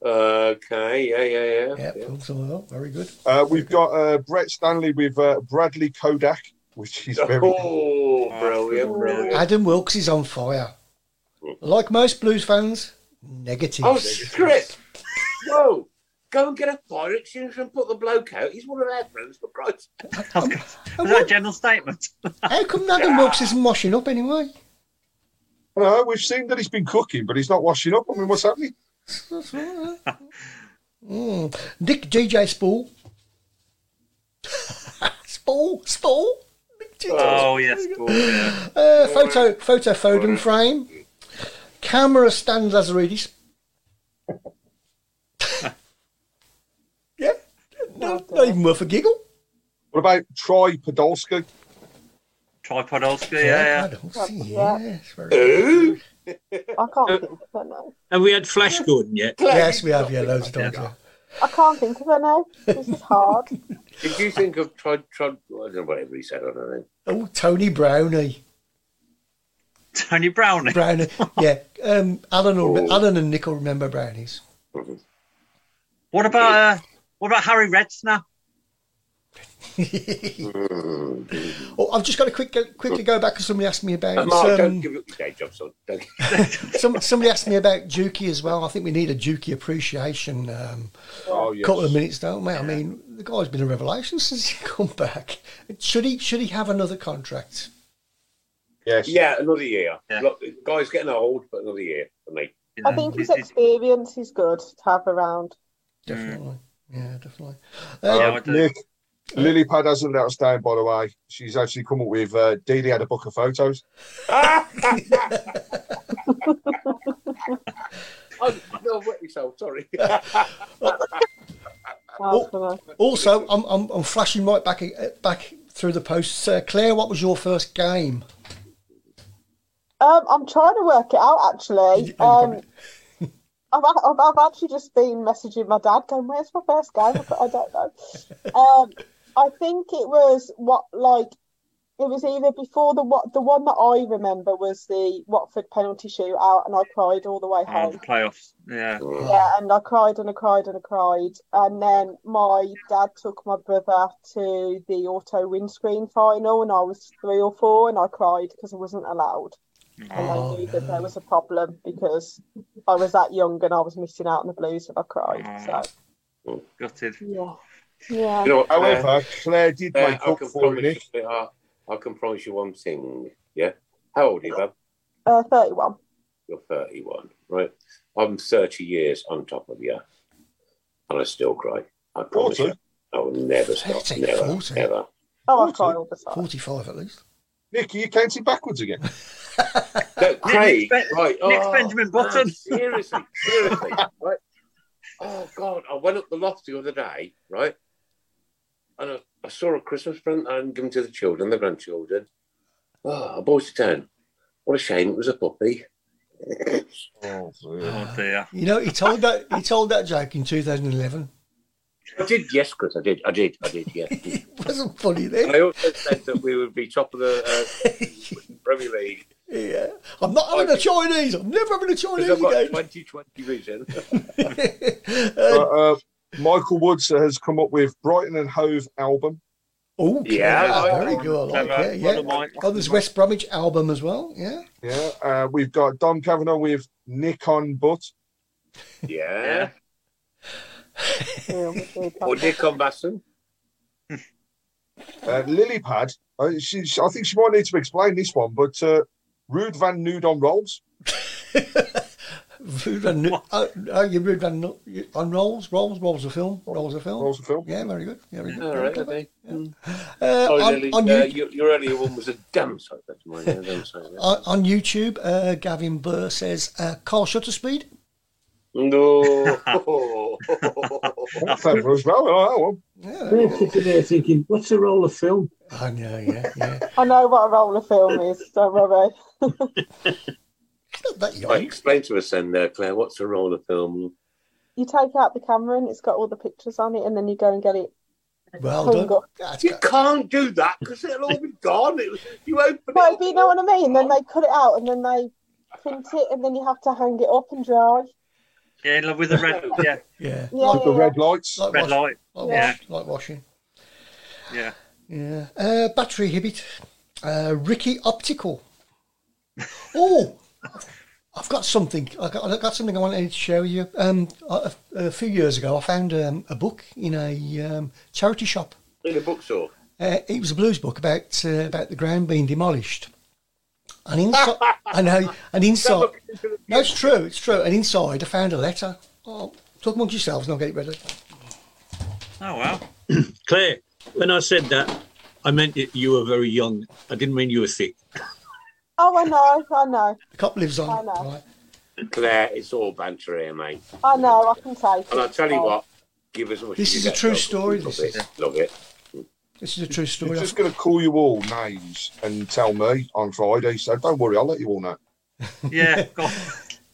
[SPEAKER 3] Okay, yeah, yeah, yeah.
[SPEAKER 1] Yeah, Phil Summerhill, very good.
[SPEAKER 4] Uh, we've got uh, Brett Stanley with uh, Bradley Kodak, which is very.
[SPEAKER 3] Oh, brilliant, brilliant.
[SPEAKER 1] Adam Wilkes is on fire. Like most blues fans, negative.
[SPEAKER 3] Oh, Chris! Whoa! Go and get a fire extinguisher and put the bloke out. He's one of our friends, for Christ's
[SPEAKER 5] Is that a general statement?
[SPEAKER 1] How come Adam Wilkes isn't washing up anyway?
[SPEAKER 4] No, we've seen that he's been cooking, but he's not washing up. I mean, what's happening?
[SPEAKER 1] That's right. Mm. Dick DJ Spool. Spool, Spool.
[SPEAKER 5] Oh yes, cool, yeah.
[SPEAKER 1] Uh, photo, photo Foden frame. Camera stand Lazaridis. yeah, no, not even worth a giggle.
[SPEAKER 4] What about Troy Podolsky?
[SPEAKER 5] Tripodolski, yeah,
[SPEAKER 1] I
[SPEAKER 5] yeah.
[SPEAKER 1] don't see.
[SPEAKER 6] Yeah.
[SPEAKER 1] Yes, very
[SPEAKER 3] Who?
[SPEAKER 6] I can't think of it now.
[SPEAKER 8] Have we had Flash Gordon yet?
[SPEAKER 1] Yes, we have. Yeah, loads of times. Yeah.
[SPEAKER 6] I can't think of it now. This is hard.
[SPEAKER 3] Did you think of Trod, Trod, I don't know whatever he said, I don't know.
[SPEAKER 1] Oh, Tony Brownie.
[SPEAKER 5] Tony Browning.
[SPEAKER 1] Brownie. Yeah, um, Alan, will, Alan and Nick will remember brownies.
[SPEAKER 5] What about uh, what about Harry Redsner?
[SPEAKER 1] Oh, I've just got to quick, quickly go back because somebody asked me about.
[SPEAKER 3] Mark,
[SPEAKER 1] um,
[SPEAKER 3] don't give up your day job, son. Don't.
[SPEAKER 1] some, somebody asked me about Juki as well. I think we need a Juki appreciation um,
[SPEAKER 4] Oh, yes.
[SPEAKER 1] couple of minutes, don't we? I mean, the guy's been a revelation since he come back. Should he? Should he have another contract?
[SPEAKER 4] Yes.
[SPEAKER 3] yeah, another year.
[SPEAKER 5] Yeah.
[SPEAKER 3] Look, the guy's getting old, but another year for me.
[SPEAKER 6] I think his
[SPEAKER 5] He's- he's-
[SPEAKER 6] experience is good to have around.
[SPEAKER 1] Definitely. Yeah, definitely.
[SPEAKER 5] Yeah,
[SPEAKER 1] Uh,
[SPEAKER 5] I do.
[SPEAKER 4] Nick, Lily Pad hasn't let us down, by the way. She's actually come up with uh, Dee Dee had a book of photos.
[SPEAKER 3] Oh, no, wet yourself, sorry.
[SPEAKER 6] Oh,
[SPEAKER 1] also, I'm, I'm, I'm flashing right back uh, back through the posts. Uh, Claire, what was your first game?
[SPEAKER 6] Um, I'm trying to work it out actually. Um, I've, I've, I've actually just been messaging my dad going, "Where's my first game?" I thought, I don't know. Um, I think it was what like it was either before the what the one that I remember was the Watford penalty shootout, and I cried all the way
[SPEAKER 5] Oh,
[SPEAKER 6] home.
[SPEAKER 5] the playoffs. Yeah.
[SPEAKER 6] Yeah, and I cried and I cried and I cried. And then my dad took my brother to the auto windscreen final, and I was three or four, and I cried because I wasn't allowed. And
[SPEAKER 1] Oh,
[SPEAKER 6] I knew that there was a problem because I was that young and I was missing out on the blues, and I cried. Oh. So oh.
[SPEAKER 5] Gutted.
[SPEAKER 6] yeah, yeah.
[SPEAKER 3] You know, what, Claire?
[SPEAKER 4] However, Claire did
[SPEAKER 3] Uh,
[SPEAKER 4] make
[SPEAKER 3] I
[SPEAKER 4] up
[SPEAKER 3] can
[SPEAKER 4] for it,
[SPEAKER 3] promise you, uh, I can promise you one thing. Yeah. How old are you, Bob?
[SPEAKER 6] Uh, thirty-one.
[SPEAKER 3] You're 31, right? I'm 30 years on top of you, and I still cry. I promise you. I will never stop.
[SPEAKER 1] Thirty,
[SPEAKER 3] Never,
[SPEAKER 1] forty.
[SPEAKER 3] never.
[SPEAKER 6] Oh, I cry all the time.
[SPEAKER 1] 45 at least.
[SPEAKER 4] Nick, are you counting backwards again?
[SPEAKER 3] No, Craig,
[SPEAKER 5] Nick's Ben-
[SPEAKER 3] right?
[SPEAKER 5] Nick's
[SPEAKER 3] oh,
[SPEAKER 5] Benjamin
[SPEAKER 3] man,
[SPEAKER 5] Button.
[SPEAKER 3] seriously, seriously, right? Oh God, I went up the loft the other day, right? And I, I saw a Christmas present and given to the children, the grandchildren. Oh, I bought it down. What a shame! It was a puppy.
[SPEAKER 4] Oh,
[SPEAKER 5] Oh dear.
[SPEAKER 1] You know, he told that he told that joke in 2011.
[SPEAKER 3] I did, yes, Chris. I did. I did. I did. Yeah.
[SPEAKER 1] It wasn't funny then.
[SPEAKER 3] I also said that we would be top of the uh, Premier League
[SPEAKER 1] Yeah. I'm not having a Chinese. I'm never having a Chinese
[SPEAKER 3] I've got
[SPEAKER 1] again.
[SPEAKER 3] 2020 vision.
[SPEAKER 4] But, uh, Michael Woods has come up with Brighton and Hove album.
[SPEAKER 1] Oh,
[SPEAKER 3] Yeah,
[SPEAKER 1] yeah,
[SPEAKER 3] I
[SPEAKER 1] very good. I like
[SPEAKER 5] Clever.
[SPEAKER 1] it. Yeah.
[SPEAKER 5] done, Mike.
[SPEAKER 1] Oh, there's West Bromwich album as well. Yeah.
[SPEAKER 4] Yeah, uh, we've got Dom Kavanagh with Nick on Butt.
[SPEAKER 3] Yeah.
[SPEAKER 6] Yeah, we do
[SPEAKER 3] Or Nick Combassen.
[SPEAKER 4] Uh, Lily Pad, uh, she, she- I think she might need to explain this one, but uh, Rude Van Nude on rolls.
[SPEAKER 1] Rude Van Nu- oh, oh, you Rude Van Nu- on rolls, rolls, rolls of film, rolls of film.
[SPEAKER 4] Rolls of film.
[SPEAKER 1] Yeah, very good. Yeah, very good.
[SPEAKER 3] All
[SPEAKER 1] very
[SPEAKER 3] right,
[SPEAKER 1] clever.
[SPEAKER 3] okay.
[SPEAKER 1] Uh,
[SPEAKER 3] Sorry,
[SPEAKER 1] on,
[SPEAKER 3] Lily.
[SPEAKER 1] on,
[SPEAKER 3] uh,
[SPEAKER 1] you,
[SPEAKER 3] your, your earlier one was a damn sight better than mine. Yeah, damn sight, yeah.
[SPEAKER 1] on, on YouTube, uh, Gavin Burr says uh, Carl Shutterspeed.
[SPEAKER 3] No.
[SPEAKER 4] That's clever as well. I like that one.
[SPEAKER 1] Yeah,
[SPEAKER 8] They're sitting there thinking, what's the roll of film?
[SPEAKER 1] I know. Yeah, yeah.
[SPEAKER 6] I know what a roll of film is. Don't worry.
[SPEAKER 1] It's not that young.
[SPEAKER 3] Right, explain to us then, uh, Claire, what's the role of film?
[SPEAKER 6] You take out the camera and it's got all the pictures on it, and then you go and get it.
[SPEAKER 1] Well done.
[SPEAKER 6] up.
[SPEAKER 3] You can't do that because it'll all be gone. It was, you open it. Up,
[SPEAKER 6] but you know what I mean. Then they cut it out, and then they print it, and then you have to hang it up and dry.
[SPEAKER 5] Yeah, like with the red. Yeah,
[SPEAKER 1] Yeah.
[SPEAKER 6] Yeah,
[SPEAKER 4] Like the
[SPEAKER 6] yeah,
[SPEAKER 4] red lights.
[SPEAKER 1] Like,
[SPEAKER 5] red
[SPEAKER 1] wash,
[SPEAKER 5] light.
[SPEAKER 1] like,
[SPEAKER 6] Yeah.
[SPEAKER 1] wash, like washing.
[SPEAKER 5] Yeah.
[SPEAKER 1] Yeah. Uh, battery Hibbit. Uh, Ricky Optical. Oh, I've got something. I got, I've got something I wanted to share with you. Um, a, a few years ago, I found um, a book in a um, charity shop.
[SPEAKER 3] in a bookstore.
[SPEAKER 1] Uh, it was a blues book about uh, about the ground being demolished. And inside, I know, and inside, no, it's true, it's true. And inside, I found a letter. Oh, talk amongst yourselves, and I'll get it ready.
[SPEAKER 5] Oh wow.
[SPEAKER 8] Claire, when I said that, I meant that you were very young. I didn't mean you were thick.
[SPEAKER 6] Oh, I know, I know,
[SPEAKER 1] The Kop lives on.
[SPEAKER 6] I know.
[SPEAKER 1] Right.
[SPEAKER 3] Claire, it's all banter here, mate.
[SPEAKER 6] I know. I can take it.
[SPEAKER 3] And I'll tell you what, give us as much
[SPEAKER 1] This
[SPEAKER 3] as
[SPEAKER 1] is a
[SPEAKER 3] get,
[SPEAKER 1] true
[SPEAKER 3] love.
[SPEAKER 1] story,
[SPEAKER 3] Love
[SPEAKER 1] this
[SPEAKER 3] it.
[SPEAKER 1] is.
[SPEAKER 3] Love it.
[SPEAKER 1] This is a true story.
[SPEAKER 4] I'm just going to call you all names and tell me on Friday. So don't worry, I'll let you all know.
[SPEAKER 5] Yeah. God.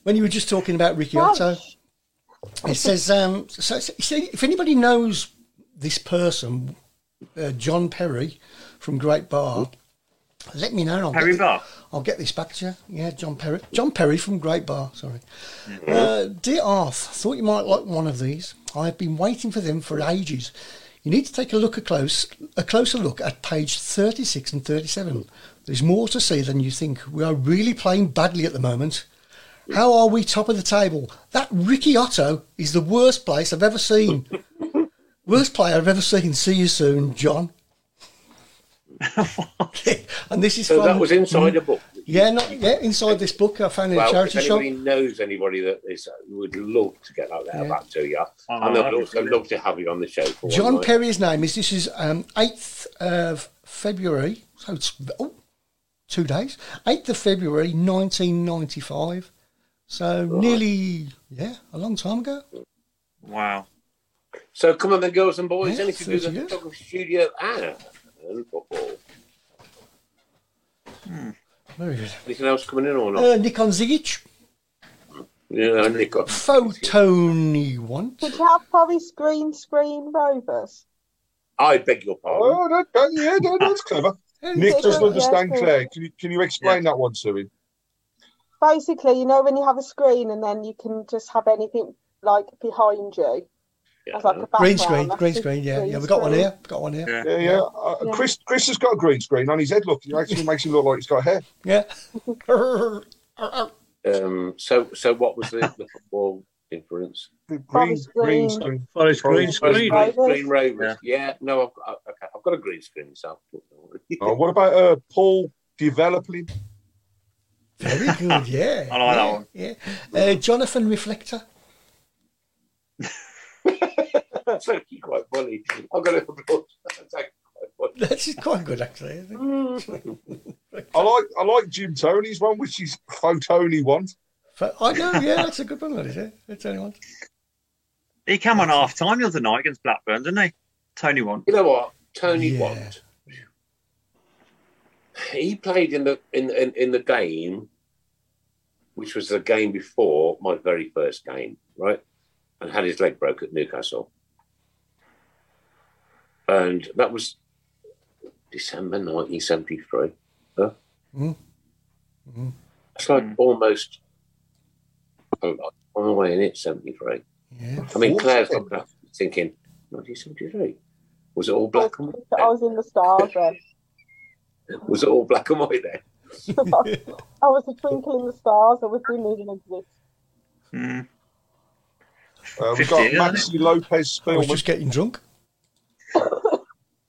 [SPEAKER 1] when you were just talking about Ricky Otto, it says, um, so, so, so if anybody knows this person, uh, John Perry from Great Barr, let me know. and I'll
[SPEAKER 5] Perry
[SPEAKER 1] get,
[SPEAKER 5] Bar.
[SPEAKER 1] I'll get this back to you. Yeah, John Perry. John Perry from Great Barr, sorry. Uh, Dear Arth, thought you might like one of these. I've been waiting for them for ages. you need to take a look a close a closer look at page 36 and 37. There's more to see than you think. We are really playing badly at the moment. How are we top of the table? That Ricky Otto is the worst place I've ever seen. worst player I've ever seen. See you soon, John. and this is
[SPEAKER 3] So
[SPEAKER 1] from,
[SPEAKER 3] that was inside a book.
[SPEAKER 1] Yeah, not yeah, inside this book I found in a
[SPEAKER 3] Well, if
[SPEAKER 1] charity shop.
[SPEAKER 3] anybody knows anybody that is, would love to get that letter
[SPEAKER 1] Yeah.
[SPEAKER 3] back to you,
[SPEAKER 5] Oh,
[SPEAKER 3] and they'd
[SPEAKER 5] that'd
[SPEAKER 3] also
[SPEAKER 5] brilliant.
[SPEAKER 3] love to have you on the show for
[SPEAKER 1] John. Perry's name is this is um, 8th of February, so it's oh, two days. 8th of February 1995. So nearly, yeah, a long time ago.
[SPEAKER 5] Wow.
[SPEAKER 3] So come on, then, girls and boys,
[SPEAKER 1] Yeah,
[SPEAKER 3] anything to do with
[SPEAKER 1] 30
[SPEAKER 3] the
[SPEAKER 1] years.
[SPEAKER 3] photography studio and football.
[SPEAKER 1] Very good.
[SPEAKER 3] Anything else coming in or not?
[SPEAKER 1] Uh, Nikon Zigic,
[SPEAKER 3] yeah, Nick. uh,
[SPEAKER 1] Photony want.
[SPEAKER 6] Did you have Forest Green Screen Rovers?
[SPEAKER 3] I beg your pardon.
[SPEAKER 4] Oh, that, that, yeah, that, that's clever. Nick doesn't understand
[SPEAKER 6] cool.
[SPEAKER 4] Claire. Can you, can you explain that one to him?
[SPEAKER 6] Basically, you know when you have a screen and then you can just have anything like behind you. As like
[SPEAKER 1] Green screen, green screen, yeah,
[SPEAKER 6] green
[SPEAKER 1] yeah. We've got one
[SPEAKER 6] screen.
[SPEAKER 1] here, got one here.
[SPEAKER 5] Yeah.
[SPEAKER 4] Yeah, yeah. Uh,
[SPEAKER 6] Yeah.
[SPEAKER 4] Chris, Chris has got a green screen on his head. Look, it actually makes him look like he's got hair.
[SPEAKER 1] Yeah.
[SPEAKER 3] Um, so, so what was the, the football influence?
[SPEAKER 4] The green,
[SPEAKER 6] Forest
[SPEAKER 4] green
[SPEAKER 6] green.
[SPEAKER 4] screen.
[SPEAKER 8] Forest green
[SPEAKER 3] Forest
[SPEAKER 8] screen.
[SPEAKER 6] Right.
[SPEAKER 3] Green, green Rovers. Yeah. no, I've got, okay, I've got a green screen myself.
[SPEAKER 4] Oh, what about uh, Paul developing?
[SPEAKER 1] Very good, yeah.
[SPEAKER 5] I like that one.
[SPEAKER 1] Yeah. Uh, Jonathan Reflector.
[SPEAKER 3] That's actually quite funny. I've got to That's actually quite funny.
[SPEAKER 1] This is quite good, actually. Isn't it?
[SPEAKER 4] I like I like Jim Tony's one, which is Photony one.
[SPEAKER 1] But I know, yeah, that's a good one, that is it? That's only one.
[SPEAKER 5] He came on half time the other night against Blackburn, didn't he? Tony won.
[SPEAKER 3] You know what? Tony
[SPEAKER 1] Yeah.
[SPEAKER 3] Watt. He played in the in, in in the game, which was the game before my very first game, right? And had his leg broke at Newcastle. And that was December 1973. Huh?
[SPEAKER 1] Mm. Mm.
[SPEAKER 3] It's like
[SPEAKER 5] Mm.
[SPEAKER 3] almost on the way in it, 73.
[SPEAKER 1] Yeah.
[SPEAKER 3] I mean, Claire's looking up thinking, 1973? Was it all black and white?
[SPEAKER 6] I was in the stars then.
[SPEAKER 3] Was it all black and white then?
[SPEAKER 6] I was a twinkle in the stars. I was didn't even exist.
[SPEAKER 5] Mm.
[SPEAKER 4] Uh, we've
[SPEAKER 5] 50,
[SPEAKER 4] got
[SPEAKER 5] isn't
[SPEAKER 4] Maxi Lopez
[SPEAKER 1] I was
[SPEAKER 4] Spielman.
[SPEAKER 1] just getting drunk.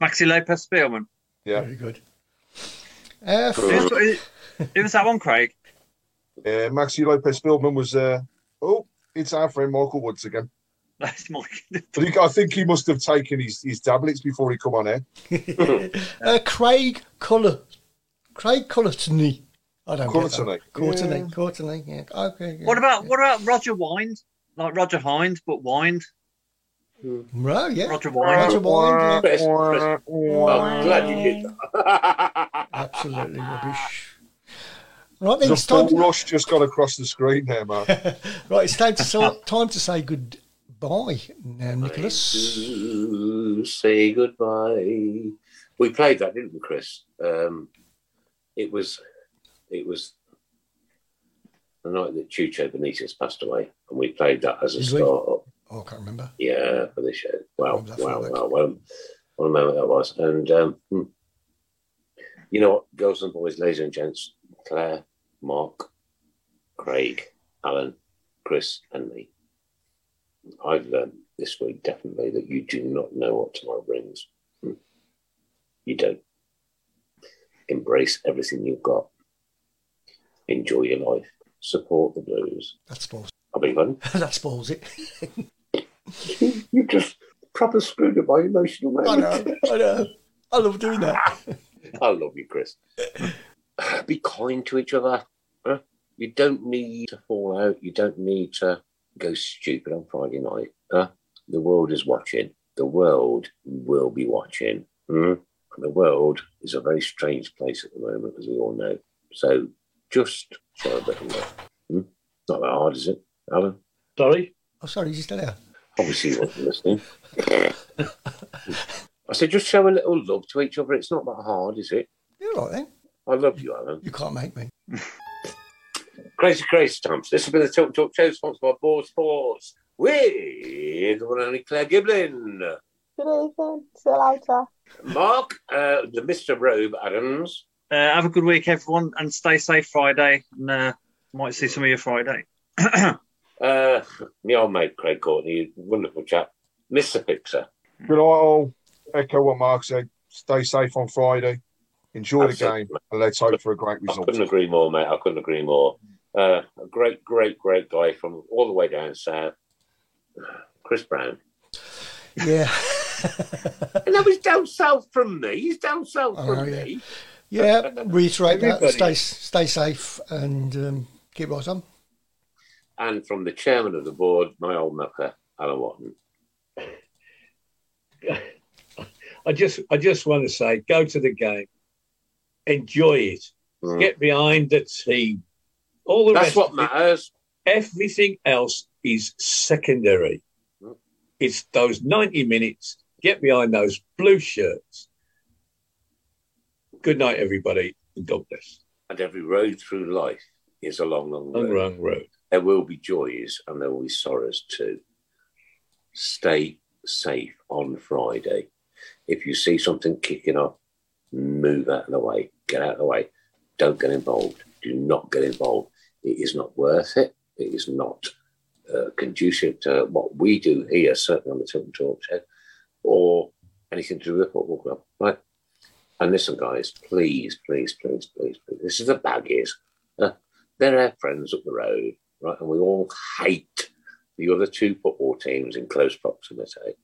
[SPEAKER 5] Maxi Lopez Spielman.
[SPEAKER 4] Yeah,
[SPEAKER 1] Very good. Uh,
[SPEAKER 5] Who's- Who who was that one, Craig?
[SPEAKER 4] uh, Maxi Lopez Spielman was. Uh, oh, it's our friend Michael Woods again.
[SPEAKER 5] That's Mike.
[SPEAKER 4] But he, I think he must have taken his, his tablets before he come on air.
[SPEAKER 1] uh, Craig Culler. Craig Cullertony. I don't
[SPEAKER 4] Cullertony.
[SPEAKER 1] get that. Courtney. Courtney, yeah. Okay. Yeah.
[SPEAKER 5] What about what about Roger Wind? Like Roger Hynd, but Wind.
[SPEAKER 1] Right, yeah.
[SPEAKER 5] Roger Wind.
[SPEAKER 1] Roger Wind, yeah.
[SPEAKER 3] Chris, Chris. Well, glad you did that.
[SPEAKER 1] Absolutely rubbish. Right, then
[SPEAKER 4] The
[SPEAKER 1] it's time to,
[SPEAKER 4] rush just got across the screen there, man.
[SPEAKER 1] right, it's time to so, time to say goodbye now, Nicholas.
[SPEAKER 3] Say goodbye. We played that, didn't we, Chris? Um, it was, it was the night that Chucho Benitez passed away, and we played that as a
[SPEAKER 1] Did we?
[SPEAKER 3] start up.
[SPEAKER 1] Oh, I can't remember.
[SPEAKER 3] Yeah, for the show. Wow, wow, wow, wow. What a moment that was. And um, hmm. you know what, girls and boys, ladies and gents, Claire, Mark, Craig, Alan, Chris, and me. I've learned this week definitely that you do not know what tomorrow brings. Hmm. You don't. Embrace everything you've got. Enjoy your life. Support the blues.
[SPEAKER 1] That spoils.
[SPEAKER 3] I pardon?
[SPEAKER 1] that spoils it.
[SPEAKER 3] You just proper screwed up my emotional
[SPEAKER 1] I know. I know. I love doing that.
[SPEAKER 3] I love you, Chris. Be kind to each other. huh? You don't need to fall out. You don't need to go stupid on Friday night. huh? The world is watching. The world will be watching. hmm? The world is a very strange place at the moment, as we all know. So just show a bit of love. Hmm? Not that hard, is it, Alan?
[SPEAKER 8] Sorry.
[SPEAKER 1] Oh, sorry, is he still there?
[SPEAKER 3] Obviously, you wasn't listening. I said, just show a little love to each other. It's not that hard, is it?
[SPEAKER 1] You're right then.
[SPEAKER 3] I love you, Alan.
[SPEAKER 1] You can't make me.
[SPEAKER 3] Crazy, crazy times. This has been the Tilton Talk Show, sponsored by Boylesports, with the one and only Claire Giblin.
[SPEAKER 6] Good evening. See you later.
[SPEAKER 3] Mark, uh, the Mr. Robe Adams.
[SPEAKER 5] Uh, have a good week, everyone, and stay safe Friday. And uh, might see some of you Friday.
[SPEAKER 3] Uh, my old mate Craig Courtney, wonderful chap. Mr. Fixer.
[SPEAKER 4] Good night, all. Echo what Mark said. Stay safe on Friday. Enjoy the game, and let's hope for a great result.
[SPEAKER 3] I couldn't agree more, mate. I couldn't agree more. Uh, a great, great, great guy from all the way down south. Chris Browne.
[SPEAKER 1] Yeah.
[SPEAKER 3] no, he's down south from me. He's down south
[SPEAKER 1] Oh,
[SPEAKER 3] from
[SPEAKER 1] yeah.
[SPEAKER 3] me.
[SPEAKER 1] Yeah, reiterate that. Stay stay safe and um, keep right on.
[SPEAKER 3] And from the chairman of the board, my old knucker, Alan Watton.
[SPEAKER 7] I just I just want to say, go to the game, enjoy it,
[SPEAKER 3] Mm.
[SPEAKER 7] get behind the team. All the
[SPEAKER 3] That's
[SPEAKER 7] rest
[SPEAKER 3] what
[SPEAKER 7] of it-
[SPEAKER 3] matters.
[SPEAKER 7] Everything else is secondary.
[SPEAKER 3] Mm.
[SPEAKER 7] It's those 90 minutes. Get behind those blue shirts. Good night, everybody, and God bless.
[SPEAKER 3] And every road through life is a long, long
[SPEAKER 7] Long,
[SPEAKER 3] road.
[SPEAKER 7] long road.
[SPEAKER 3] There will be joys and there will be sorrows too. Stay safe on Friday. If you see something kicking off, move out of the way. Get out of the way. Don't get involved. Do not get involved. It is not worth it. It is not uh, conducive to what we do here, certainly on the Tilton Talk Show, or anything to do with the football club, right? And listen, guys, please, please, please, please, please. This is the baggies. Uh, they're our friends up the road, right? And we all hate the other two football teams in close proximity,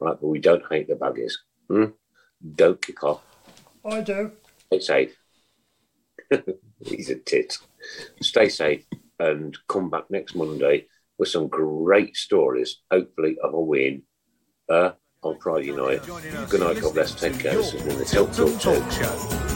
[SPEAKER 3] right? But we don't hate the baggies. Hmm? Don't kick off.
[SPEAKER 1] I do.
[SPEAKER 3] Stay safe. He's a tit. Stay safe and come back next Monday with some great stories, hopefully of a win uh, on Friday night. Good night, God bless. Take care. This has been the Tilton Talk Show.